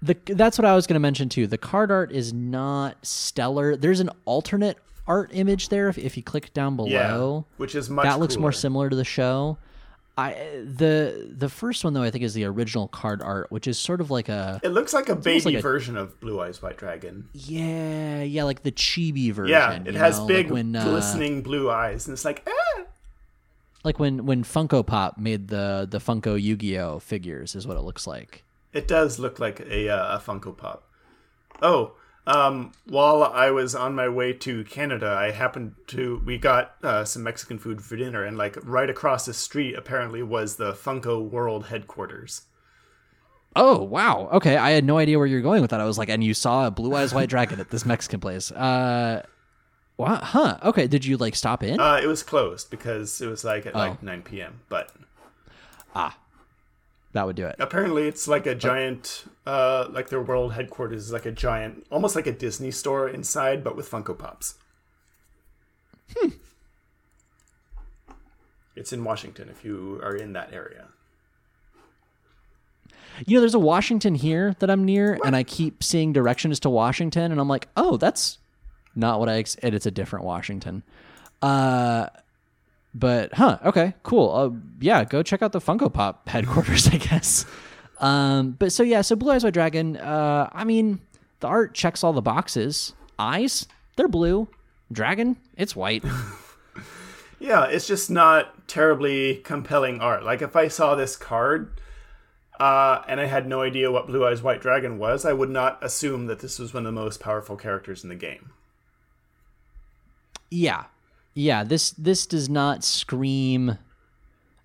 S1: The that's what I was going to mention too. The card art is not stellar. There's an alternate art image there if, if you click down below.
S2: which is much.
S1: that looks more similar to the show. I the the first one though I think is the original card art, which is sort of like a
S2: It looks like a baby
S1: like a-
S2: version of Blue Eyes White Dragon.
S1: yeah yeah like the chibi version.
S2: Yeah, it has
S1: know,
S2: big
S1: like when, uh,
S2: glistening blue eyes, and it's like, ah!
S1: like when when Funko Pop made the the Funko Yu-Gi-Oh figures is what it looks like.
S2: It does look like a, uh, a Funko Pop. Oh, um, while I was on my way to Canada, I happened to we got uh, some Mexican food for dinner, and like right across the street, apparently was the Funko World headquarters.
S1: Oh wow. Okay, I had no idea where you were going with that. I was like, and you saw a blue eyes white dragon at this Mexican place. Uh, wow. Huh. Okay. Did you like stop in?
S2: Uh, it was closed because it was like at
S1: Oh.
S2: like 9 p.m. But
S1: that would do it.
S2: apparently, it's like a giant, uh, like their world headquarters is like a giant, almost like a Disney store inside, but with Funko Pops. Hmm. It's in Washington if you are in that area.
S1: You know, there's a Washington here that I'm near, and I keep seeing directions to Washington, and I'm like, oh, that's not what I. Ex-, and it's a different Washington. Uh, but huh, okay, cool. Uh, yeah, go check out the Funko Pop headquarters, I guess. Um, but so yeah, so Blue Eyes White Dragon. Uh, I mean, the art checks all the boxes. Eyes, they're blue. Dragon, it's white.
S2: Yeah, it's just not terribly compelling art. Like if I saw this card uh, and I had no idea what Blue Eyes White Dragon was, I would not assume that this was one of the most powerful characters in the game.
S1: Yeah, yeah. This this does not scream.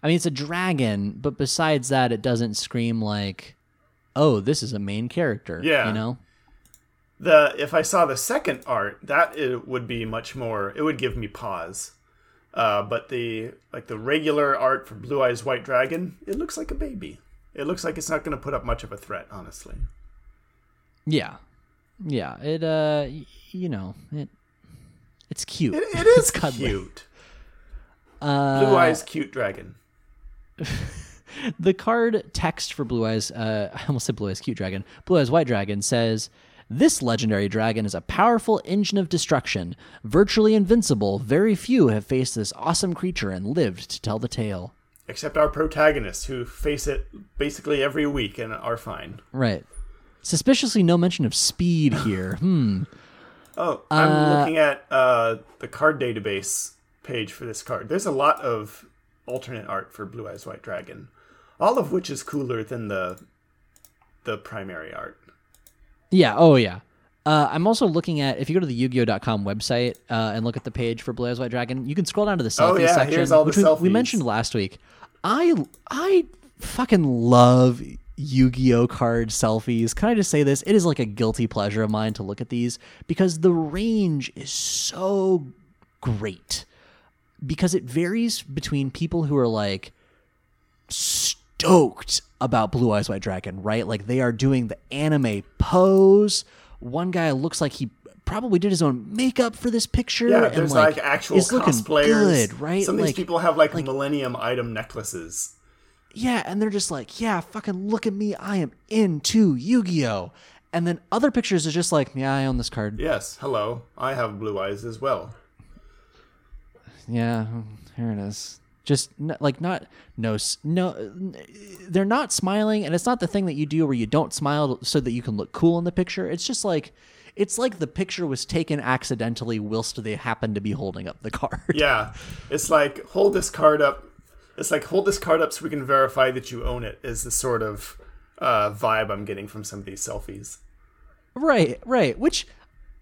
S1: I mean, it's a dragon, but besides that, it doesn't scream like, "Oh, this is a main character."
S2: Yeah.
S1: you know.
S2: The if I saw the second art, that it would be much more. It would give me pause. Uh, but the like the regular art for Blue Eyes White Dragon, it looks like a baby. It looks like it's not going to put up much of a threat, honestly.
S1: Yeah, yeah. It uh, you know, it it's cute.
S2: It, it is
S1: It's
S2: cute.
S1: Uh,
S2: Blue Eyes Cute Dragon.
S1: the card text for Blue Eyes, uh, I almost said Blue Eyes Cute Dragon, Blue Eyes White Dragon says, This legendary dragon is a powerful engine of destruction. Virtually invincible, very few have faced this awesome creature and lived to tell the tale.
S2: Except our protagonists, who face it basically every week and are fine.
S1: Right. Suspiciously, no mention of speed here. Hmm.
S2: Oh, I'm looking at uh, the card database page for this card. There's a lot of alternate art for Blue Eyes White Dragon, all of which is cooler than the the primary art.
S1: Yeah. Oh, yeah. Uh, I'm also looking at if you go to the Yu-Gi-Oh.com website uh, and look at the page for Blue Eyes White Dragon, you can scroll down to the selfie
S2: Oh, yeah,
S1: section,
S2: here's all the
S1: which we, we mentioned last week. I I fucking love Yu-Gi-Oh card selfies. Can I just say this? It is like a guilty pleasure of mine to look at these because the range is so great. Because it varies between people who are like stoked about Blue Eyes White Dragon, right? Like they are doing the anime pose. One guy looks like he probably did his own makeup for this picture.
S2: Yeah,
S1: and,
S2: there's like, actual cosplayers.
S1: good, right?
S2: Some of
S1: like,
S2: these people have like, Millennium item necklaces.
S1: Yeah, and they're just like, yeah, fucking look at me, I am into Yu-Gi-Oh. And then other pictures are just like, yeah, I own this card.
S2: Yes, hello. I have blue eyes as well.
S1: Yeah, here it is. Just n- like not no no, they're not smiling, and it's not the thing that you do where you don't smile so that you can look cool in the picture. It's just like it's like the picture was taken accidentally whilst they happen to be holding up the card.
S2: Yeah, it's like hold this card up. It's like hold this card up so we can verify that you own it. Is the sort of uh, vibe I'm getting from some of these selfies.
S1: Right, right. Which,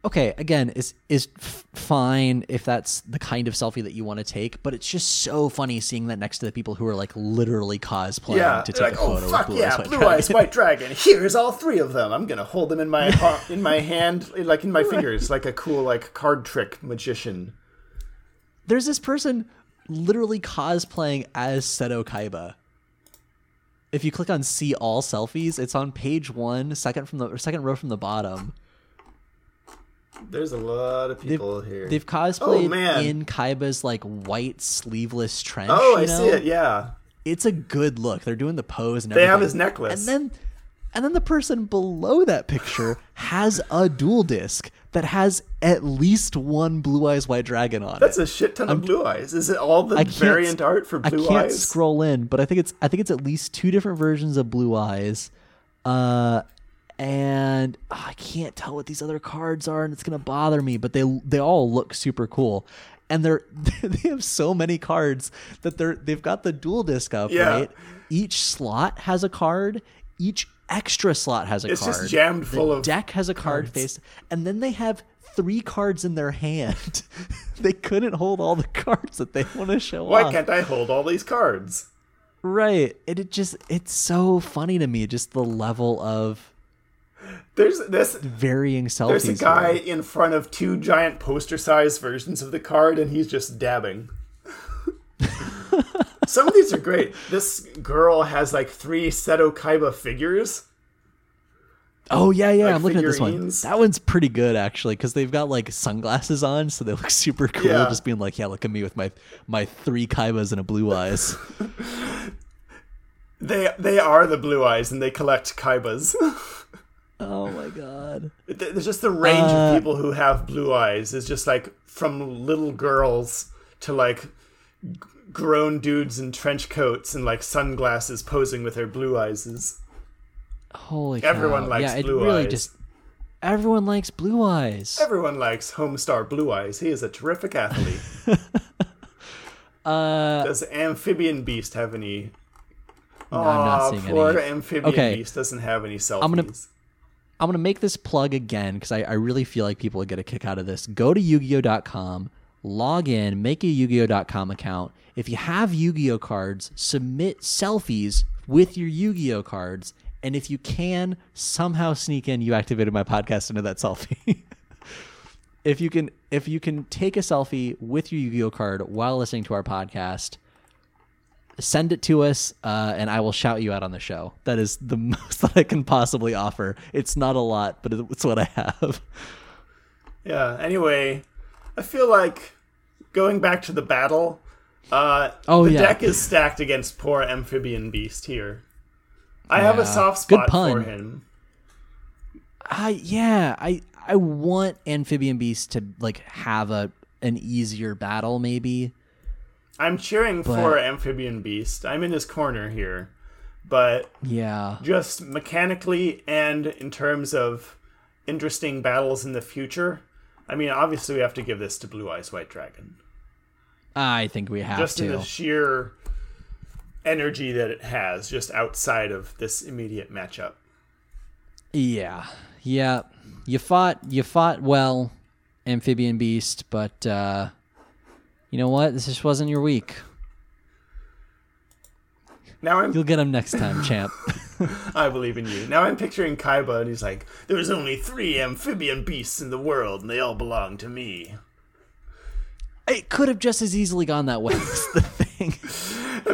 S1: okay, again, is is f- fine if that's the kind of selfie that you want to take. But it's just so funny seeing that next to the people who are like literally cosplaying
S2: Yeah,
S1: to take
S2: like
S1: a
S2: oh
S1: photo
S2: fuck
S1: with Blue
S2: yeah,
S1: Eyes White
S2: blue eyes white dragon. Here's all three of them. I'm gonna hold them in my in my hand, like in my fingers, like a cool like card trick magician.
S1: There's this person literally cosplaying as Seto Kaiba. If you click on see all selfies, it's on page one, second from the or second row from the bottom.
S2: There's a lot of people here.
S1: They've oh, cosplayed
S2: Oh,
S1: in Kaiba's like white sleeveless trench.
S2: oh, I
S1: you
S2: see it. Yeah,
S1: it's a good look. They're doing the pose and
S2: They
S1: everything.
S2: have his necklace.
S1: And then and then the person below that picture has a duel disk that has at least one blue eyes white dragon on it.
S2: that's
S1: it.
S2: a shit ton of blue eyes. Is it all the variant art for Blue Eyes?
S1: I can't
S2: eyes?
S1: scroll in, but I think it's I think it's at least two different versions of blue eyes. Uh and ah, I can't tell what these other cards are and it's going to bother me, but they they all look super cool. And they're they have so many cards that they're they've got the duel disk up,
S2: Yeah.
S1: right? Each slot has a card, each extra slot has a
S2: It's
S1: card.
S2: just jammed
S1: The
S2: full of
S1: deck has a card face and then they have three cards in their hand. they couldn't hold all the cards that they want to show
S2: Why
S1: off.
S2: can't I hold all these cards?
S1: Right. And it just it's so funny to me just the level of
S2: There's this.
S1: varying selfies.
S2: There's a guy
S1: here.
S2: in front of two giant poster-sized versions of the card, and he's just dabbing. Some of these are great. This girl has like three Seto Kaiba figures,
S1: Oh yeah, yeah.
S2: Like
S1: I'm looking at this one. That one's pretty good actually, because they've got like sunglasses on, so they look super cool.
S2: Yeah.
S1: Just being like, yeah, look at me with my my three kaibas and a blue eyes.
S2: They they are the blue eyes, and they collect kaibas.
S1: oh my god.
S2: There's just the range
S1: Uh,
S2: of people who have blue eyes is just like from little girls to like grown dudes in trench coats and like sunglasses posing with their blue eyes. Is
S1: Holy.
S2: Everyone
S1: cow.
S2: likes
S1: yeah, it
S2: blue
S1: really
S2: eyes.
S1: just. Everyone likes blue eyes.
S2: everyone likes Homestar Blue Eyes. He is a terrific athlete.
S1: Uh,
S2: Does Amphibian Beast have any?
S1: I'm not seeing
S2: poor
S1: any.
S2: Amphibian
S1: Okay.
S2: Beast doesn't have any selfies.
S1: gonna- I'm going to make this plug again because I, I really feel like people would get a kick out of this. Go to Yu-Gi-Oh.com, log in, make a Yu-Gi-Oh.com account. If you have Yu-Gi-Oh cards, submit selfies with your Yu-Gi-Oh cards. And if you can somehow sneak in, you activated my podcast into that selfie. if you can, if you can take a selfie with your Yu-Gi-Oh card while listening to our podcast, send it to us uh, and i will shout you out on the show that is the most that i can possibly offer it's not a lot but it's what i have
S2: Yeah. Anyway, I feel like going back to the battle. Uh,
S1: Oh,
S2: the
S1: yeah.
S2: deck is stacked against poor amphibian beast here. I have a
S1: Yeah.
S2: soft spot for him.
S1: i yeah i i want amphibian beast to like have a an easier battle maybe
S2: I'm cheering
S1: But-
S2: for amphibian beast. I'm in his corner here, but
S1: yeah
S2: just mechanically and in terms of interesting battles in the future. I mean, obviously, we have to give this to Blue Eyes White Dragon.
S1: i think we have
S2: just in the sheer energy that it has, just outside of this immediate matchup.
S1: yeah. Yeah. You fought you fought well amphibian beast but uh you know what? This just wasn't your week.
S2: Now I'm,
S1: you'll get him next time champ
S2: I believe in you. Now I'm picturing Kaiba, and he's like, "There's only three amphibian beasts in the world, and they all belong to me."
S1: it could have just as easily gone that way is the thing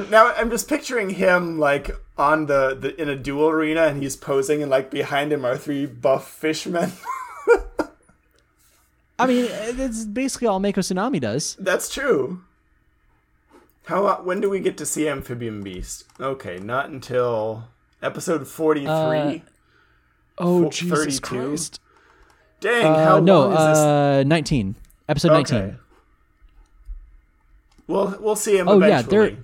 S2: Now I'm just picturing him like on the, the in a duel arena, and he's posing, and like behind him are three buff fishmen.
S1: I mean, it's basically all Mako Tsunami does.
S2: That's true. How uh, when do we get to see amphibian beast? Okay, not until episode forty three.
S1: Uh, Oh,
S2: Fo-
S1: Jesus
S2: 32?
S1: Christ.
S2: Dang,
S1: Uh,
S2: how
S1: no,
S2: long is this?
S1: uh, 19. Episode 19.
S2: Okay. We'll we'll see him
S1: Oh, yeah, there-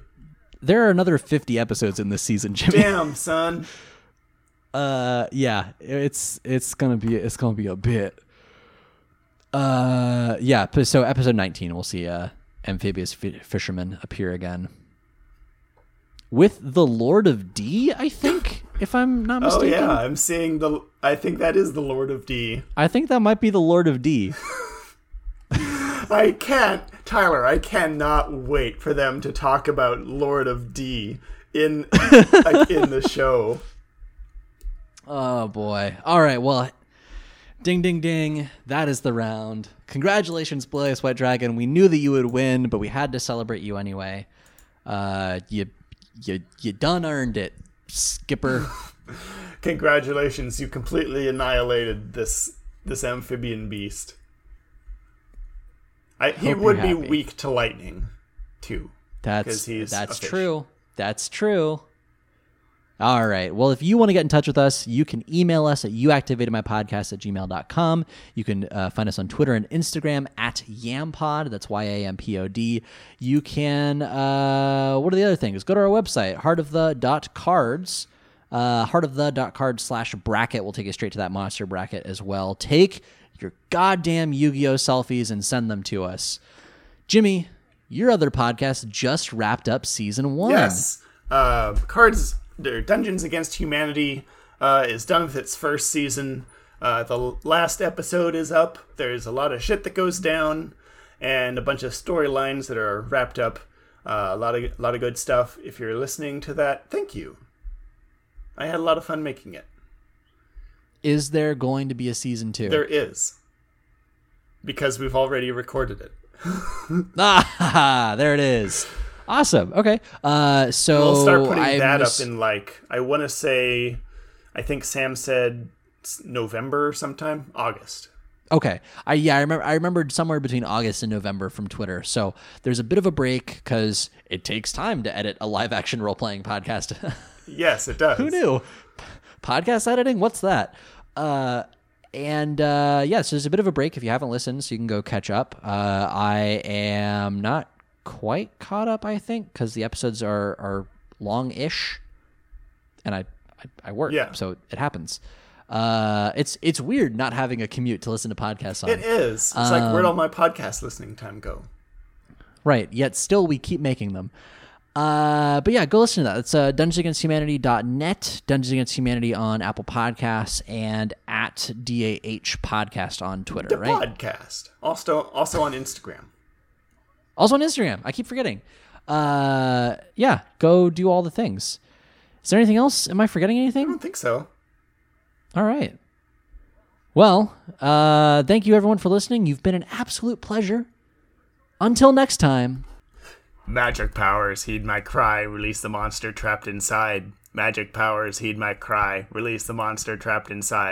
S1: There are another 50 episodes in this season, Jimmy.
S2: Damn, son.
S1: Uh, yeah, it's it's gonna be it's gonna be a bit. Uh, yeah. So episode 19, we'll see uh amphibious fi- fisherman appear again with the Lord of D. I think, if I'm not mistaken.
S2: Oh yeah, I'm seeing the. I think that is the Lord of D.
S1: I think that might be the Lord of D.
S2: I can't, Tyler. I cannot wait for them to talk about Lord of D in like, in the show.
S1: Oh boy. All right. Well, ding, ding, ding. That is the round. Congratulations, Blue Eyes White Dragon. We knew that you would win, but we had to celebrate you anyway. Uh, you, you, you done earned it, Skipper.
S2: Congratulations, you completely annihilated this this amphibian beast. I, he would be
S1: happy.
S2: weak to lightning, too.
S1: That's
S2: he's
S1: that's true. That's true. All right. Well, if you want to get in touch with us, you can email us at youactivatedmypodcast at gmail.com. You can uh, find us on Twitter and Instagram at yampod. That's Y A M P O D. You can, uh, what are the other things? Go to our website, heartofthe.cards. Uh, heartofthe.card slash bracket will take you straight to that monster bracket as well. Take your goddamn Yu Gi Oh selfies and send them to us. Jimmy, your other podcast just wrapped up season one.
S2: Yes. Uh, Cards, or Dungeons Against Humanity uh, is done with its first season. Uh, the last episode is up. There's a lot of shit that goes down, and a bunch of storylines that are wrapped up. Uh, a lot of a lot of good stuff. If you're listening to that, thank you. I had a lot of fun making it.
S1: Is there going to be a season two?
S2: There is, because we've already recorded it.
S1: Ah, there it is. Awesome. Okay. Uh, so
S2: We'll start putting
S1: I'm
S2: that up in like I want to say, I think Sam said November sometime, August.
S1: Okay. I yeah, I remember I remembered somewhere between August and November from Twitter. So there's a bit of a break cuz it takes time to edit a live action role playing podcast.
S2: Yes, it does.
S1: Who knew? Podcast editing? What's that? Uh and uh yeah, so there's a bit of a break if you haven't listened, so you can go catch up. Uh I am not quite caught up, I think, cuz the episodes are are long-ish and I I, I work,
S2: Yeah.
S1: so it happens. Uh, it's it's weird not having a commute to listen to podcasts on.
S2: It is. It's like
S1: Um,
S2: where'd all my podcast listening time go?
S1: Right. Yet still we keep making them. Uh, but yeah, go listen to that. It's uh, dungeonsagainsthumanity.net, Dungeons Against Humanity on Apple Podcasts, and at DAH Podcast on Twitter,
S2: The
S1: right?
S2: podcast. Also, also on Instagram.
S1: Also on Instagram. I keep forgetting. Uh, yeah, go do all the things. Is there anything else? Am I forgetting anything?
S2: I don't think so.
S1: All right. Well, uh, thank you everyone for listening. You've been an absolute pleasure. Until next time.
S2: Magic powers, heed my cry, release the monster trapped inside. Magic powers, heed my cry, release the monster trapped inside.